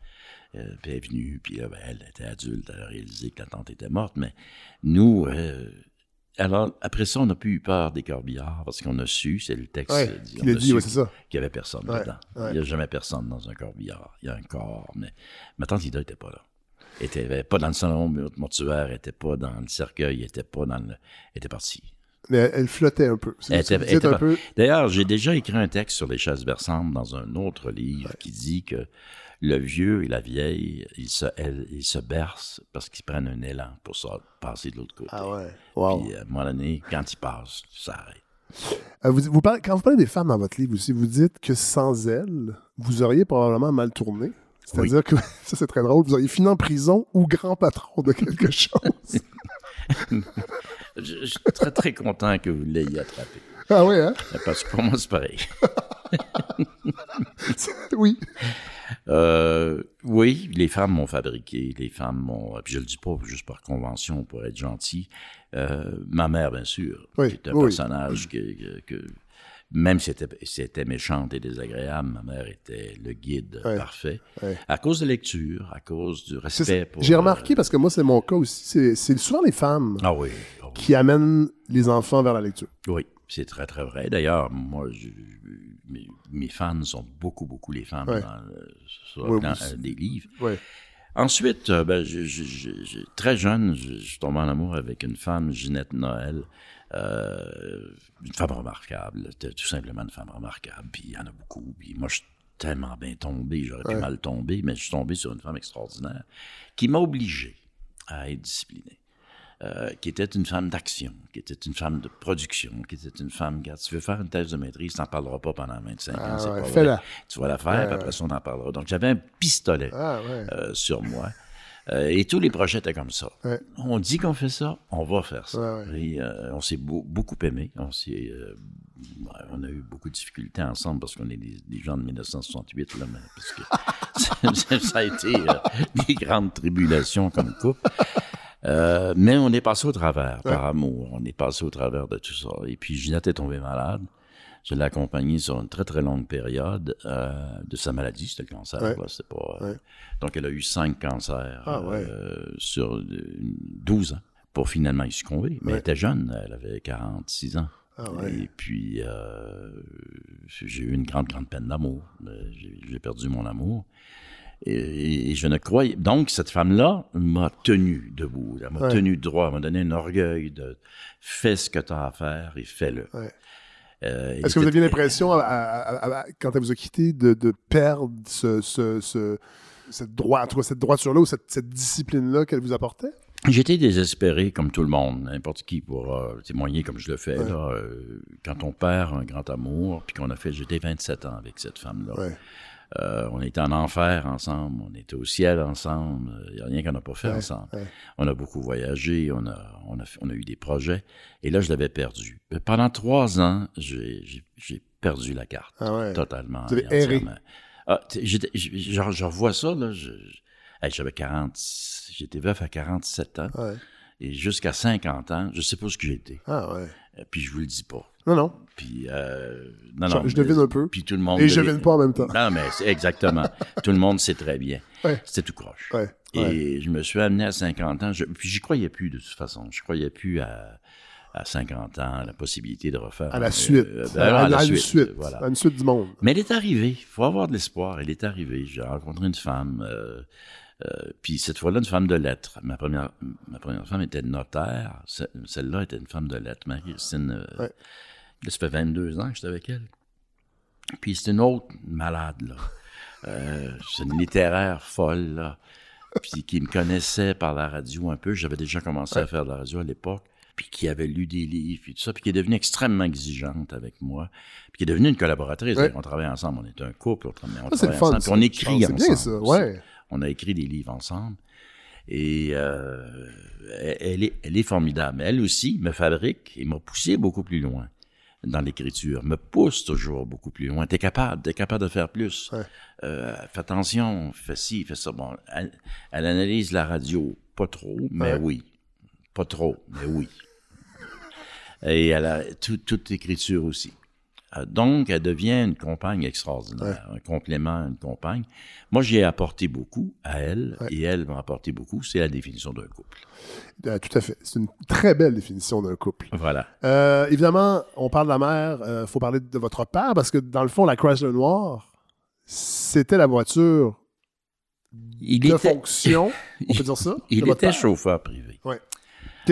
Euh, puis elle est venue, puis ben, elle était adulte, elle a réalisé que la tante était morte. Mais nous, euh, alors après ça, on n'a plus eu peur des corbillards parce qu'on a su, c'est le texte Ouais, dit, qu'il on a dit, ouais, ça. qu'il n'y avait personne Ouais, dedans. Il n'y a jamais personne dans un corbillard. Il y a un corps, mais ma tante Ida n'était pas là. Elle était pas dans le salon mortuaire, elle n'était pas dans le cercueil, elle n'était pas dans le... Elle était partie. Mais elle, elle flottait un peu. Peu. D'ailleurs, j'ai déjà écrit un texte sur les chaises berçantes dans un autre livre qui dit que le vieux et la vieille, ils se, elles- ils se bercent parce qu'ils prennent un élan pour ça, passer de l'autre côté. Ah ouais. Wow. Puis à un moment donné, quand ils passent, ça arrête. Euh, vous, vous parlez- quand vous parlez des femmes dans votre livre aussi, vous dites que sans elles, vous auriez probablement mal tourné. C'est-à-dire que, ça c'est très drôle, vous auriez fini en prison ou grand patron de quelque chose. Je, je suis très, très content que vous l'ayez attrapé. Ah ouais, hein? Parce que pour moi, c'est pareil. oui. Euh, oui, les femmes m'ont fabriqué, les femmes m'ont. Puis je le dis pas juste par convention pour être gentil. Euh, ma mère, bien sûr, Oui, qui est un oui. personnage que- même si elle était, si elle était méchante et désagréable, ma mère était le guide Ouais, parfait. ouais. À cause de lecture, à cause du respect pour. J'ai remarqué, parce que moi c'est mon cas aussi, c'est- souvent les femmes Ah oui. qui amènent les enfants vers la lecture. Oui, c'est très, très vrai. D'ailleurs, moi, je- mes, mes fans sont beaucoup, beaucoup les femmes Ouais. dans le- sur euh, des livres. Ensuite, euh, ben, je- je- très jeune, je, je suis tombé en amour avec une femme, Ginette Noël. Euh, une femme remarquable, tout simplement une femme remarquable. Puis il y en a beaucoup. Puis moi, je suis tellement bien tombé, j'aurais pu mal tomber, mais je suis tombé sur une femme extraordinaire qui m'a obligé à être discipliné. Euh, qui était une femme d'action, qui était une femme de production, qui était une femme, regarde, tu veux faire une thèse de maîtrise, tu n'en parleras pas pendant 25 ans, Ah c'est ouais, pas vrai. Tu vas la faire, Ouais, puis après ça, on en parlera. Donc, j'avais un pistolet Ah euh, sur moi. Euh, et tous les projets étaient comme ça. Ouais. On dit qu'on fait ça, on va faire ça. Ouais, Et euh, on s'est beau- beaucoup aimé. On, s'est, euh, on a eu beaucoup de difficultés ensemble parce qu'on est des, des gens de 1968, là, mais parce que ça, a été des grandes tribulations comme couple. Mais on est passé au travers par amour. On est passé au travers de tout ça. Et puis Ginette est tombée malade. Je l'ai accompagnée sur une très très longue période euh, de sa maladie, c'était le cancer. Ouais. pas, euh, Ouais. Donc elle a eu cinq cancers Ah, ouais. euh, sur euh, 12 ans pour finalement y succomber. Mais elle était jeune, elle avait 46 ans. Ah. Et puis j'ai eu une grande grande peine d'amour. J'ai perdu mon amour. Et, et je ne croyais. Donc, cette femme-là m'a tenu debout. Elle m'a Ouais. tenu droit. M'a donné un orgueil de fais ce que tu as à faire et fais-le. Ouais. Euh, Est-ce que vous aviez l'impression, quand elle vous a quitté, de, de perdre ce, ce- ce- cette, droite, cette droiture-là ou cette, cette discipline-là qu'elle vous apportait? J'étais désespéré, comme tout le monde, n'importe qui pourra témoigner comme je le fais. Ouais. Là, euh, quand on perd un grand amour, puis qu'on a fait, j'étais 27 ans avec cette femme-là. Ouais. Euh, on était en enfer ensemble, on était au ciel ensemble. Il n'y a rien qu'on n'a pas fait Ouais, ensemble. ouais. On a beaucoup voyagé, on a, on, a, fait- on a eu des projets. Et là, je l'avais perdu. Euh, Pendant trois ans, j'ai perdu la carte. Ah ouais. Totalement. Ah, j- je, je revois ça, là. J'avais 40. J'étais veuf à 47 ans. Et jusqu'à 50 ans, je sais pas ce que j'étais. Ah ouais. Euh, Puis je vous le dis pas. Non, non. Puis, euh, non, Je- non, je devine un peu. Puis tout le monde. Et je devine- pas en même temps. Non, mais exactement. tout le monde sait très bien. Ouais. C'était tout croche. Ouais, Et je me suis amené à 50 ans. Je, puis j'y croyais plus de toute façon. Je croyais plus à, à 50 ans la possibilité de refaire. À la suite. euh, à, ben, à la à suite, suite. Voilà. À une suite du monde. Mais elle est arrivée. Il faut avoir de l'espoir. Elle est arrivée. J'ai rencontré une femme. euh, euh, puis cette fois-là, une femme de lettres. Ma première, ma première femme était notaire. Ce- Celle-là était une femme de lettres. Marie-Christine. Ouais. Là, ça fait 22 ans que j'étais avec elle. Puis c'est une autre malade, là. Euh, c'est une littéraire folle, là. Puis qui me connaissait par la radio un peu. J'avais déjà commencé à faire de la radio à l'époque. Puis qui avait lu des livres, puis tout ça. Puis qui est devenue extrêmement exigeante avec moi. Puis qui est devenue une collaboratrice. Ouais. On travaillait ensemble. On était un couple. On, tra- mais on Ah, c'est le travaillait fun, ensemble. Puis on écrit ensemble. bien, ça, aussi. ouais. On a écrit des livres ensemble. Et euh, elle est, elle est formidable. Elle aussi me fabrique et m'a poussé beaucoup plus loin dans l'écriture, me pousse toujours beaucoup plus loin. T'es capable, t'es capable de faire plus. Ouais. Euh, fais attention, fais ci, fais ça. Bon, elle, elle analyse la radio, pas trop, mais Ouais. oui. Pas trop, mais oui. Et elle a tout- toute l'écriture aussi. Euh, Donc, elle devient une compagne extraordinaire, un complément à une compagne. Moi, j'y ai apporté beaucoup à elle, et elle m'a apporté beaucoup. C'est la définition d'un couple. Euh, tout à fait. C'est une très belle définition d'un couple. Voilà. Euh, évidemment, on parle de la mère, il faut parler de votre père, parce que dans le fond, la Chrysler Noire, c'était la voiture Il de était- fonction, on peut dire ça? Il était père. chauffeur privé. Ouais.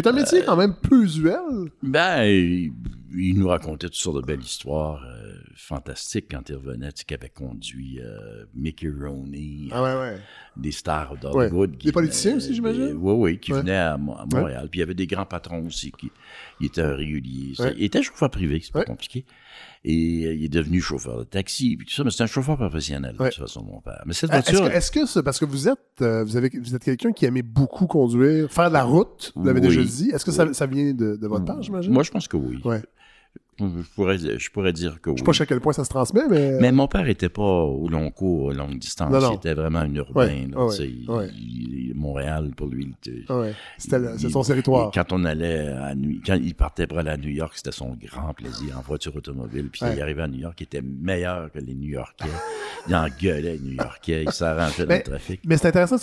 Qui est un métier quand même peu usuel. Ben, il, il nous racontait toutes sortes de belles histoires euh, fantastiques quand il revenait, tu sais, qu'il avait conduit euh, Mickey Rooney, Ah ouais, ouais. des stars d'Hollywood. Ouais. Des politiciens aussi, j'imagine? Oui, oui, qui venaient à, Mo- à Montréal. Puis il y avait des grands patrons aussi qui il était un régulier. Ça, Ouais. Il était chauffeur privé, c'est pas compliqué. Et euh, il est devenu chauffeur de taxi, puis tout ça, mais c'est un chauffeur professionnel, de toute façon, mon père. Mais cette Euh, Est-ce voiture... que, est-ce que c'est parce que vous êtes, euh, vous, avez, vous êtes quelqu'un qui aimait beaucoup conduire, faire de la route, vous l'avez Oui. déjà dit. Est-ce que ça, vient de, de votre père, j'imagine? Moi, je pense que oui. Ouais. Je pourrais, je pourrais dire que oui. Je sais pas jusqu'à quel point ça se transmet, mais. Mais mon père était pas au long cours, distances. Non, non. Il était vraiment un urbain. Ouais, là, ouais, tu sais, il- ouais. il- Montréal, pour lui, Ah. C'était c'est son territoire. Quand on allait à New quand il partait pour aller à New York, c'était son grand plaisir en voiture automobile. Puis il arrivait à New York, il était meilleur que les New-Yorkais. il engueulait les New-Yorkais, il s'arrangeait dans le trafic. mais c'est intéressant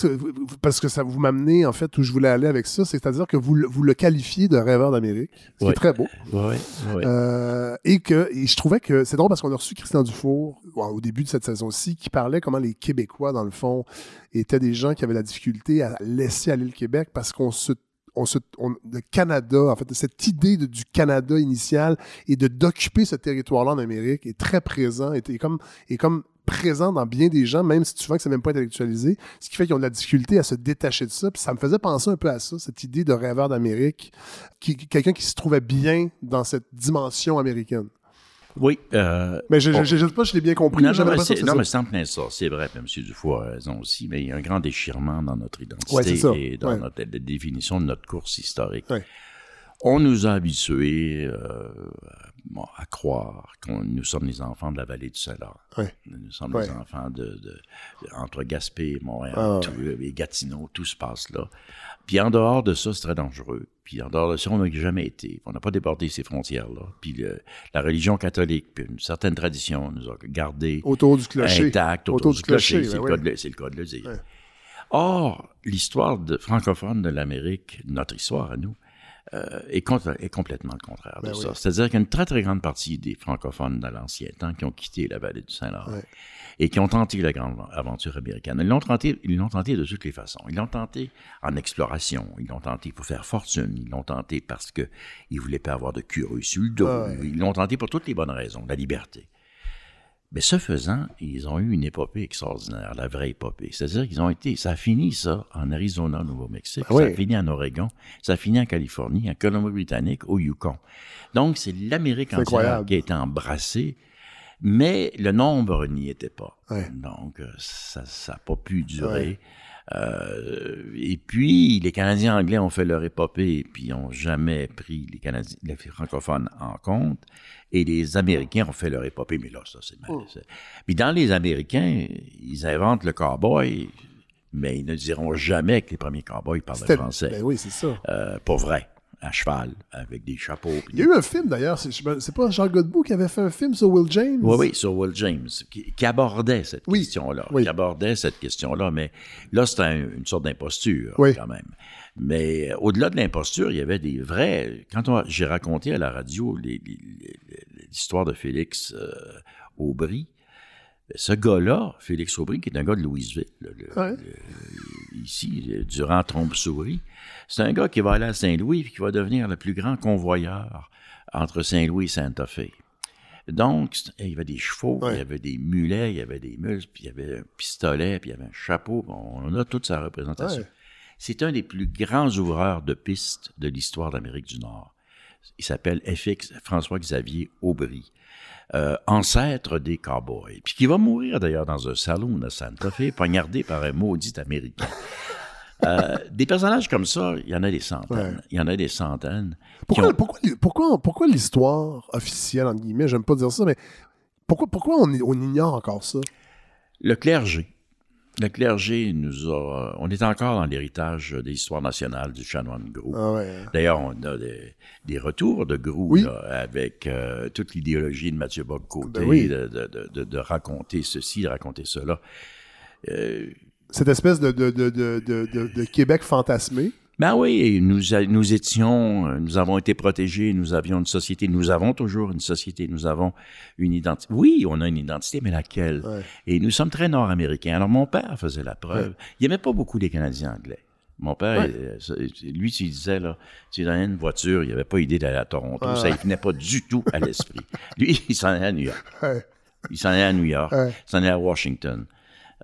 parce que, ça vous m'amenez en fait où je voulais aller avec ça, c'est-à-dire que vous, le- vous le qualifiez de rêveur d'Amérique, ce qui Ouais. est très beau. Ouais, ouais. Euh, et que et je trouvais que c'est drôle parce qu'on a reçu Christian Dufour au début de cette saison-ci qui parlait comment les Québécois, dans le fond, étaient des gens qui avaient la difficulté à laisser aller le Québec parce qu'on se on se, on- le Canada, en fait, cette idée du Canada initial et de d'occuper ce territoire-là en Amérique est très présent, est comme, est comme présent dans bien des gens, même si tu vois que c'est même pas intellectualisé, ce qui fait qu'ils ont de la difficulté à se détacher de ça. Puis ça me faisait penser un peu à ça, cette idée de rêveur d'Amérique, qui, quelqu'un qui se trouvait bien dans cette dimension américaine. Oui. euh, Mais je ne sais pas si je l'ai bien compris. Non, non, mais c'est, non, mais ça. c'est en plein ça. C'est vrai, M. Dufour a raison aussi, mais il y a un grand déchirement dans notre identité Ouais, et dans Ouais. notre la définition de notre course historique. Ouais. On nous a habitués euh, bon, à croire que nous sommes les enfants de la vallée du Saint-Laurent. Nous sommes les enfants de, entre Gaspé et Montréal, Ah, tout, et Gatineau, tout se passe là. Puis en dehors de ça, c'est très dangereux. Puis en dehors de ça, on n'a jamais été. On n'a pas débordé ces frontières-là. Puis le- la religion catholique, puis une certaine tradition nous a gardés Autour du clocher. autour, du clocher. ben c'est, oui. le cas de le- cas de le dire. Or, l'histoire francophone de l'Amérique, notre histoire à nous, euh, est, contre- est complètement le contraire de Ben ça. oui. C'est-à-dire qu'il y a une très, très grande partie des francophones dans l'ancien temps qui ont quitté la vallée du Saint-Laurent et qui ont tenté la grande aventure américaine. Ils l'ont tenté, ils l'ont tenté de toutes les façons. Ils l'ont tenté en exploration, ils l'ont tenté pour faire fortune, ils l'ont tenté parce que ils voulaient pas avoir de curieux sur le dos, Ah ils l'ont tenté pour toutes les bonnes raisons, la liberté. Mais ce faisant, ils ont eu une épopée extraordinaire, la vraie épopée. C'est-à-dire qu'ils ont été, ça a fini ça en Arizona, Nouveau-Mexique, Ah ça a fini en Oregon, ça a fini en Californie, en Colombie-Britannique, au Yukon. Donc c'est l'Amérique entière incroyable. qui a été embrassée, mais le nombre n'y était pas. Donc euh, ça n'a pas pu durer. Et puis, les Canadiens anglais ont fait leur épopée et puis n'ont jamais pris les, Canadiens, les francophones en compte. Et les Américains ont fait leur épopée, mais là, ça, c'est mal. Oh. Puis dans les Américains, ils inventent le cowboy, mais ils ne diront jamais que les premiers cowboys C'était- français. Ben oui, c'est ça. Euh, pas vrai. À cheval, avec des chapeaux. Il y a eu un film d'ailleurs, c'est pas Jean Godbout qui avait fait un film sur Will James? Oui, oui, sur Will James, qui, qui abordait cette Oui, question-là. oui. Qui abordait cette question-là, mais là, c'était un- une sorte d'imposture, Oui. quand même. Mais euh, au-delà de l'imposture, il y avait des vrais. Quand j'ai raconté à la radio l'histoire de Félix euh, Aubry, ce gars-là, Félix Aubry, qui est un gars de Louisville, le- le- Ouais. le- ici, durant Trompe-Souris, c'est un gars qui va aller à Saint-Louis et qui va devenir le plus grand convoyeur entre Saint-Louis et Santa Fe. Donc, c'est- il y avait des chevaux, Ouais. il y avait des mulets, il y avait des mules, puis il y avait un pistolet, puis il y avait un chapeau. On a toute sa représentation. Ouais. C'est un des plus grands ouvreurs de pistes de l'histoire d'Amérique du Nord. Il s'appelle FX François-Xavier Aubry, euh, ancêtre des cowboys, puis qui va mourir d'ailleurs dans un salon à Santa Fe, poignardé par un maudit Américain. Euh, des personnages comme ça, il y en a des centaines. Ouais. Il y en a des centaines. Pourquoi, ont- pourquoi, pourquoi, pourquoi l'histoire officielle, entre guillemets, j'aime pas dire ça, mais pourquoi, pourquoi on, on ignore encore ça? Le clergé. Le clergé nous a. On est encore dans l'héritage des histoires nationales du chanoine Grou. Ah ouais. D'ailleurs, on a des, des retours de Grou Oui. là, avec euh, toute l'idéologie de Mathieu Bock-Côté, Ben oui. de, de- de- de- de raconter ceci, de raconter cela. Euh, Cette espèce de, de, de, de, de, de- de Québec fantasmé. Ben oui, nous, nous étions, euh, nous avons été protégés, nous avions une société, nous avons toujours une société, nous avons une identité. Oui, on a une identité, mais laquelle? Et nous sommes très nord-américains. Alors, mon père faisait la preuve. Il n'aimait pas beaucoup les Canadiens anglais. Mon père, Ouais. euh, lui, tu lui disais, là, tu donnais une voiture, il n'avait pas idée d'aller à Toronto, Ouais, ça ne ouais. venait pas du tout à l'esprit. Lui, il s'en allait à New York. Ouais. Il s'en allait à New York, Ouais. il s'en allait à Washington.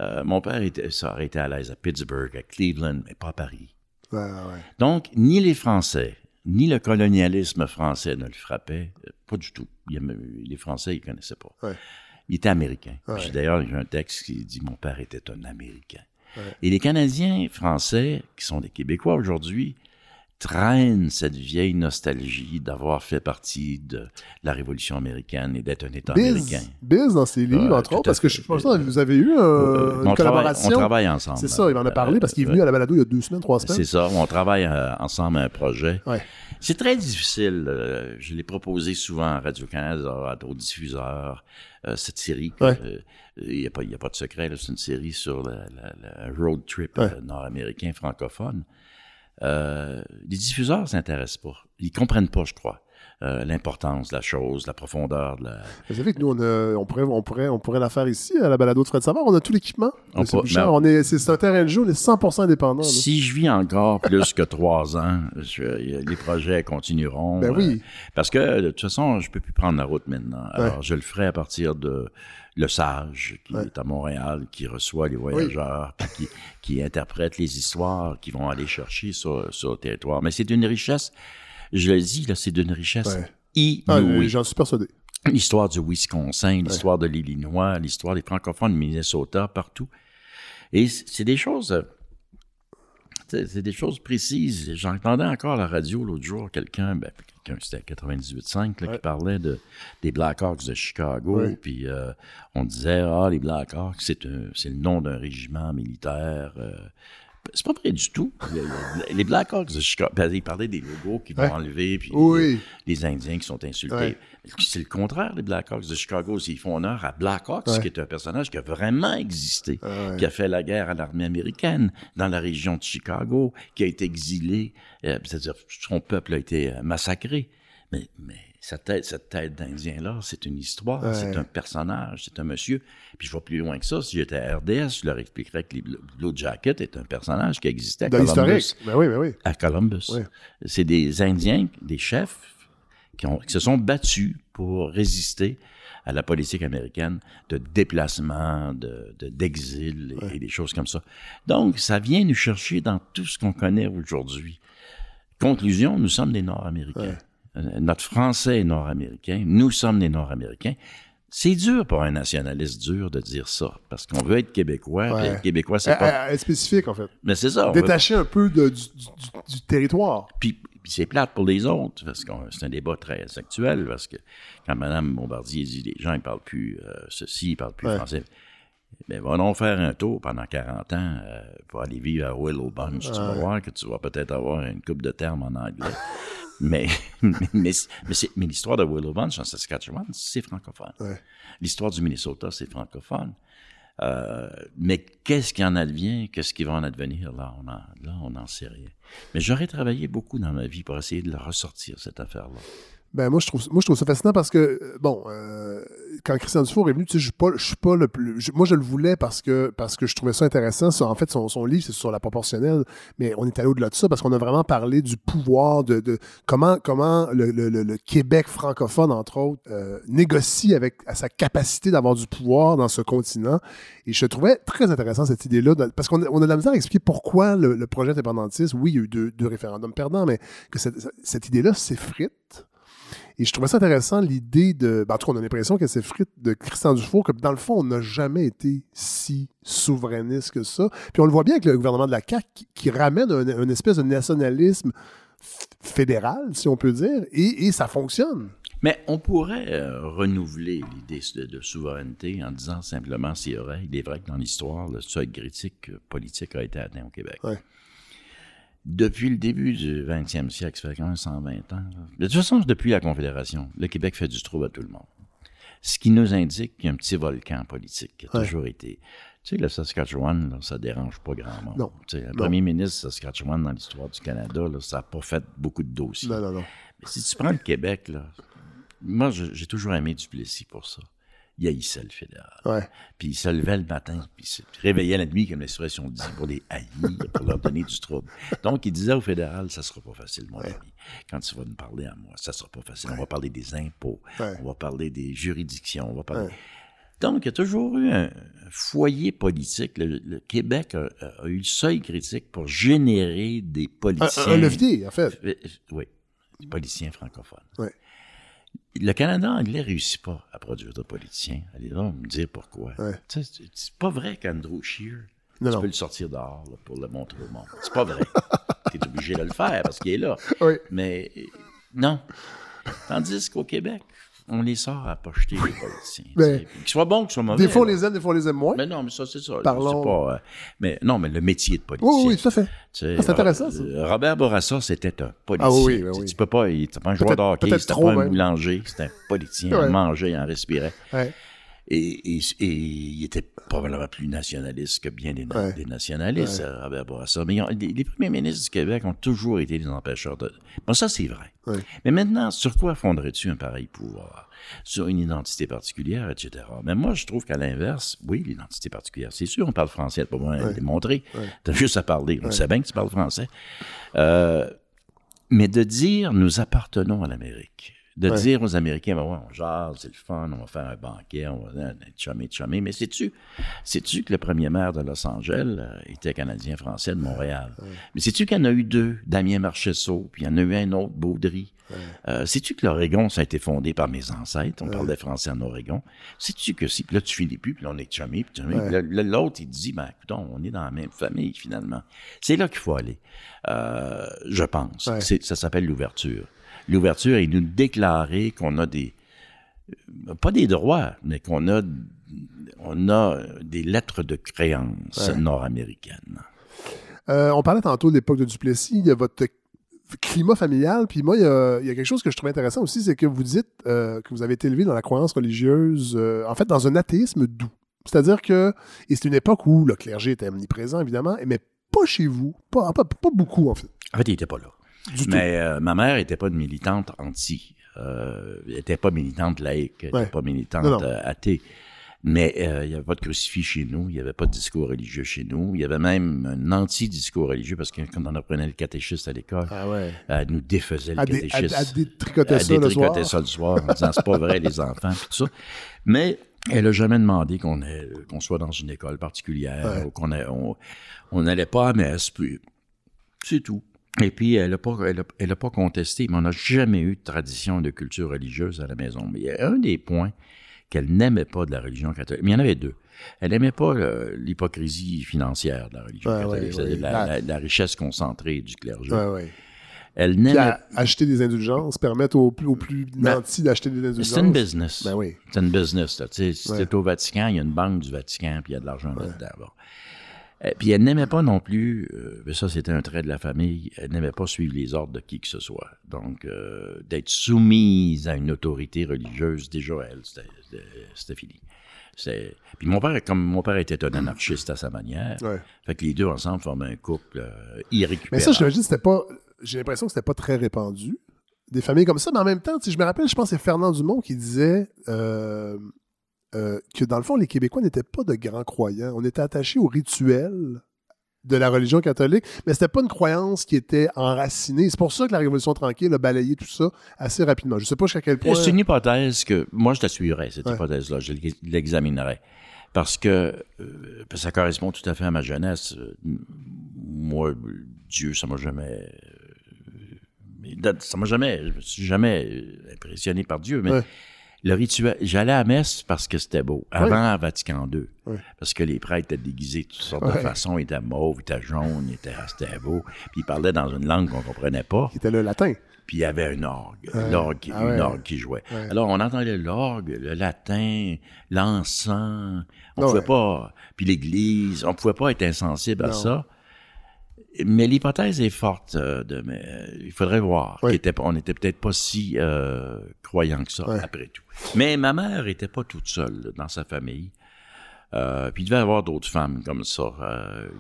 Euh, mon père était, ça aurait été à l'aise à Pittsburgh, à Cleveland, mais pas à Paris. Ouais, ouais. Donc, ni les Français, ni le colonialisme français ne le frappaient, euh, pas du tout. Il les Français, ils ne connaissaient pas. Ouais. Il était américain. D'ailleurs, j'ai un texte qui dit Mon père était un Américain. Et les Canadiens français, qui sont des Québécois aujourd'hui, traînent cette vieille nostalgie d'avoir fait partie de la Révolution américaine et d'être un État américain. Biz, Biz dans ses livres, entre autres, parce que je pense que vous avez eu un- Euh, une on travaille- collaboration. on travaille ensemble. C'est ça, il m'en a parlé parce qu'il est venu Euh, à la balado il y a deux semaines, trois semaines. C'est ça, on travaille euh, ensemble à un projet. Ouais. C'est très difficile. euh, je l'ai proposé souvent à Radio-Canada, à d'autres diffuseurs, euh, cette série. que, Ouais. euh, Il n'y a, pas- a de secret, c'est une série sur la road trip Ouais. euh, nord-américain francophone. Euh, les diffuseurs s'intéressent pas. Ils comprennent pas, je crois, euh, l'importance de la chose, la profondeur de la... Vous savez que nous, on, a- on, pourrait, on, pourrait, on pourrait la faire ici, à la balado de Fred Savard. On a tout l'équipement. On peut- Bouchard. mais- on est, c'est, un terrain de jeu, on est 100% indépendant. là. Si je vis encore plus que trois ans, je- les projets continueront. Ben oui. euh, parce que de toute façon, je peux plus prendre la route maintenant. Alors, je le ferai à partir de Le Sage, qui est à Montréal, qui reçoit les voyageurs, qui, qui interprète les histoires qu'ils vont aller chercher sur, sur le territoire. Mais c'est d'une richesse, je le dis, là, c'est d'une richesse Ouais. Ah. J'en suis persuadé. L'histoire du Wisconsin, l'histoire de l'Illinois, l'histoire des francophones du Minnesota, partout. Et c'est des choses. C'est des choses précises. J'entendais encore à la radio l'autre jour quelqu'un, ben, quelqu'un c'était à 98.5, là, qui parlait de, des Blackhawks de Chicago. Ouais. Puis euh, on disait, ah, les Blackhawks, c'est c'est le nom d'un régiment militaire. euh, c'est pas vrai du tout. Le- le- Les Blackhawks de Chicago, ben, ils parlaient des logos qu'ils vont Ouais. enlever, puis Oui. les, les Indiens qui sont insultés. Ouais. C'est le contraire, les Blackhawks de Chicago. Ils font honneur à Blackhawks, Ouais. qui est un personnage qui a vraiment existé, ouais. qui a fait la guerre à l'armée américaine dans la région de Chicago, qui a été exilé, euh, c'est-à-dire son peuple a été euh, massacré. Mais, mais cette tête, cette tête d'Indien-là, c'est une histoire, Ouais. c'est un personnage, c'est un monsieur. Puis je vais plus loin que ça. Si j'étais à RDS, je leur expliquerais que les Blue Blue Jacket est un personnage qui existait à Dans Columbus. Ben oui, ben oui. À Columbus. Ouais. C'est des Indiens, des chefs, qui, ont- qui se sont battus pour résister à la politique américaine de déplacement, de, de- d'exil et, et des choses comme ça. Donc, ça vient nous chercher dans tout ce qu'on connaît aujourd'hui. Conclusion, nous sommes des Nord-Américains. Notre français est nord-américain. Nous sommes des Nord-Américains. C'est dur pour un nationaliste dur de dire ça, parce qu'on veut être québécois. Ouais. être québécois, c'est Elle- pas... est spécifique, en fait. Mais c'est ça. veut- Détacher un peu de- du, du- du territoire. puis, puis c'est plate pour les autres, parce que c'est un débat très actuel, parce que quand Mme Bombardier dit les gens ne parlent plus euh, ceci, ils parlent plus Ouais. français, ben va faire un tour pendant 40 ans euh, pour aller vivre à Willow Bunch. Tu vas voir que tu vas peut-être avoir une coupe de termes en anglais. mais mais, mais, l'histoire de Willow Bunch en Saskatchewan, c'est francophone. Ouais. L'histoire du Minnesota, c'est francophone. Euh, mais qu'est-ce qui en advient, qu'est-ce qui va en advenir, là, on en, là, on n'en sait rien. Mais j'aurais travaillé beaucoup dans ma vie pour essayer de la ressortir, cette affaire-là. Ben moi je trouve moi je trouve ça fascinant parce que euh, bon euh, quand Christian Dufour est venu tu sais je suis pas je suis pas le plus moi je le voulais parce que parce que je trouvais ça intéressant. En fait son, son livre c'est sur la proportionnelle mais on est allé au-delà de ça parce qu'on a vraiment parlé du pouvoir de, de comment comment le, le- le- Québec francophone entre autres euh, négocie avec à sa capacité d'avoir du pouvoir dans ce continent. Et je trouvais très intéressant cette idée là parce qu'on on a de la misère à expliquer pourquoi le, le projet indépendantiste oui il y a eu deux, deux référendums perdants mais que cette, cette idée là s'effrite et je trouvais ça intéressant, l'idée de. ben, en tout cas, on a l'impression que c'est frite de Christian Dufour, que dans le fond, on n'a jamais été si souverainiste que ça. Puis on le voit bien avec le gouvernement de la CAQ qui, qui ramène un, un espèce de nationalisme fédéral, si on peut dire, et, et ça fonctionne. Mais on pourrait euh, renouveler l'idée de, de souveraineté en disant simplement, c'est vrai, il est vrai que dans l'histoire, le seuil critique politique a été atteint au Québec. Ouais. Depuis le début du 20e siècle, ça fait quand même 120 ans. De toute façon, depuis la Confédération, le Québec fait du trouble à tout le monde. Ce qui nous indique qu'il y a un petit volcan politique qui a Ouais. toujours été. Tu sais, le Saskatchewan, là, ça dérange pas grand monde. Non. Tu sais, le Non. premier ministre du Saskatchewan dans l'histoire du Canada, là, ça n'a pas fait beaucoup de dossiers. Non, non, non. Mais si tu prends le Québec, là, moi, j'ai toujours aimé Duplessis pour ça. Il haïssait le fédéral. Ouais. Puis il se levait le matin, puis il se réveillait la nuit, comme l'expression dit, pour les haïr, pour leur donner du trouble. Donc, il disait au fédéral, ça sera pas facile, mon ami. Quand tu vas nous parler à moi, ça sera pas facile. On va parler des impôts, on va parler des juridictions, on va parler... Ouais. Donc, il y a toujours eu un foyer politique. Le, le Québec a, a eu le seuil critique pour générer des Un, politiciens... un levier, en fait. Oui, des politiciens francophones. Le Canada anglais réussit pas à produire de politiciens. Allez là me dire pourquoi. Ouais. C'est pas vrai qu'Andrew Scheer, Non, tu non. peux le sortir dehors là, pour le montrer au monde. C'est pas vrai. tu es obligé de le faire parce qu'il est là. Oui. Mais non. Tandis qu'au Québec, on les sort à pocheter les politiciens. Ben. Qu'ils soient bons, qu'ils soient mauvais. Des fois, on les aime, des fois, on les aime moins. Mais non, mais ça, c'est ça. Parlons- pas, euh, mais non, mais le métier de politicien. Oui, oui, tout à fait. Ah, c'est intéressant, ça. Robert Bourassa, c'était un politicien. Ah oui, oui, Tu- oui. Tu peux pas, il était pas un joueur Peut-être- de hockey, peut-être c'était pas un même. boulanger, c'était un politicien. Ouais. Il mangeait, il en respirait. Ouais. Et, et- et il était probablement plus nationaliste que bien des, na- Ouais. des nationalistes, Ouais. euh, Robert Bourassa. Mais ont- les, les premiers ministres du Québec ont toujours été des empêcheurs de... Bon, ça, c'est vrai. Ouais. Mais maintenant, sur quoi fonderais-tu un pareil pouvoir? Sur une identité particulière, etc. Mais moi, je trouve qu'à l'inverse, oui, l'identité particulière, c'est sûr, on parle français, pas besoin de démontrer. Ouais. T'as juste à parler. On sait bien que tu parles français. Euh, mais de dire, nous appartenons à l'Amérique. De Ouais. dire aux Américains, ben ouais, on jase, c'est le fun, on va faire un banquet, on va être chumé, chumé. Mais sais-tu, sais-tu que le premier maire de Los Angeles euh, était Canadien-Français de Montréal? Mais sais-tu qu'il y en a eu deux, Damien Marcheseau, puis il y en a eu un autre, Baudry? Euh, sais-tu que l'Oregon, ça a été fondé par mes ancêtres? On parlait français en Oregon. Sais-tu que si, puis là, tu finis plus, puis là, on est chumé, puis chumé. L'autre, il dit, ben, écoute, on est dans la même famille, finalement. C'est là qu'il faut aller, euh, je pense. Ça s'appelle l'ouverture. L'ouverture est nous déclarer qu'on a des, euh, pas des droits, mais qu'on a, on a des lettres de créance Ouais. nord-américaines. Euh, on parlait tantôt de l'époque de Duplessis, il y a votre climat familial, puis moi, il y, a, il y a quelque chose que je trouve intéressant aussi, c'est que vous dites euh, que vous avez été élevé dans la croyance religieuse, euh, en fait, dans un athéisme doux. C'est-à-dire que, et c'est une époque où le clergé était omniprésent, évidemment, mais pas chez vous, pas, pas, pas beaucoup, en fait. En fait, il n'était pas là. Du Mais euh, ma mère n'était pas une militante anti. Euh, elle n'était pas militante laïque, elle Ouais. n'était pas militante Non, non. euh, athée. Mais euh, il n'y avait pas de crucifix chez nous, il n'y avait pas de discours religieux chez nous. Il y avait même un anti-discours religieux parce que quand on apprenait le catéciste à l'école, Ah ouais. elle nous défaisait le À détricoter Elle ça détricotait soir. ça le soir en disant c'est pas vrai les enfants tout ça. Mais elle n'a jamais demandé qu'on soit dans une école particulière Ouais. ou qu'on on n'allait pas à messe puis c'est tout. Et puis, elle n'a pas, elle a- elle a pas contesté, mais on n'a jamais eu de tradition de culture religieuse à la maison. Mais il y a un des points qu'elle n'aimait pas de la religion catholique. Mais il y en avait deux. Elle n'aimait pas euh, l'hypocrisie financière de la religion Ouais, catholique, ouais, c'est-à-dire ouais. la, La- richesse concentrée du clergé. Elle n'aimait acheter des indulgences, permettre aux plus, aux plus Ben, nantis d'acheter des indulgences. C'est une business. Ben oui. C'est une business. là. Si au Vatican, il y a une banque du Vatican, puis il y a de l'argent là-dedans. bon. Euh, puis elle n'aimait pas non plus, euh, mais ça c'était un trait de la famille, elle n'aimait pas suivre les ordres de qui que ce soit. Donc, euh, d'être soumise à une autorité religieuse, déjà, elle, c'était- fini. Puis mon père, comme mon père était un anarchiste à sa manière, Ouais. fait que les deux ensemble formaient un couple euh, irrécupérable. Mais ça, j'imagine, c'était pas. J'ai l'impression que c'était pas très répandu. Des familles comme ça, mais en même temps, je me rappelle, je pense que c'est Fernand Dumont qui disait euh, que dans le fond, les Québécois n'étaient pas de grands croyants. On était attachés au rituel de la religion catholique, mais c'était pas une croyance qui était enracinée. C'est pour ça que la Révolution tranquille a balayé tout ça assez rapidement. Je sais pas jusqu'à quel point. C'est une hypothèse que moi je la suivrais, cette Ouais. hypothèse-là, je l'ex- l'examinerais. Parce que euh, parce que ça correspond tout à fait à ma jeunesse. Moi, Dieu, ça m'a jamais. euh, Ça m'a jamais. Je me suis jamais impressionné par Dieu, mais Ouais. Le rituel. J'allais à messe parce que c'était beau. Avant Ouais. à Vatican II. Parce que les prêtres étaient déguisés de toutes sortes de façons. Ils étaient mauves, ils étaient jaunes, ils étaient, c'était beau. Puis ils parlaient dans une langue qu'on comprenait pas. Qui était le latin. Puis il y avait un orgue, Ouais. l'orgue qui- Ah ouais. une orgue qui jouait. Ouais. Alors on entendait l'orgue, le latin, l'encens. On Ah pouvait pas, puis l'église, on pouvait pas être insensible à ça. Mais l'hypothèse est forte. euh, de, mais, euh, il faudrait voir. Oui. était on n'était peut-être pas si euh, croyants que ça, après tout. Mais ma mère était pas toute seule là, dans sa famille. Euh, puis il devait y avoir d'autres femmes comme ça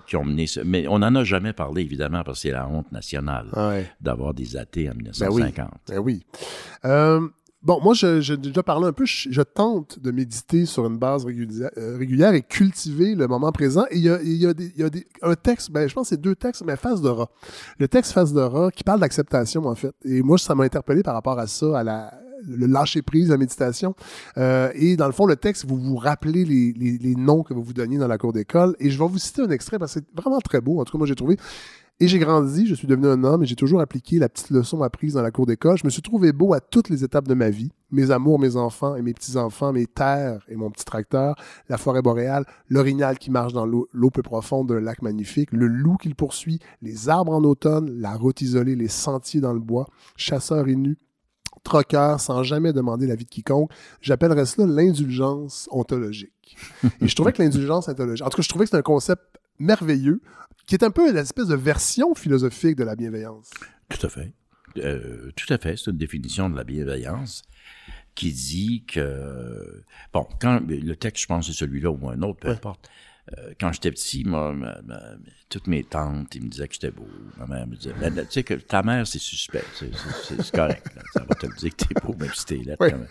qui ont mené ça. Mais on n'en a jamais parlé, évidemment, parce que c'est la honte nationale Ouais. d'avoir des athées en Ben oui. 1950. Ben oui. Euh, bon, moi, j'ai déjà parlé un peu. Je, je tente de méditer sur une base régulière, euh, régulière et cultiver le moment présent. Et il y a, il y a des- il y a des- un texte, ben, je pense que c'est deux textes, mais Face de rat. Le texte Face de rat qui parle d'acceptation, en fait. Et moi, ça m'a interpellé par rapport à ça, à la le lâcher prise, la méditation. Euh, et dans le fond, le texte, vous vous rappelez les, les- les noms que vous vous donniez dans la cour d'école. Et je vais vous citer un extrait parce que c'est vraiment très beau. En tout cas, moi, j'ai trouvé. Et j'ai grandi, je suis devenu un homme et j'ai toujours appliqué la petite leçon apprise dans la cour d'école. Je me suis trouvé beau à toutes les étapes de ma vie. Mes amours, mes enfants et mes petits-enfants, mes terres et mon petit tracteur, la forêt boréale, l'orignal qui marche dans l'eau peu profonde d'un lac magnifique, le loup qui le poursuit, les arbres en automne, la route isolée, les sentiers dans le bois, chasseur et nu, troqueur sans jamais demander l'avis de quiconque. J'appellerais cela l'indulgence ontologique. Et je trouvais que l'indulgence ontologique, en tout cas, je trouvais que c'est un concept merveilleux qui est un peu l'espèce de version philosophique de la bienveillance. Tout à fait. Euh, tout à fait. C'est une définition de la bienveillance qui dit que. Bon, quand le texte, je pense, c'est celui-là ou un autre, peu importe. Euh, quand j'étais petit, moi, ma- ma- toutes mes tantes, ils me disaient que j'étais beau. Ma mère me disait, Ben, tu sais que ta mère, c'est suspect. C'est- correct. là. Ça va te le dire que t'es beau, même si t'es même.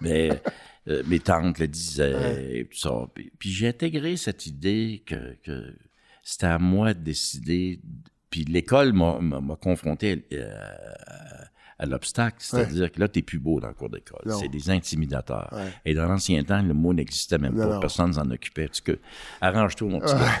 Mais euh, mes tantes le disaient, et tout ça. Puis, puis j'ai intégré cette idée que, que c'était à moi de décider. Puis l'école m'a confronté euh, à l'obstacle, c'est-à-dire que là, t'es plus beau dans le cours d'école. C'est des intimidateurs. Ouais. Et dans l'ancien temps, le mot n'existait même Non, pas. non. Personne s'en occupait. Tu que, arrange-toi, mon petit gars.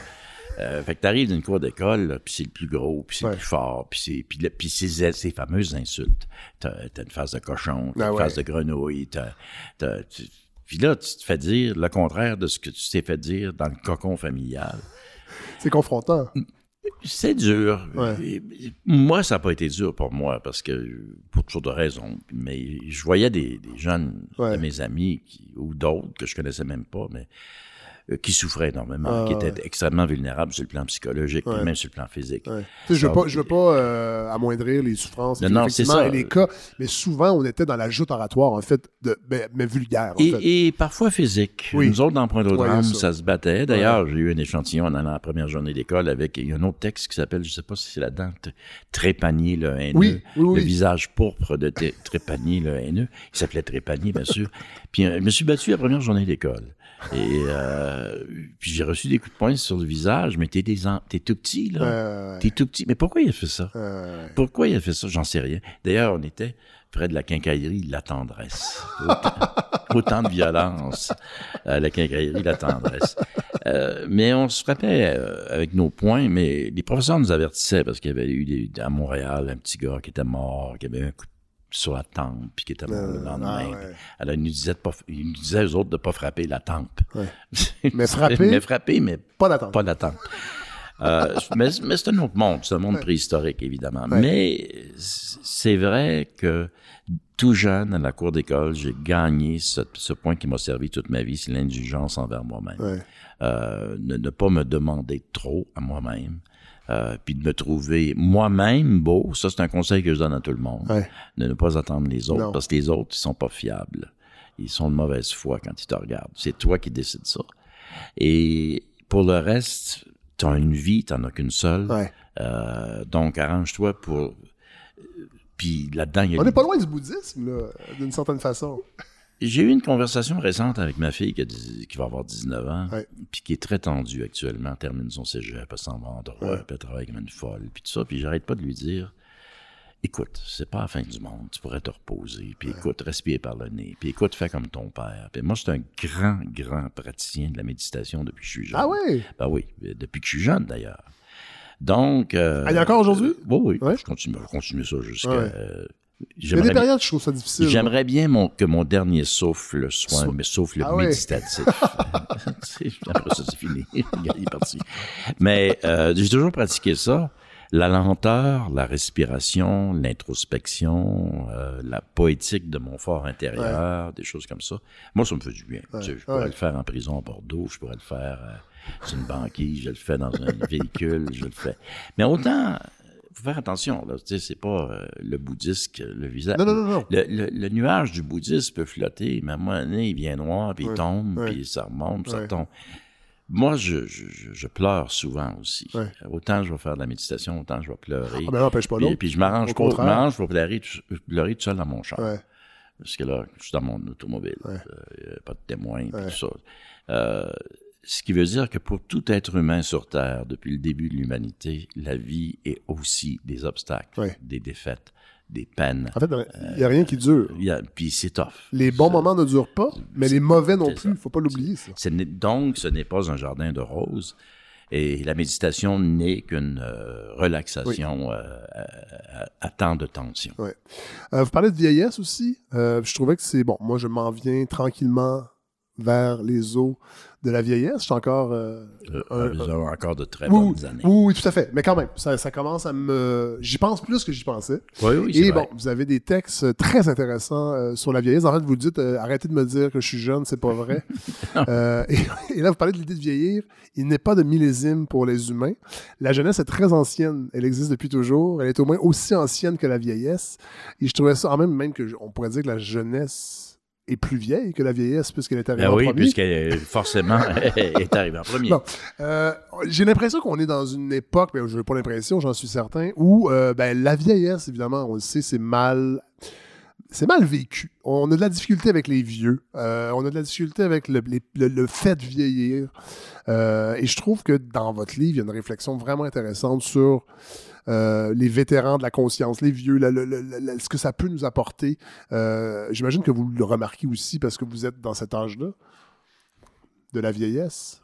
Euh, fait que t'arrives d'une cour d'école, puis c'est le plus gros, puis c'est Ouais. le plus fort, puis c'est puis, ces, ces fameuses insultes. T'as t'as une face de cochon, t'as Ah une ouais. face de grenouille, t'as, tu- puis là, tu te fais dire le contraire de ce que tu t'es fait dire dans le cocon familial. C'est confrontant. C'est dur. Ouais. Moi, ça n'a pas été dur pour moi parce que, pour toutes sortes de raisons, mais je voyais des, des jeunes Ouais. de mes amis qui- ou d'autres que je connaissais même pas, mais qui souffraient énormément, Ah, qui ouais. extrêmement vulnérables sur le plan psychologique, Ouais. et même sur le plan physique. Ouais. Je veux Ça- pas, je veux pas euh, amoindrir les souffrances Non, non, ça. et les cas, mais souvent on était dans la joute oratoire en fait, de, ben, mais vulgaire en Et, fait. et parfois physique. Oui. Nous autres, dans Point d'eau Ouais, drame, il y a ça. ça. se battait. D'ailleurs, j'ai eu un échantillon dans la première journée d'école avec il y a un autre texte qui s'appelle, je sais pas si c'est là-dedans, Trépanier le haineux. Oui. Le visage pourpre de Trépanier le haineux. Il s'appelait Trépanier, bien sûr. Puis euh, je me suis battu la première journée d'école. Et euh, puis j'ai reçu des coups de poing sur le visage, mais t'es des en- t'es tout petit, là. T'es tout petit. Mais pourquoi il a fait ça? Pourquoi il a fait ça? J'en sais rien. D'ailleurs, on était près de la quincaillerie La Tendresse. Autant, autant de violence à la quincaillerie La Tendresse. Euh, mais on se frappait euh, avec nos poings, mais les professeurs nous avertissaient parce qu'il y avait eu des- à Montréal un petit gars qui était mort, qui avait un coup sur la tempe, puis qui était mort le Euh, lendemain. ah ouais. Nous disaient, de pas, ils nous disaient aux autres de ne pas frapper la tempe. Ouais. Mais frapper- mais frapper, mais pas la tempe. pas la tempe. Euh, mais mais c'est un autre monde, c'est un monde préhistorique, évidemment. Mais c'est vrai que tout jeune, à la cour d'école, j'ai gagné ce, ce point qui m'a servi toute ma vie, c'est l'indulgence envers moi-même. Euh, ne, ne pas me demander trop à moi-même. Euh, puis de me trouver moi-même beau, ça c'est un conseil que je donne à tout le monde. Ouais. De ne pas attendre les autres, Non. parce que les autres, ils sont pas fiables. Ils sont de mauvaise foi quand ils te regardent. C'est toi qui décides ça. Et pour le reste, tu as une vie, tu n'en as qu'une seule. Ouais. Euh, donc, arrange-toi pour... Puis là-dedans, il y a On n'est pas loin du bouddhisme, là, d'une certaine façon. J'ai eu une conversation récente avec ma fille qui, a qui va avoir 19 ans, puis qui est très tendue actuellement, elle termine son cégep, elle s'en va en droit, puis elle travaille comme une folle, puis tout ça, puis j'arrête pas de lui dire, écoute, c'est pas la fin du monde, tu pourrais te reposer, puis écoute, respire par le nez, puis écoute, fais comme ton père. Puis moi, je suis un grand, grand praticien de la méditation depuis que je suis jeune. Ah ouais? Ben oui, depuis que je suis jeune, d'ailleurs. Donc... Euh, Ah, il y a encore aujourd'hui? Oui, oui, Ouais. je continue, je continue ça jusqu'à... Ouais. euh, Il y a des j'aimerais- périodes, je trouve ça difficile. J'aimerais bien mon- que mon dernier souffle soit Soit- mais souffle Ah méditatif. Après ça, c'est fini. Le gars, il est parti. Mais euh, j'ai toujours pratiqué ça. la lenteur, la respiration, l'introspection, euh, la poétique de mon fort intérieur, des choses comme ça. Moi, ça me fait du bien. Ouais. Tu sais, je pourrais le faire en prison à Bordeaux, je pourrais le faire euh, sur une banquise, je le fais dans un véhicule, je le fais. Mais autant, faut faire attention, là. Tu sais, c'est pas euh, le bouddhiste, que le visage. Non, non, non, non. Le, le- le nuage du bouddhisme peut flotter, mais à un moment donné, il vient noir, puis il tombe, Ouais. puis ça remonte, puis ça tombe. Moi, je, je, je- pleure souvent aussi. Autant je vais faire de la méditation, autant je vais pleurer. Ah ben, pas Puis-. Puis je m'arrange pour, je pour pleurer, tout- pleurer tout seul dans mon char. Parce que là, je suis dans mon automobile. Euh, pas de témoin, puis tout ça. Euh, ce qui veut dire que pour tout être humain sur Terre, depuis le début de l'humanité, la vie est aussi des obstacles, des défaites, des peines. En fait, il n'y a rien qui dure. A- puis c'est tough. Les bons moments ne durent pas, mais les mauvais non plus. Il ne faut pas l'oublier, ça. Donc, ce n'est pas un jardin de roses. Et la méditation n'est qu'une euh, relaxation euh, à, à- temps de tension. Euh, vous parlez de vieillesse aussi. Euh, je trouvais que c'est bon. Moi, je m'en viens tranquillement vers les eaux de la vieillesse. Je suis encore. euh, Euh, un- avons encore de très oui, bonnes années. oui, oui, tout à fait. Mais quand même, ça, ça commence à me. J'y pense plus que j'y pensais. Oui, oui, Et vrai. bon, vous avez des textes très intéressants euh, sur la vieillesse. En fait, vous dites euh, arrêtez de me dire que je suis jeune, c'est pas vrai. Euh, et, et là, vous parlez de l'idée de vieillir. Il n'est pas de millésime pour les humains. La jeunesse est très ancienne. Elle existe depuis toujours. Elle est au moins aussi ancienne que la vieillesse. Et je trouvais ça, en même, même que on pourrait dire que la jeunesse est plus vieille que la vieillesse puisqu'elle est arrivée Ben en oui, premier. puisqu'elle euh, forcément est arrivée en premier. Bon, euh, j'ai l'impression qu'on est dans une époque, mais je n'ai pas l'impression, j'en suis certain, où euh, ben, la vieillesse, évidemment, on le sait, c'est mal. C'est mal vécu. On a de la difficulté avec les vieux. Euh, on a de la difficulté avec le, les- le- le fait de vieillir. Euh, et je trouve que dans votre livre, il y a une réflexion vraiment intéressante sur euh, les vétérans de la conscience, les vieux, la- la- la- la- ce que ça peut nous apporter. Euh, J'imagine que vous le remarquez aussi parce que vous êtes dans cet âge-là de la vieillesse.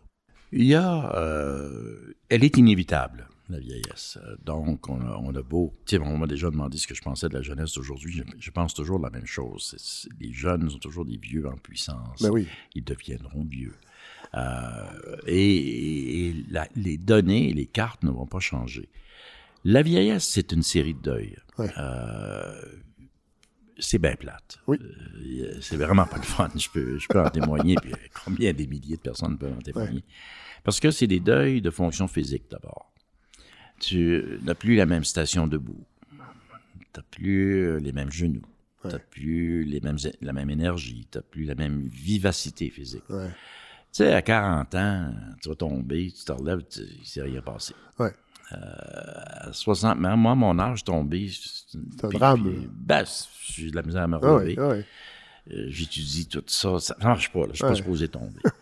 Il y a. euh, elle est inévitable, la vieillesse. Donc, on a, on a beau. Sais, on m'a déjà demandé ce que je pensais de la jeunesse d'aujourd'hui. Je, je pense toujours la même chose. Les jeunes sont toujours des vieux en puissance. Ben oui. Ils deviendront vieux. Euh, et et la- les données, les cartes ne vont pas changer. La vieillesse, c'est une série de deuils. Ouais. Euh, c'est bien plate. Oui. Euh, c'est vraiment pas le fun. Je peux, je peux en témoigner. Puis combien des milliers de personnes peuvent en témoigner? Parce que c'est des deuils de fonction physique d'abord. Tu n'as plus la même station debout. Tu n'as plus euh, les mêmes genoux. Tu n'as plus les mêmes, la même énergie. Tu n'as plus la même vivacité physique. Ouais. Tu sais, à 40 ans, tu vas tomber, tu te relèves, il ne s'est rien passé. Ouais. Euh, à 60, mais moi, mon âge tombé, c'est un drame. ben, j'ai de la misère à me Ah relever. ah ouais. Euh, J'étudie tout ça, ça ne marche pas, là, je suis pas supposé tomber.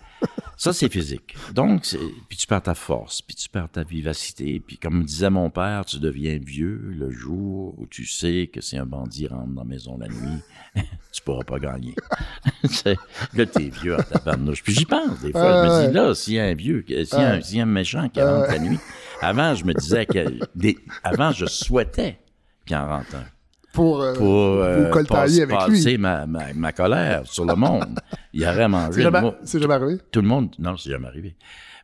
ça, c'est physique. Donc, puis tu perds ta force, puis tu perds ta vivacité, puis comme disait mon père, tu deviens vieux le jour où tu sais que si un bandit rentre dans la maison la nuit, tu pourras pas gagner. Là, t'es vieux en tabarnouche. Puis j'y pense, des fois, je me dis, là, s'il y a un vieux, s'il y, a un- Ouais. s'il y a un méchant qui rentre la nuit, avant, je me disais que, des- avant, je souhaitais qu'il en rentre un Pour, euh, pour euh, pour coltailler avec lui. passer ma, ma, ma colère sur le monde. Il aurait mangé C'est jamais, c'est jamais arrivé? Tout le monde... Non, c'est jamais arrivé.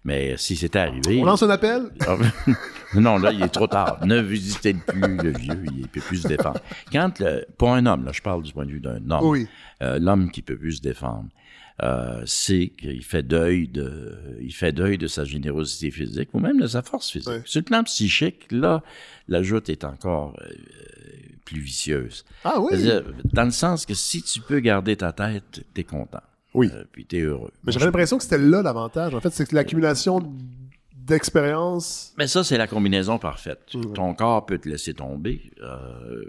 Mais si c'était arrivé... On lance un appel? Non, là, il est trop tard. Ne visitez plus le vieux, il ne peut plus se défendre. Quand, le, pour un homme, là, je parle du point de vue d'un homme, Oui. euh, l'homme qui peut plus se défendre, euh, c'est qu'il fait deuil de, il fait deuil de sa générosité physique ou même de sa force physique. Sur le plan psychique, là, la joute est encore euh, plus vicieuse. Ah oui? Dans le sens que si tu peux garder ta tête, t'es content. Oui. Euh, puis t'es heureux. Mais j'avais l'impression que c'était là l'avantage. En fait, c'est que l'accumulation d'expérience. Mais ça, c'est la combinaison parfaite. Ton corps peut te laisser tomber. Euh,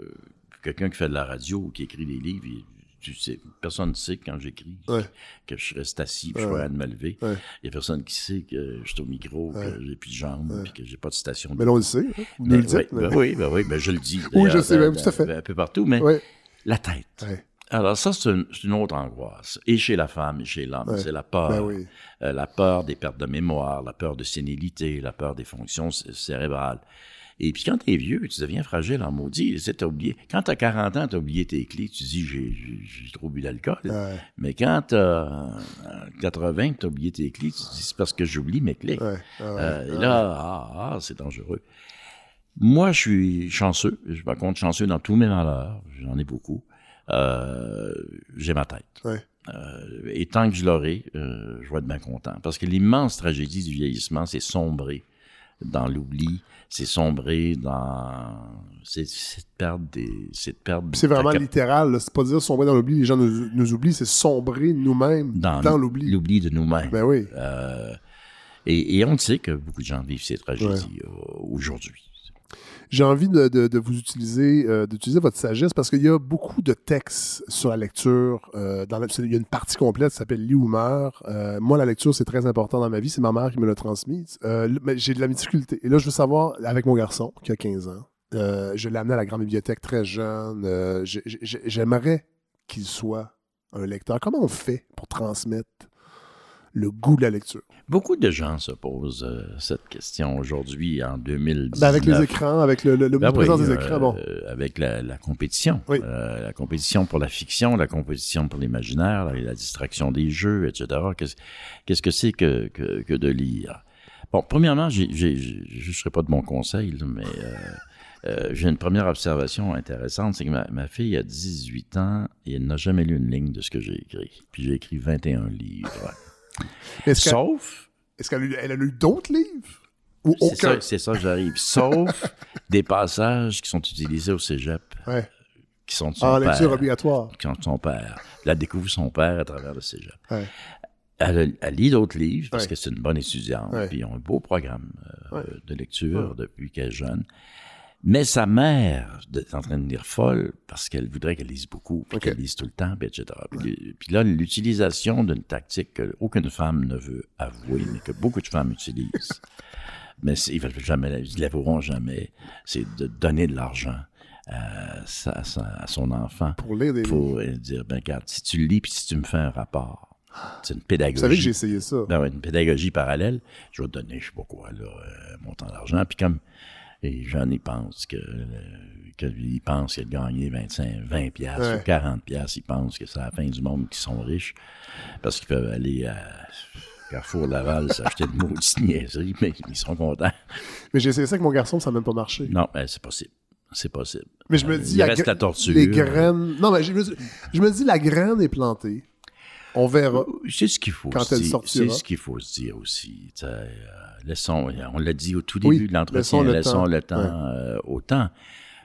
Quelqu'un qui fait de la radio ou qui écrit des livres, il- tu sais, personne ne sait que quand j'écris Ouais. que je reste assis puis Ouais, je vais ouais. de me lever. Ouais. Il n'y a personne qui sait que je suis au micro, Ouais. que j'ai plus de jambes, puis que j'ai pas de station. Mais là, on le sait. hein. Vous nous Mais le dites. oui, mais- ben oui, ben oui, ben je le dis. Oui, je sais, dans- ben, tout à fait. Un peu partout, mais Ouais. la tête. Ouais. Alors ça, c'est une, autre angoisse. Et chez la femme et chez l'homme, Ouais. c'est la peur. Ben oui. Euh, la peur des pertes de mémoire, la peur de sénilité, la peur des fonctions cé- cérébrales. Et puis quand tu es vieux, tu deviens fragile en maudit. T'as oublié. Quand tu as 40 ans, tu as oublié tes clés, tu dis j'ai, trop bu d'alcool. Ouais. Mais quand tu as 80, tu as oublié tes clés, tu dis c'est parce que j'oublie mes clés. Ouais. Euh, et là, ah, ah, c'est dangereux. Moi, je suis chanceux. Je me compte chanceux dans tous mes malheurs. J'en ai beaucoup. Euh, j'ai ma tête. Ouais. Euh, et tant que je l'aurai, euh, je vais être bien content. Parce que l'immense tragédie du vieillissement, c'est sombrer dans l'oubli, c'est sombrer dans... C'est de perdre des... C'est de perdre... C'est vraiment cap- littéral. C'est pas dire sombrer dans l'oubli, les gens nous, nous oublient, c'est sombrer nous-mêmes dans, dans, l'oubli. L'oubli de nous-mêmes. Ben oui. Euh, et, et on sait que beaucoup de gens vivent ces tragédies euh, aujourd'hui. J'ai envie de, de- de vous utiliser, euh, d'utiliser votre sagesse parce qu'il y a beaucoup de textes sur la lecture. euh, dans la- il y a une partie complète qui s'appelle Lis ou meurt. Euh, moi, la lecture, c'est très important dans ma vie. C'est ma mère qui me l'a transmise. Euh, mais j'ai de la difficulté. Et là, je veux savoir, avec mon garçon, qui a 15 ans, euh, je l'ai amené à la grande bibliothèque très jeune. euh, j'ai- j'ai- J'aimerais qu'il soit un lecteur. Comment on fait pour transmettre le goût de la lecture? Beaucoup de gens se posent euh, cette question aujourd'hui en 2019. Ben, avec les écrans, avec le, le, le Ben présence oui, des euh, écrans, bon. avec la, la compétition. Euh, la compétition pour la fiction, la compétition pour l'imaginaire, la, la distraction des jeux, etc. Qu'est-ce que c'est que, que, que de lire? Bon, premièrement, je ne serai pas de mon conseil, là, mais j'ai une première observation intéressante, c'est que ma, ma fille a 18 ans et elle n'a jamais lu une ligne de ce que j'ai écrit. Puis j'ai écrit 21 livres. Est-ce Sauf Est-ce qu'elle a lu, elle a lu d'autres livres? Ou C'est aucun? ça, c'est ça que j'arrive. Sauf des passages qui sont utilisés au cégep, Ouais. qui sont de son En père. lecture obligatoire. Qui sont de son père. Elle découvre son père à travers le cégep. Ouais. Elle, elle lit d'autres livres parce Ouais. que c'est une bonne étudiante. Puis ils ont un beau programme euh, de lecture depuis qu'elle est jeune. Mais sa mère est en train de lire folle parce qu'elle voudrait qu'elle lise beaucoup, puis qu'elle lise tout le temps, puis etc. Puis, puis là, l'utilisation d'une tactique qu'aucune femme ne veut avouer, mais que beaucoup de femmes utilisent, mais ils ne jamais, ils l'avoueront jamais, c'est de donner de l'argent à, sa- à sa- à son enfant Pour lire des pour euh, dire, ben regarde, si tu lis, puis si tu me fais un rapport, c'est une pédagogie. Vous savez que j'ai essayé ça. Ben une pédagogie parallèle. Je vais te donner, je sais pas quoi, là, euh, un montant d'argent. Puis comme les jeunes, ils pensent que, euh, que ils pensent qu'il a gagné 25, 20 piastres Ouais. ou 40 piastres. Ils pensent que c'est la fin du monde qui sont riches parce qu'ils peuvent aller à Carrefour Laval s'acheter de maudites niaiseries, mais ils seront contents. Mais j'ai essayé ça avec mon garçon, ça n'a même pas marché. Non, ben, c'est possible. C'est possible. Mais je me Euh, dis, il reste la torture. Les graines. Non, mais je me, dis- je me dis, la graine est plantée. On verra. C'est ce qu'il faut Quand se elle dire. sortira. C'est ce qu'il faut se dire aussi. euh, laissons, on l'a dit au tout Oui, début de laissons l'entretien, le laissons temps. le temps, Ouais. euh, au temps.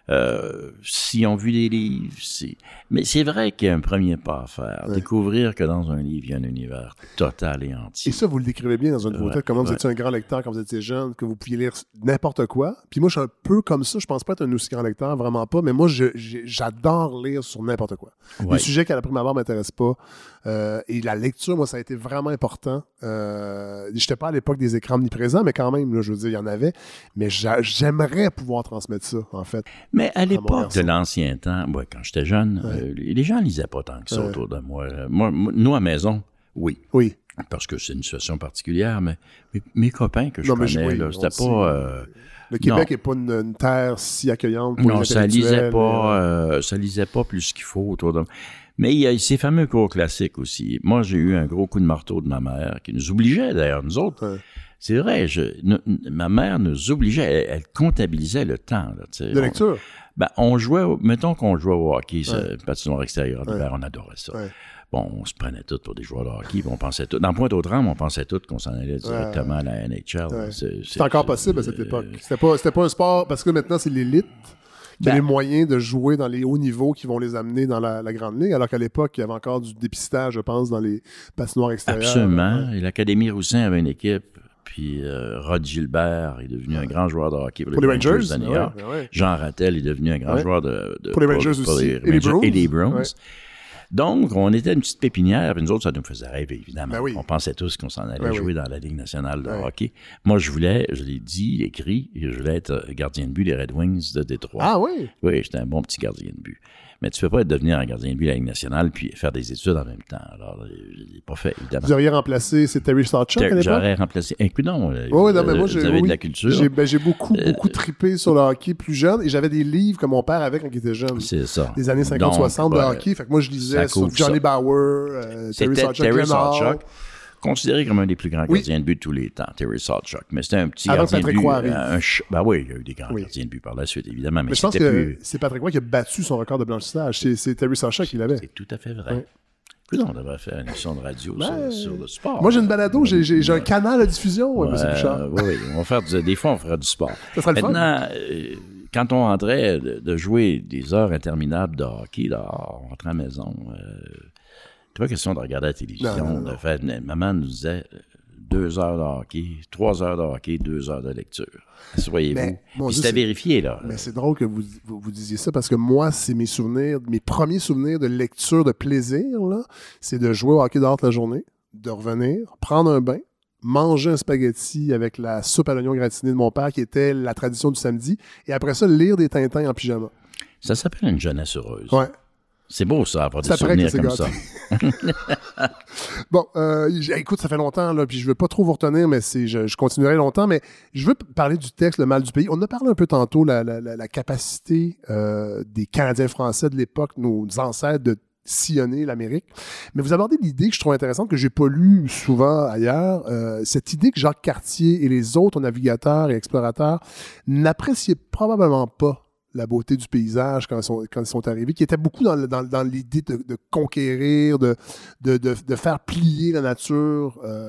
Euh, si on vu des livres, c'est... Mais c'est vrai qu'il y a un premier pas à faire. Ouais. Découvrir que dans un livre, il y a un univers total et entier. Et ça, vous le décrivez bien dans un de vos Ouais, textes, comment vous ouais. étiez un grand lecteur quand vous étiez jeune, que vous pouviez lire n'importe quoi. Puis moi, je suis un peu comme ça. Je pense pas être un aussi grand lecteur, vraiment pas. Mais moi, je- j'adore lire sur n'importe quoi. Les sujets qui, à la prime abord, m'intéressent pas. Euh, et la lecture, moi, ça a été vraiment important. Euh, J'étais pas à l'époque des écrans omniprésents, mais quand même, là, je veux dire, il y en avait. Mais j'a- j'aimerais pouvoir transmettre ça, en fait. Mais à mon l'époque de l'ancien temps, moi, quand j'étais jeune, euh, les gens lisaient pas tant que ça Ouais. autour de moi. Moi. moi- Nous, à maison, oui. Oui. Parce que c'est une situation particulière, mais mes, mes copains que je Non, connais, oui, c'était pas... euh, Le Québec n'est pas une, une terre si accueillante pour Non, les ça lisait pas, euh, euh, ça lisait pas plus qu'il faut autour de Mais il y a ces fameux cours classiques aussi. Moi, j'ai eu un gros coup de marteau de ma mère, qui nous obligeait d'ailleurs, nous autres. C'est vrai, je, ma mère nous obligeait, elle, elle comptabilisait le temps. Là. De On- lecture? Ben, on jouait, mettons qu'on jouait au hockey, Ouais. patinoire extérieur, Ouais. on adorait ça. Bon, on se prenait tous pour des joueurs de hockey, puis on pensait tout. Dans Pointe-aux-Trembles, on pensait tous qu'on s'en allait directement à la NHL. Ouais. C'est- encore possible à cette époque. C'était pas, c'était pas un sport, parce que maintenant, c'est l'élite qui a Ben- les moyens de jouer dans les hauts niveaux qui vont les amener dans la, la grande ligue, alors qu'à l'époque, il y avait encore du dépistage, je pense, dans les patinoires extérieures. Absolument. Et l'Académie Roussin avait une équipe. Puis euh, Rod Gilbert est devenu un grand joueur de hockey pour, Pour les Rangers, de New ouais, York. ouais, ouais. Jean Rattel est devenu un grand joueur de, de- Pour les Rangers aussi. Et les Rangers Bruins. Et les Bruins. Donc, on était une petite pépinière, puis nous autres, ça nous faisait rêver, évidemment. Ben oui. On pensait tous qu'on s'en allait Ben jouer oui. dans la Ligue nationale de hockey. Moi, je voulais, je l'ai dit, écrit, je voulais être euh, gardien de but des Red Wings de Détroit. Ah oui? Oui, j'étais un bon petit gardien de but. Mais tu peux pas devenir un gardien de but de la Ligue nationale puis faire des études en même temps. Alors, je l'ai pas fait, évidemment. Vous auriez remplacé, c'est Terry Sawchuk à l'époque? J'aurais remplacé. Écoute, non, euh, Oui, non, mais moi, j'ai oui, de la culture. J'ai ben, beaucoup, Euh, beaucoup tripé sur le hockey plus jeune et j'avais des livres que mon père avait quand il était jeune. C'est ça. Des années 50-60 Donc, de hockey. Fait que moi, je lisais sur Johnny ça. Bauer, euh, Terry Sawchuk, Terry Sawchuk. Considéré comme un des plus grands Oui. gardiens de but de tous les temps, Terry Sawchuk. Mais c'était un petit Avant gardien de Patrick but. Roy arrive. un ch- ben oui, il y a eu des grands Oui. gardiens de but par la suite, évidemment, mais, Mais je pense que plus... c'est Patrick Roy qui a battu son record de blanchissage. C'est- Terry Sacha qui l'avait. C'est tout à fait vrai. On devrait faire une émission de radio Ben, sur, sur le sport. Moi, j'ai une balado, j'ai- un canal de diffusion, Ouais, M. Bouchard. oui, oui, on va faire du- des fois, on fera du sport. Ça serait le fun. Maintenant, euh, quand on rentrait de, de jouer des heures interminables de hockey, là, on rentrait à la maison, euh, pas question de regarder la télévision. Non, non, non. de faire- maman nous disait euh, deux heures de hockey, trois heures de hockey, deux heures de lecture. Soyez-vous. C'était c'est- vérifié, là. Mais c'est drôle que vous, vous, vous disiez ça parce que moi, c'est mes souvenirs, mes premiers souvenirs de lecture de plaisir, là, c'est de jouer au hockey dehors toute la journée, de revenir, prendre un bain, manger un spaghetti avec la soupe à l'oignon gratiné de mon père, qui était la tradition du samedi, et après ça, lire des Tintins en pyjama. Ça s'appelle une jeunesse heureuse. Ouais. C'est beau, ça, avoir des souvenirs comme gâté. ça. Bon, euh, écoute, ça fait longtemps, là, puis je veux pas trop vous retenir, mais c'est, je, je continuerai longtemps, mais je veux parler du texte Le mal du pays. On a parlé un peu tantôt, la, la- la- la capacité euh, des Canadiens français de l'époque, nos ancêtres, de sillonner l'Amérique. Mais vous abordez l'idée que je trouve intéressante, que j'ai pas lue souvent ailleurs, euh, cette idée que Jacques Cartier et les autres navigateurs et explorateurs n'appréciaient probablement pas la beauté du paysage quand ils sont, quand ils sont arrivés, qui était beaucoup dans, le- dans, dans l'idée de, de conquérir, de, de, faire plier la nature. euh.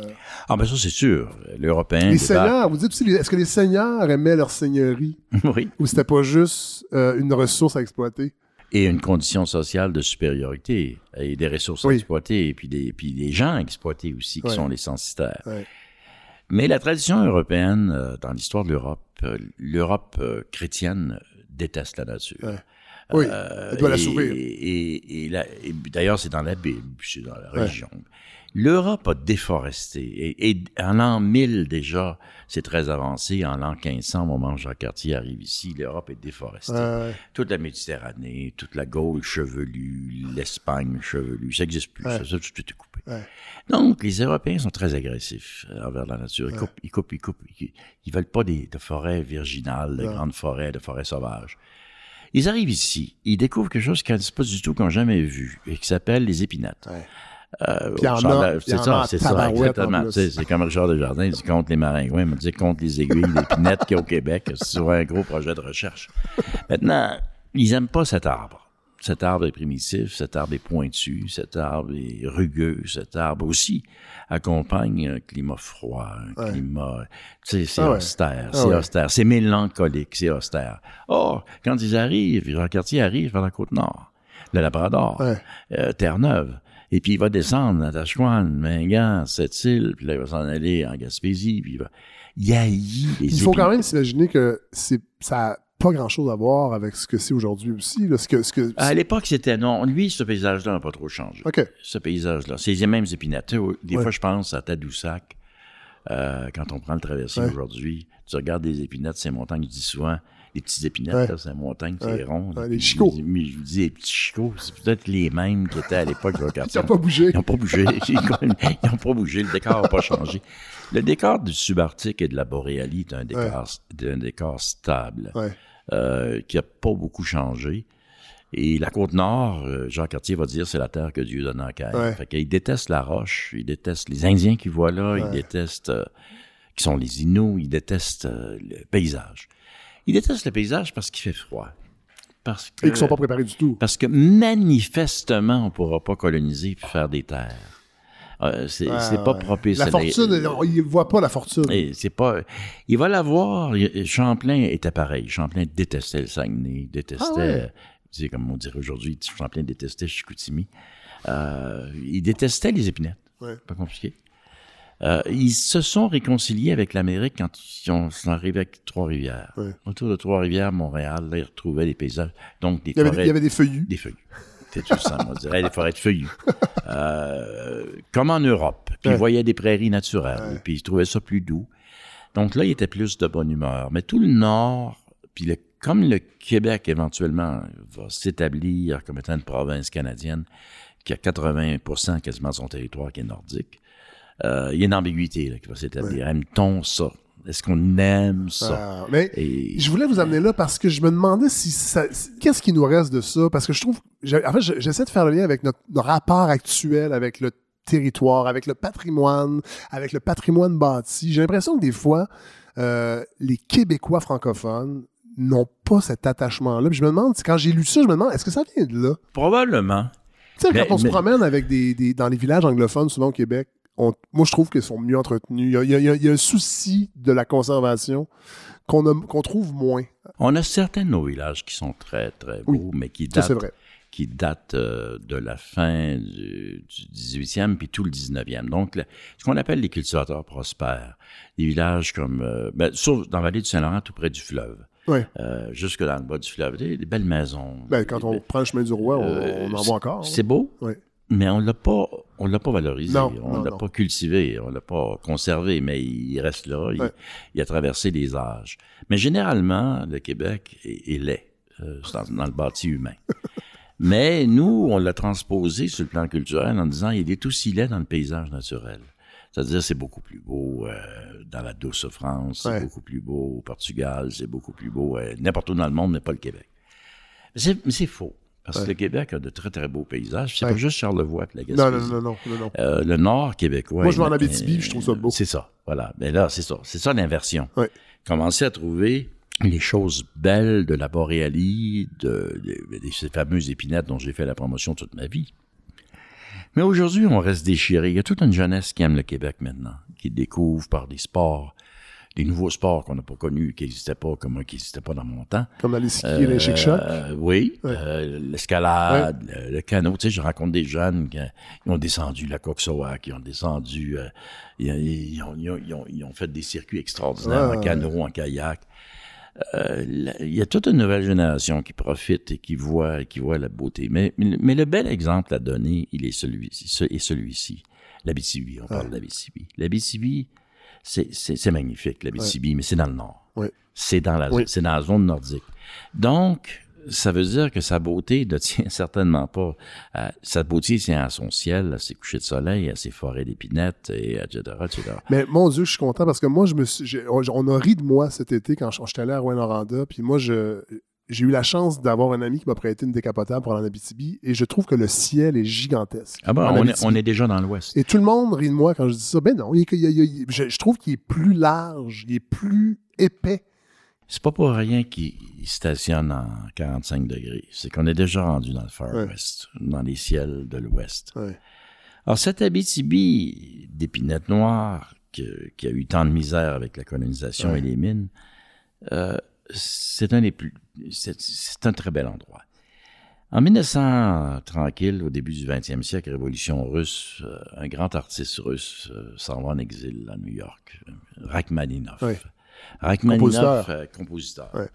Ah, ben ça, c'est sûr. L'Européen. Les seigneurs, vous dites aussi, est-ce que les seigneurs aimaient leur seigneurie? Oui. ou c'était pas juste euh, une ressource à exploiter? et une condition sociale de supériorité et des ressources Oui. à exploiter et puis des, puis des gens à exploiter aussi qui sont les censitaires. Ouais. Mais la tradition européenne euh, dans l'histoire de l'Europe, l'Europe chrétienne déteste la nature. Ouais. Oui, Euh, elle doit la et- sauver. Et, et d'ailleurs, c'est dans la Bible, c'est dans la Ouais. L'Europe a déforesté. Et, et en l'an 1000 déjà, c'est très avancé. En l'an 1500, au moment où Jacques Cartier arrive ici, l'Europe est déforestée. Ouais. Toute la Méditerranée, toute la Gaule chevelue, l'Espagne chevelue, ça n'existe plus. Ouais. Ça, ça, tout est coupé. Ouais. Donc, les Européens sont très agressifs envers la nature. Ils coupent, ils coupent, ils coupent. Ils, ils veulent pas des, de forêts virginales, de grandes forêts, de forêts sauvages. Ils arrivent ici, ils découvrent quelque chose qu'ils n'ont pas du tout, qu'ils n'ont jamais vu, et qui s'appelle les épinettes. Euh, c'est ça, c'est ça, exactement. C'est comme Richard Desjardins, il dit contre les maringouins, il me dit contre les aiguilles, l'épinettes qu'il y a au Québec. C'est sur un gros projet de recherche. Maintenant, ils n'aiment pas cet arbre. Cet arbre est primitif, cet arbre est pointu, cet arbre est rugueux, cet arbre aussi accompagne un climat froid, un Ouais. climat, c'est Ah ouais. austère, Ah c'est ouais. austère, c'est mélancolique, c'est austère. Or, quand ils arrivent, Jean Cartier arrive vers la côte nord, le Labrador, euh, Terre-Neuve, et puis il va descendre à Tachewan, Mingan, Sept-Îles, puis là, il va s'en aller en Gaspésie, puis il va... Il haït les Il faut quand même s'imaginer que c'est, ça n'a pas grand-chose à voir avec ce que c'est aujourd'hui aussi. Là, ce que, ce que, À l'époque, c'était non. Lui, ce paysage-là n'a pas trop changé. OK. Ce paysage-là. C'est les mêmes sais, Des Ouais. fois, je pense à Tadoussac. euh, quand on prend le traversier Ouais. aujourd'hui, tu regardes les épinettes, c'est montagnes, je dis souvent, les petites épinettes, Ouais. c'est montagne, Ouais. c'est rond. Ouais, les chicots. Dis- je me dis, les petits chicots, c'est peut-être les mêmes qui étaient à l'époque de Ils n'ont pas bougé. Ils n'ont pas bougé. Ils n'ont pas bougé. Le décor n'a pas changé. Le décor du subarctique et de la boréalie est un décor, un décor stable Ouais. euh, qui n'a pas beaucoup changé. Et la côte nord, euh, Jean Cartier va dire, c'est la terre que Dieu donne en caille. Ouais. Fait qu'il déteste la roche, il déteste les Indiens qu'il voit là, il Ouais. déteste, euh, qui sont les Inuits, il déteste euh, le paysage. Il déteste le paysage parce qu'il fait froid. Parce que, Et qui ne sont pas préparés du tout. parce que manifestement, on ne pourra pas coloniser puis faire des terres. Euh, c'est pas propice La fortune, on- il ne voit pas la fortune. et c'est pas. Il va l'avoir. il- Champlain était pareil. Champlain détestait le Saguenay, détestait. Ah ouais. Tu sais, comme on dirait aujourd'hui, Champlain détestait Chicoutimi. Euh, il détestait les épinettes. Ouais. Pas compliqué. Euh, ils se sont réconciliés avec l'Amérique quand ils ont- sont arrivés avec Trois-Rivières. Ouais. Autour de Trois-Rivières, Montréal, là, ils retrouvaient des paysages. Donc, des Il y avait, forêts. il y avait des feuillus. Des feuillus. C'est tout ça, on dirait des forêts de feuillus. Euh, comme en Europe. Puis Ouais. ils voyaient des prairies naturelles. Ouais. Puis ils trouvaient ça plus doux. Donc là, il était plus de bonne humeur. Mais tout le nord, puis le- comme le Québec éventuellement va s'établir comme étant une province canadienne qui a 80% quasiment de son territoire qui est nordique, euh, il y a une ambiguïté là, qui va s'établir. Aime-t-on ça? Est-ce qu'on aime ça? Ah, mais Et- je voulais vous amener là parce que je me demandais si ça. Qu'est-ce qui nous reste de ça? Parce que je trouve. En fait, je- j'essaie de faire le lien avec notre, notre rapport actuel avec le territoire, avec le patrimoine, avec le patrimoine bâti. J'ai l'impression que des fois, euh, les Québécois francophones n'ont pas cet attachement-là. Puis je me demande, quand j'ai lu ça, je me demande, est-ce que ça vient de là? Probablement. Tu sais, Mais- quand on se mais- promène avec des, des- dans les villages anglophones, souvent au Québec, on- moi, je trouve qu'ils sont mieux entretenus. Il y a, il y a- il y a- il y a un souci de la conservation qu'on a- qu'on trouve moins. On a certains de nos villages qui sont très, très beaux, mais qui datent, vrai. qui datent euh, de la fin du, du 18e puis tout le 19e. Donc, le- ce qu'on appelle les cultivateurs prospères. Des villages comme, euh, ben, sauf dans la vallée du Saint-Laurent, tout près du fleuve. Ouais. Euh, jusque dans le bas du fleuve. Des, des belles maisons. Ben, quand on prend le chemin du roi, on, on en voit encore. C'est beau, Ouais. Mais on l'a pas, on l'a pas valorisé, Non, on l'a pas cultivé, on l'a pas conservé, mais il reste là, il, Ouais. il a traversé les âges. Mais généralement, le Québec est, est laid euh, dans, dans le bâti humain. mais nous, on l'a transposé sur le plan culturel en disant il est aussi laid dans le paysage naturel. C'est-à-dire, c'est beaucoup plus beau euh, dans la douce France, c'est beaucoup plus beau au Portugal, c'est beaucoup plus beau euh, n'importe où dans le monde, mais pas le Québec. Mais c'est faux. Parce Ouais. que le Québec a de très, très beaux paysages. C'est Ouais. pas juste Charlevoix et la Gaspésie. non, non, non, non, non. Euh, le nord québécois. Moi, je vais en Abitibi, je trouve ça beau. C'est ça, voilà. Mais là, c'est ça. C'est ça l'inversion. Ouais. Commencer à trouver les choses belles de la boréalie, de, de- de ces fameuses épinettes dont j'ai fait la promotion toute ma vie. Mais aujourd'hui, on reste déchiré. Il y a toute une jeunesse qui aime le Québec maintenant, qui découvre par des sports, des nouveaux sports qu'on n'a pas connus, qui n'existaient pas, comme moi, qui n'existaient pas dans mon temps. Comme aller skier les chic-chocs. Euh, oui, Ouais. euh, l'escalade, le, le canot. Tu sais, je rencontre des jeunes qui ont descendu la Coxoa, qui ont descendu, euh, ils, ils ont, ils ont- ils ont- ils ont fait des circuits extraordinaires Ouais, en canot, en kayak. Euh, la- il y a toute une nouvelle génération qui profite et qui voit, qui voit la beauté. Mais, mais, le- bel exemple à donner, il est celui-ci. ce- est celui-ci. L'Abitibi, on parle de c'est, c'est magnifique, l'Abitibi, mais c'est dans le nord. Ouais. C'est dans la, dans la zone nordique. Donc, ça veut dire que sa beauté ne tient certainement pas. à- sa beauté tient à son ciel, à ses couchers de soleil, à ses forêts d'épinettes, et etc., etc. Mais mon Dieu, je suis content parce que moi, je me suis, on on a ri de moi cet été quand je- j'étais allé à Rouen-Noranda. Puis moi, je, j'ai eu la chance d'avoir un ami qui m'a prêté une décapotable pour aller en Abitibi. Et je trouve que le ciel est gigantesque. Ah ben, en on est, Abitibi. on est déjà dans l'ouest. Et tout le monde rit de moi quand je dis ça. Ben non, il il il je, je trouve qu'il est plus large, il est plus épais. C'est pas pour rien qu'il stationne en 45 degrés. C'est qu'on est déjà rendu dans le Far Ouais. West, dans les ciels de l'ouest. Ouais. Alors, cette Abitibi d'épinette noire, que- qui a eu tant de misère avec la colonisation Ouais. et les mines, euh, c'est un des plus, c'est, un très bel endroit. En 1900, tranquille, au début du 20e siècle, révolution russe, euh, un grand artiste russe euh, s'en va en exil à New York, euh, Rachmaninoff. Rachmaninoff, Compositeur. euh, compositeur.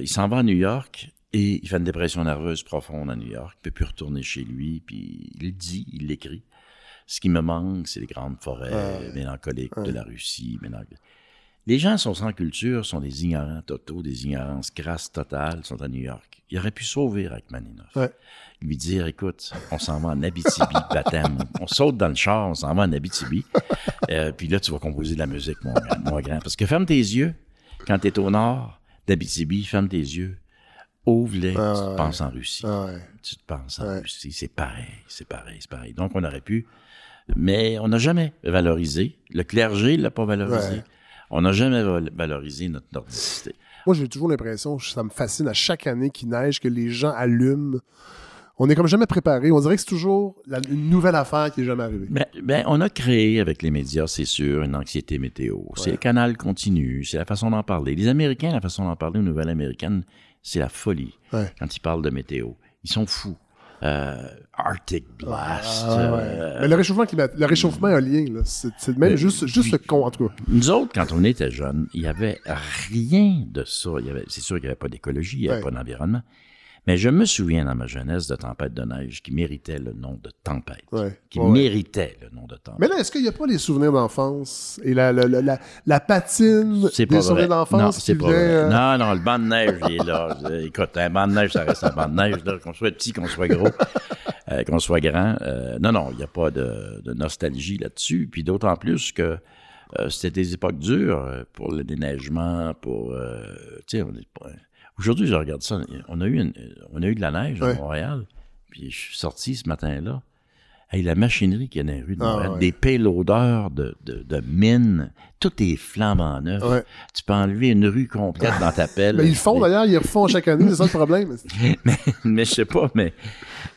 Il s'en va à New York et il fait une dépression nerveuse profonde à New York. Il peut plus retourner chez lui, puis il dit, il l'écrit. Ce qui me manque, c'est les grandes forêts mélancoliques de la Russie. mélancoliques. Les gens sont sans culture, sont des ignorants totaux, des ignorances grasses totales, sont à New York. Il aurait pu sauver Rachmaninoff. Ouais. Lui dire, écoute, on s'en va en Abitibi, baptême. On saute dans le char, on s'en va en Abitibi. Euh, puis là, tu vas composer de la musique, mon, grand- mon grand. Parce que ferme tes yeux, quand tu es au nord d'Abitibi, ferme tes yeux, ouvre-les, Ah, tu te penses en Russie. Ah ouais. Tu te penses en Ouais. Russie. C'est pareil, c'est pareil, c'est pareil. Donc, on aurait pu, mais on n'a jamais valorisé. Le clergé ne l'a pas valorisé. On n'a jamais val- valorisé notre nordicité. Moi, j'ai toujours l'impression, ça me fascine à chaque année qu'il neige, que les gens allument. On est comme jamais préparé. On dirait que c'est toujours la- une nouvelle affaire qui est jamais arrivée. Ben, ben, on a créé avec les médias, c'est sûr, une anxiété météo. C'est le canal continu, c'est la façon d'en parler. Les Américains, la façon d'en parler aux nouvelles américaines, c'est la folie Ouais. quand ils parlent de météo. Ils sont fous. Euh, Arctic Blast. Ah, ouais. euh, Mais le réchauffement, climatique- le réchauffement a un lien. là. C'est même Euh, juste, juste le con, en tout cas. Nous autres, quand on était jeunes, il n'y avait rien de ça. C'est sûr qu'il n'y avait pas d'écologie, il n'y avait Ouais. pas d'environnement. Mais je me souviens dans ma jeunesse de tempêtes de neige qui méritaient le nom de tempête. Ouais. Qui Ouais, méritaient le nom de tempête. Mais là, est-ce qu'il n'y a pas les souvenirs d'enfance et la, la, la, la, la patine des pas souvenirs d'enfance Non, c'est pas vient, vrai. euh, Non, non, le banc de neige, il est là. Euh, Écoute, un banc de neige, ça reste un banc de neige, là, qu'on soit petit, qu'on soit gros, euh, qu'on soit grand. Euh, non, non, il n'y a pas de, de nostalgie là-dessus. Puis d'autant plus que c'était des époques dures pour le déneigement, pour... tu sais, on est pas- Aujourd'hui, je regarde ça, on a eu, une- on a eu de la neige à Montréal, puis je suis sorti ce matin-là. Hey, la machinerie qu'il y a dans les rues de Ah, Montréal, ouais. des payloaders de, de, de mines, tout est flambant neuf. Ouais. Tu peux enlever une rue complète dans ta pelle. Mais ils le font d'ailleurs, ils le refont chaque année, c'est ça le problème. mais, mais je sais pas, mais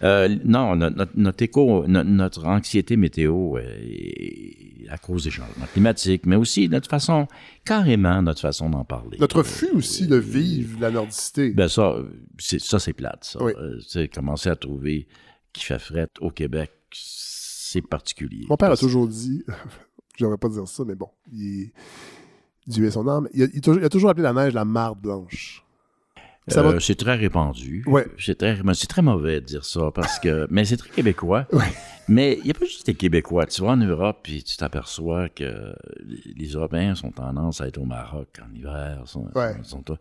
euh, non, notre, écho, no- notre anxiété météo euh, est à cause des changements climatiques, mais aussi notre façon, carrément notre façon d'en parler. Notre refus aussi de vivre la nordicité. Ben ça, c'est, ça c'est plate, ça. Oui. Euh, tu sais, commencer à trouver qu'il fait fret au Québec, c'est particulier. Mon père a toujours dit, j'aimerais pas dire ça, mais bon, il Dieu est son âme, il a, il a toujours, il a toujours appelé la neige la marde blanche. Ça va- Euh, C'est très répandu. Ouais. C'est très, c'est très mauvais de dire ça parce que, mais c'est très québécois. Mais il n'y a pas juste les Québécois. Tu vas en Europe et tu t'aperçois que les- Européens sont tendance à être au Maroc en hiver. Sont, Ouais. sont- sont-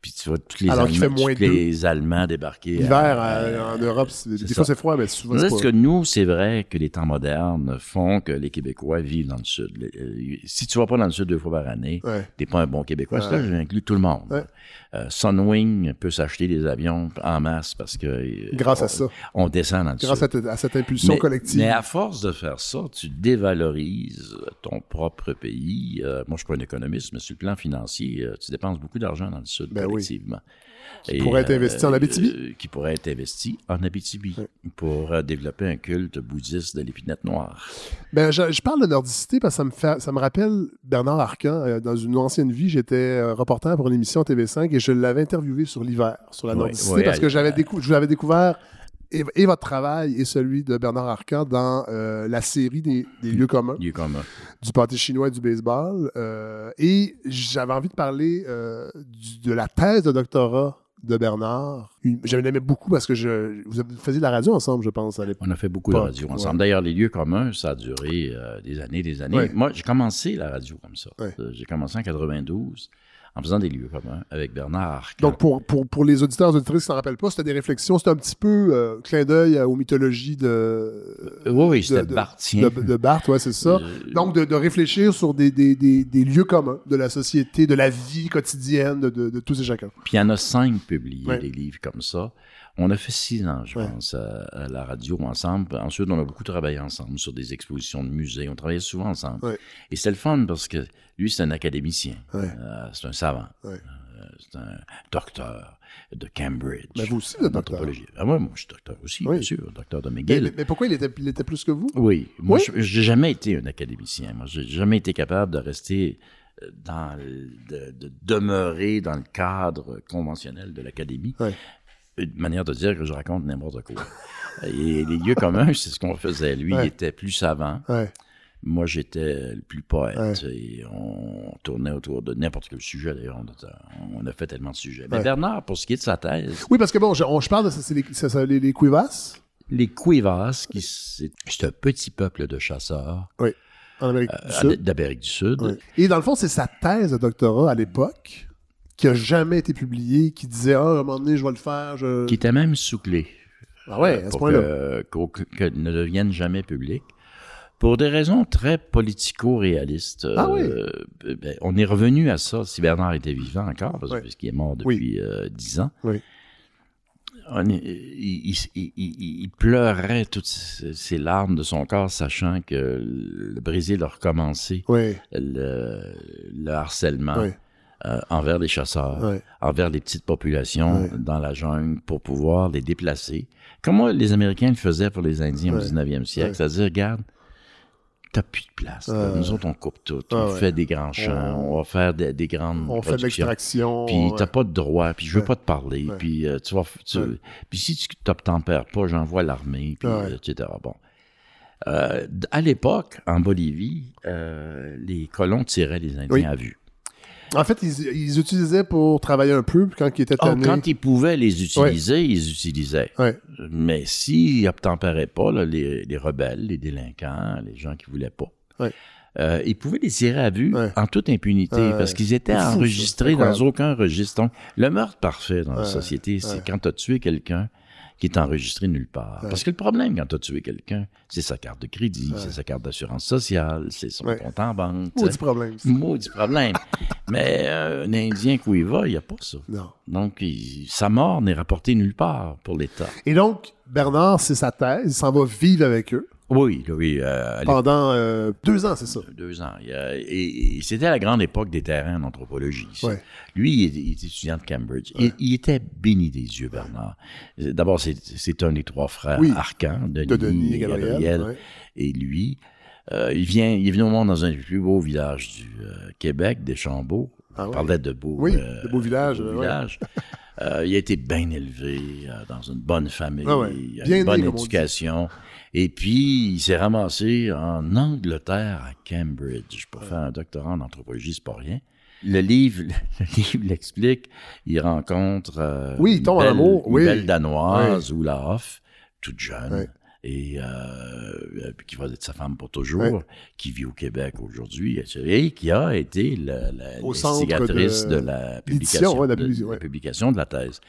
puis tu vois tous les, Alors Allemands, qu'il fait moins tous les Allemands débarquer. L'hiver à- euh, en Europe, c'est- des c'est fois c'est froid, mais souvent c'est pas. que nous, c'est vrai que les temps modernes font que les Québécois vivent dans le Sud. Euh, Si tu vas pas dans le Sud deux fois par année, Ouais. t'es pas un bon Québécois. Ouais. Ça, j'inclus tout le monde. Euh, Sunwing peut s'acheter des avions en masse parce que... Grâce à ça. On descend dans le Grâce Sud. à, à cette impulsion mais, collective. Mais à force de faire ça, tu dévalorises ton propre pays. Euh, moi, je suis pas un économiste, mais sur le plan financier, euh, tu dépenses beaucoup d'argent dans le Sud, Ben oui. collectivement. Qui pourrait être investi en Abitibi. euh, qui pourrait être investi en Abitibi pour euh, développer un culte bouddhiste de l'épinette noire. Ben, je, je parle de nordicité parce que ça me, fait, ça me rappelle Bernard Arcan. Dans une ancienne vie, j'étais reporter pour une émission TV5 et je l'avais interviewé sur l'hiver, sur la nordicité, parce que j'avais décou- je l'avais découvert et, et votre travail et celui de Bernard Arcan dans euh, la série des, des lieux communs. Du pâté chinois et du baseball. euh, et j'avais envie de parler euh, du- de la thèse de doctorat de Bernard. J'aimais l'aimais beaucoup parce que je, vous faisiez de la radio ensemble, je pense, à l'époque. On a fait beaucoup de radio ensemble. ouais. D'ailleurs, les lieux communs, ça a duré des années, des années. Ouais. Moi, j'ai commencé la radio comme ça. Ouais. J'ai commencé en 92 en faisant des lieux communs avec Bernard Arcan. Donc, pour, pour, pour les auditeurs et auditrices qui s'en rappellent pas, c'était des réflexions, c'était un petit peu euh, clin d'œil euh, aux mythologies de. Euh, oui, oui, c'était de- Barthien. De, de Barthes, ouais, c'est ça. Euh, Donc, de, de réfléchir sur des, des, des, des lieux communs de la société, de la vie quotidienne de, de, de tous et chacun. Puis il y en a cinq publiés, Ouais. des livres comme ça. On a fait six ans, je pense, à, à la radio ensemble. Ensuite, on a beaucoup travaillé ensemble sur des expositions de musées. On travaillait souvent ensemble. Ouais. Et c'était le fun parce que lui, c'est un académicien. Ouais. Euh, c'est un savant. Euh, c'est un docteur de Cambridge. Mais vous aussi, en docteur. Ah ouais, moi, je suis docteur aussi, Oui. bien sûr. Docteur de McGill. mais- mais pourquoi il était, il était plus que vous? Oui, moi, Oui? je j'ai jamais été un académicien. Moi, j'ai jamais été capable de rester euh, dans le- de, de demeurer dans le cadre conventionnel de l'académie. Ouais. Une manière de dire que je raconte n'importe quoi. Et les lieux communs, c'est ce qu'on faisait. Lui, Ouais. il était plus savant. Ouais. Moi, j'étais le plus poète. Et on tournait autour de n'importe quel sujet, d'ailleurs. On, a- on a fait tellement de sujets. Mais. Bernard, pour ce qui est de sa thèse, Oui, parce que bon, je, on- je parle de ça, c'est les, ça- ça- les, les Cuivas les Cuivas, qui c'est c'est un petit peuple de chasseurs oui, en Amérique du euh, Sud. d'Amérique du Sud. Et dans le fond, c'est sa thèse de doctorat à l'époque qui a jamais été publiée, qui disait Ah, à un moment donné, je vais le faire. Je... qui était même sous-clé. Ah ouais, à ce point-là. que, ne devienne jamais public. Pour des raisons très politico-réalistes. Ah oui. euh, ben, on est revenu à ça si Bernard était vivant encore, parce, Ouais. parce qu'il est mort Oui. depuis euh, dix ans. Oui. On il, il- il- il- il pleurait toutes ces larmes de son corps, sachant que le Brésil a recommencé Oui. le, le harcèlement Oui. Euh, envers les chasseurs, Ouais. envers les petites populations Ouais. dans la jungle pour pouvoir les déplacer. Comment les Américains le faisaient pour les Indiens au Ouais. 19e siècle, c'est-à-dire, regarde, t'as plus de place. Nous autres, on coupe tout. On ouais. fait des grands champs, on, va faire des, des grandes On fait de l'extraction. Puis ouais. t'as pas de droit, puis je veux Ouais. pas te parler, puis euh, tu vas, tu- puis si tu t'obtempères pas, j'envoie l'armée, puis euh, etc. Bon. Euh, à l'époque, en Bolivie, euh, les colons tiraient les Indiens Oui. à vue. En fait, ils, ils utilisaient pour travailler un peu, puis quand ils étaient Oh, tannés. quand ils pouvaient les utiliser, ils utilisaient. Ouais. Mais s'ils n'obtempéraient pas, là, les, les rebelles, les délinquants, les gens qui voulaient pas, Ouais. euh, ils pouvaient les tirer à vue Ouais. en toute impunité Ouais. parce qu'ils étaient enregistrés dans aucun registre. Donc, le meurtre parfait dans la Ouais. société, c'est Ouais. quand tu as tué quelqu'un qui est enregistré nulle part. Ouais. Parce que le problème quand tu as tué quelqu'un, c'est sa carte de crédit, Ouais. c'est sa carte d'assurance sociale, c'est son Ouais. compte en banque. Maudit problème. Maudit problème. Mais euh, un Indien qui va, il n'y a pas ça. Non. Donc, il- sa mort n'est rapportée nulle part pour l'État. Et donc, Bernard, c'est sa thèse. Il s'en va vivre avec eux. Oui, oui. euh, Pendant euh, deux ans, c'est ça. Deux ans. Et, et c'était la grande époque des terrains en anthropologie. Ouais. Lui, il, était- il était étudiant de Cambridge. Il, il était béni des yeux, Bernard. D'abord, c'est, c'est un des trois frères Oui. Arcan, Denis, De Denis et Gabriel, Gabriel. ouais. Et lui, euh, il, vient, il est venu au monde dans un des plus beaux villages du euh, Québec, Deschambault. Ah On parlait de beaux, Oui, euh, de beaux villages, beaux euh, villages. Euh, il a été bien élevé euh, dans une bonne famille, Ah une bonne éducation. Et puis, il s'est ramassé en Angleterre, à Cambridge, pour faire un doctorat en anthropologie, c'est pas rien. Le livre, le livre l'explique. Il rencontre euh, Oui, il une en belle- amour, une oui. belle danoise, Oula Hoff, toute jeune. Et euh, puis qui va être sa femme pour toujours, Ouais. qui vit au Québec aujourd'hui, et qui a été la, l'instigatrice de de, publication, ouais, de la de- publi- de ouais. la publication de la thèse.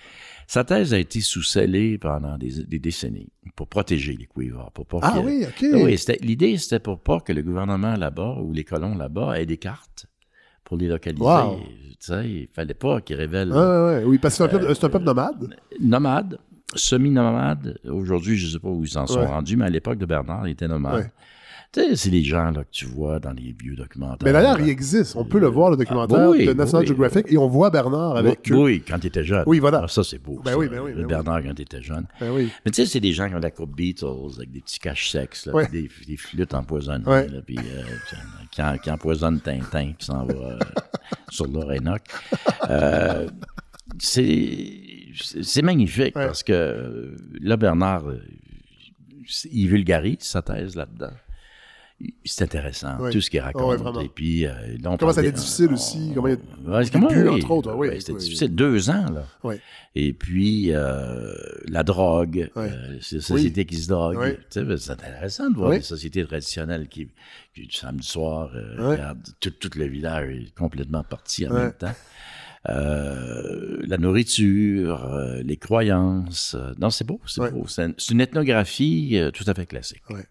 Sa thèse a été sous-scellée pendant des, des décennies pour protéger les Quivers. Pour pas Ah oui, OK. oui, c'était- l'idée, c'était pour pas que le gouvernement là-bas ou les colons là-bas aient des cartes pour les localiser. Wow. Tu sais, il fallait pas qu'ils révèlent. Ouais. Oui, parce que c'est un, Euh, un peuple nomade. Nomade, semi-nomade. Aujourd'hui, je sais pas où ils en sont Ouais. rendus, mais à l'époque de Bernard, il était nomade. Ouais. Tu sais, c'est les gens là, que tu vois dans les vieux documentaires. Mais d'ailleurs, il existe. On peut le voir, le documentaire Ah, oui, de National oui. Geographic, et on voit Bernard avec oui, eux. oui, quand il était jeune. Oui, voilà. Ah, ça, c'est beau. Ben ça. ben oui, ben. Bernard, quand il était jeune. Ben oui. Mais tu sais, c'est des gens qui ont la coupe Beatles, avec des petits caches sexes, là, des, des flûtes empoisonnées, là, puis euh, qui, en- qui empoisonnent Tintin, qui s'en va euh, sur l'Orénoque. Euh, c'est c'est magnifique Ouais. parce que euh, là, Bernard, euh, il vulgarise sa thèse là-dedans. C'est intéressant, Ouais. tout ce qu'il ouais, raconte. et puis, euh, Comment ça a été difficile aussi? Comment il y a comment- oui, entre autres? Oui, c'était oui. difficile. Deux ans, là. Et puis, euh, la drogue, euh, c'est la société qui se drogue. Oui. Tu sais, ben, C'est intéressant de voir des sociétés traditionnelles qui, qui du samedi soir, regardent, tout, tout le village est complètement parti en même temps. Euh, la nourriture, euh, les croyances. euh, non, c'est beau, c'est Ouais. beau. C'est une, ethnographie tout à fait classique. Ouais.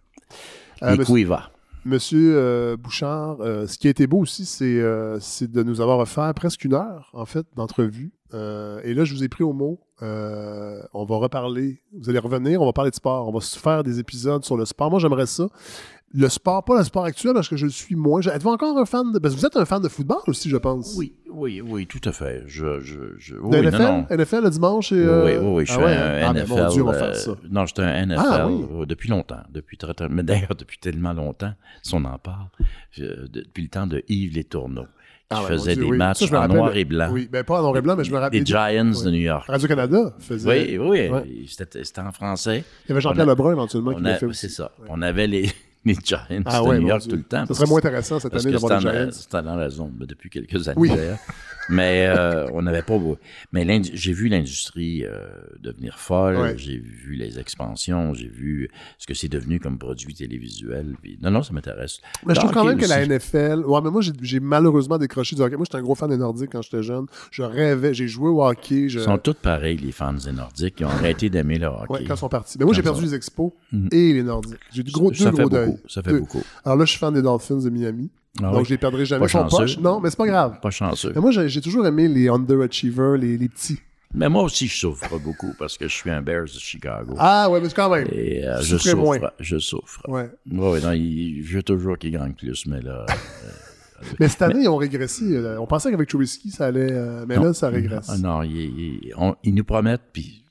Les Euh, monsieur- Cuivas. Monsieur Bouchard, ce qui a été beau aussi, c'est c'est de nous avoir offert presque une heure, en fait, d'entrevue. Et là, je vous ai pris au mot. Euh, on va reparler. Vous allez revenir, on va parler de sport. On va se faire des épisodes sur le sport. Moi, j'aimerais ça. Le sport, pas le sport actuel, parce que je le suis moins. Êtes-vous encore un fan de. Parce que vous êtes un fan de football aussi, je pense. Oui, oui, oui, tout à fait. Je, je, oui, NFL, non. NFL le dimanche et. euh, Oui, oui, oui, je ah suis ouais, un ah, mais NFL. mon Dieu, on va euh, faire ça. non, j'étais un NFL Ah, oui. euh, depuis longtemps, depuis très, très, mais d'ailleurs depuis tellement longtemps, si on en parle, depuis le temps de Yves Les Tourneaux, qui Ah ouais, faisait Dieu, des matchs Ça, en noir et blanc. Oui, ben pas en noir et blanc, mais je me rappelle. Les Giants de New York. Radio-Canada faisait. Oui, oui, c'était en français. Il y avait Jean-Pierre Lebrun éventuellement qui l'a fait. C'est ça. On avait les, les Giants Ah de ouais, New York tout le temps. Parce serait moins intéressant cette année d'avoir les Giants. C'était dans la zone ben, depuis quelques années Oui. d'ailleurs. Mais euh, on n'avait pas. Mais j'ai vu l'industrie euh, devenir folle. Ouais. J'ai vu les expansions. J'ai vu ce que c'est devenu comme produit télévisuel. puis- Non, non, ça m'intéresse. Mais je trouve quand même que la. NFL. Ouais, mais moi, j'ai- malheureusement décroché du hockey. Moi, j'étais un gros fan des Nordiques quand j'étais jeune. Je rêvais, j'ai joué au hockey. Je... Ils sont tous pareils, les fans des Nordiques. Ils ont arrêté d'aimer le hockey. Ouais, quand ils sont partis. Mais moi, j'ai perdu les expos Mhm. et les Nordiques. J'ai du gros, Ça deux fait gros beaucoup, deuils. ça fait Deux. beaucoup. Alors là, je suis fan des Dolphins de Miami. Ah donc, oui. je les perdrai jamais. Pas chanceux. poches. Non, mais c'est pas grave. Pas chanceux. Mais moi, j'ai toujours aimé les underachievers, les, les petits. Mais moi aussi, je souffre beaucoup parce que je suis un Bears de Chicago. Ah, ouais, mais c'est quand même. Et euh, je souffre. moins. Je souffre. Ouais. Ouais, non, il- je veux toujours qu'il gagne plus, mais là. euh, Mais cette année, ils ont régressé. On pensait qu'avec Trubisky, ça allait. euh, mais non. là, ça régresse. Ah non, ils, ils- on- ils nous promettent, puis.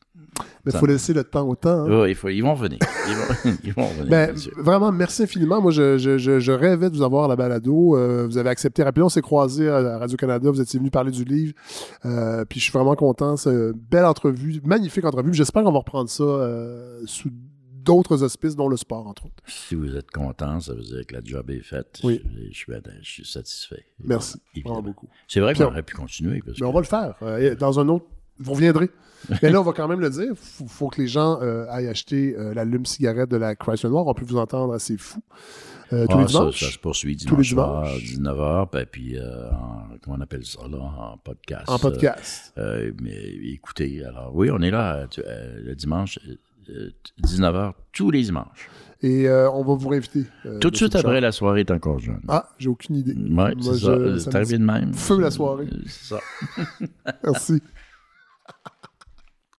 Mais il faut laisser le temps au temps. hein. Ouais, il faut- ils vont venir. Ils vont, ils vont venir. Ben, vraiment, merci infiniment. Moi, je, je, je, je rêvais de vous avoir à la balado. Euh, vous avez accepté rapidement. On s'est croisés à Radio-Canada. Vous étiez venu parler du livre. Euh, puis je suis vraiment content. C'est une belle entrevue, magnifique entrevue. J'espère qu'on va reprendre ça euh, sous d'autres auspices, dont le sport, entre autres. Si vous êtes content, ça veut dire que la job est faite. Oui. Je, je suis, je suis satisfait. Merci. Évidemment. Vraiment beaucoup. C'est vrai qu'on on- aurait pu continuer. Parce Mais on va le faire. Euh, dans un autre. Vous reviendrez. Mais là, on va quand même le dire. Il faut, que les gens euh, aillent acheter euh, l'allume-cigarette de la Chrysler Noire. On peut vous entendre assez fou. Euh, tous Ah, les dimanches. ça se poursuit Tous les dimanche soir, dimanches. 19h, puis, puis, euh, en- comment on appelle ça, là, en podcast. En podcast. Mais écoutez, alors oui, on est là tu- le dimanche, euh, 19h, tous les dimanches. Et on va vous réinviter. Tout de suite après, la soirée est encore jeune. Ah, j'ai aucune idée. Ouais, Moi, c'est ça. C'est arrivé de même. Feu la soirée. C'est ça. Merci.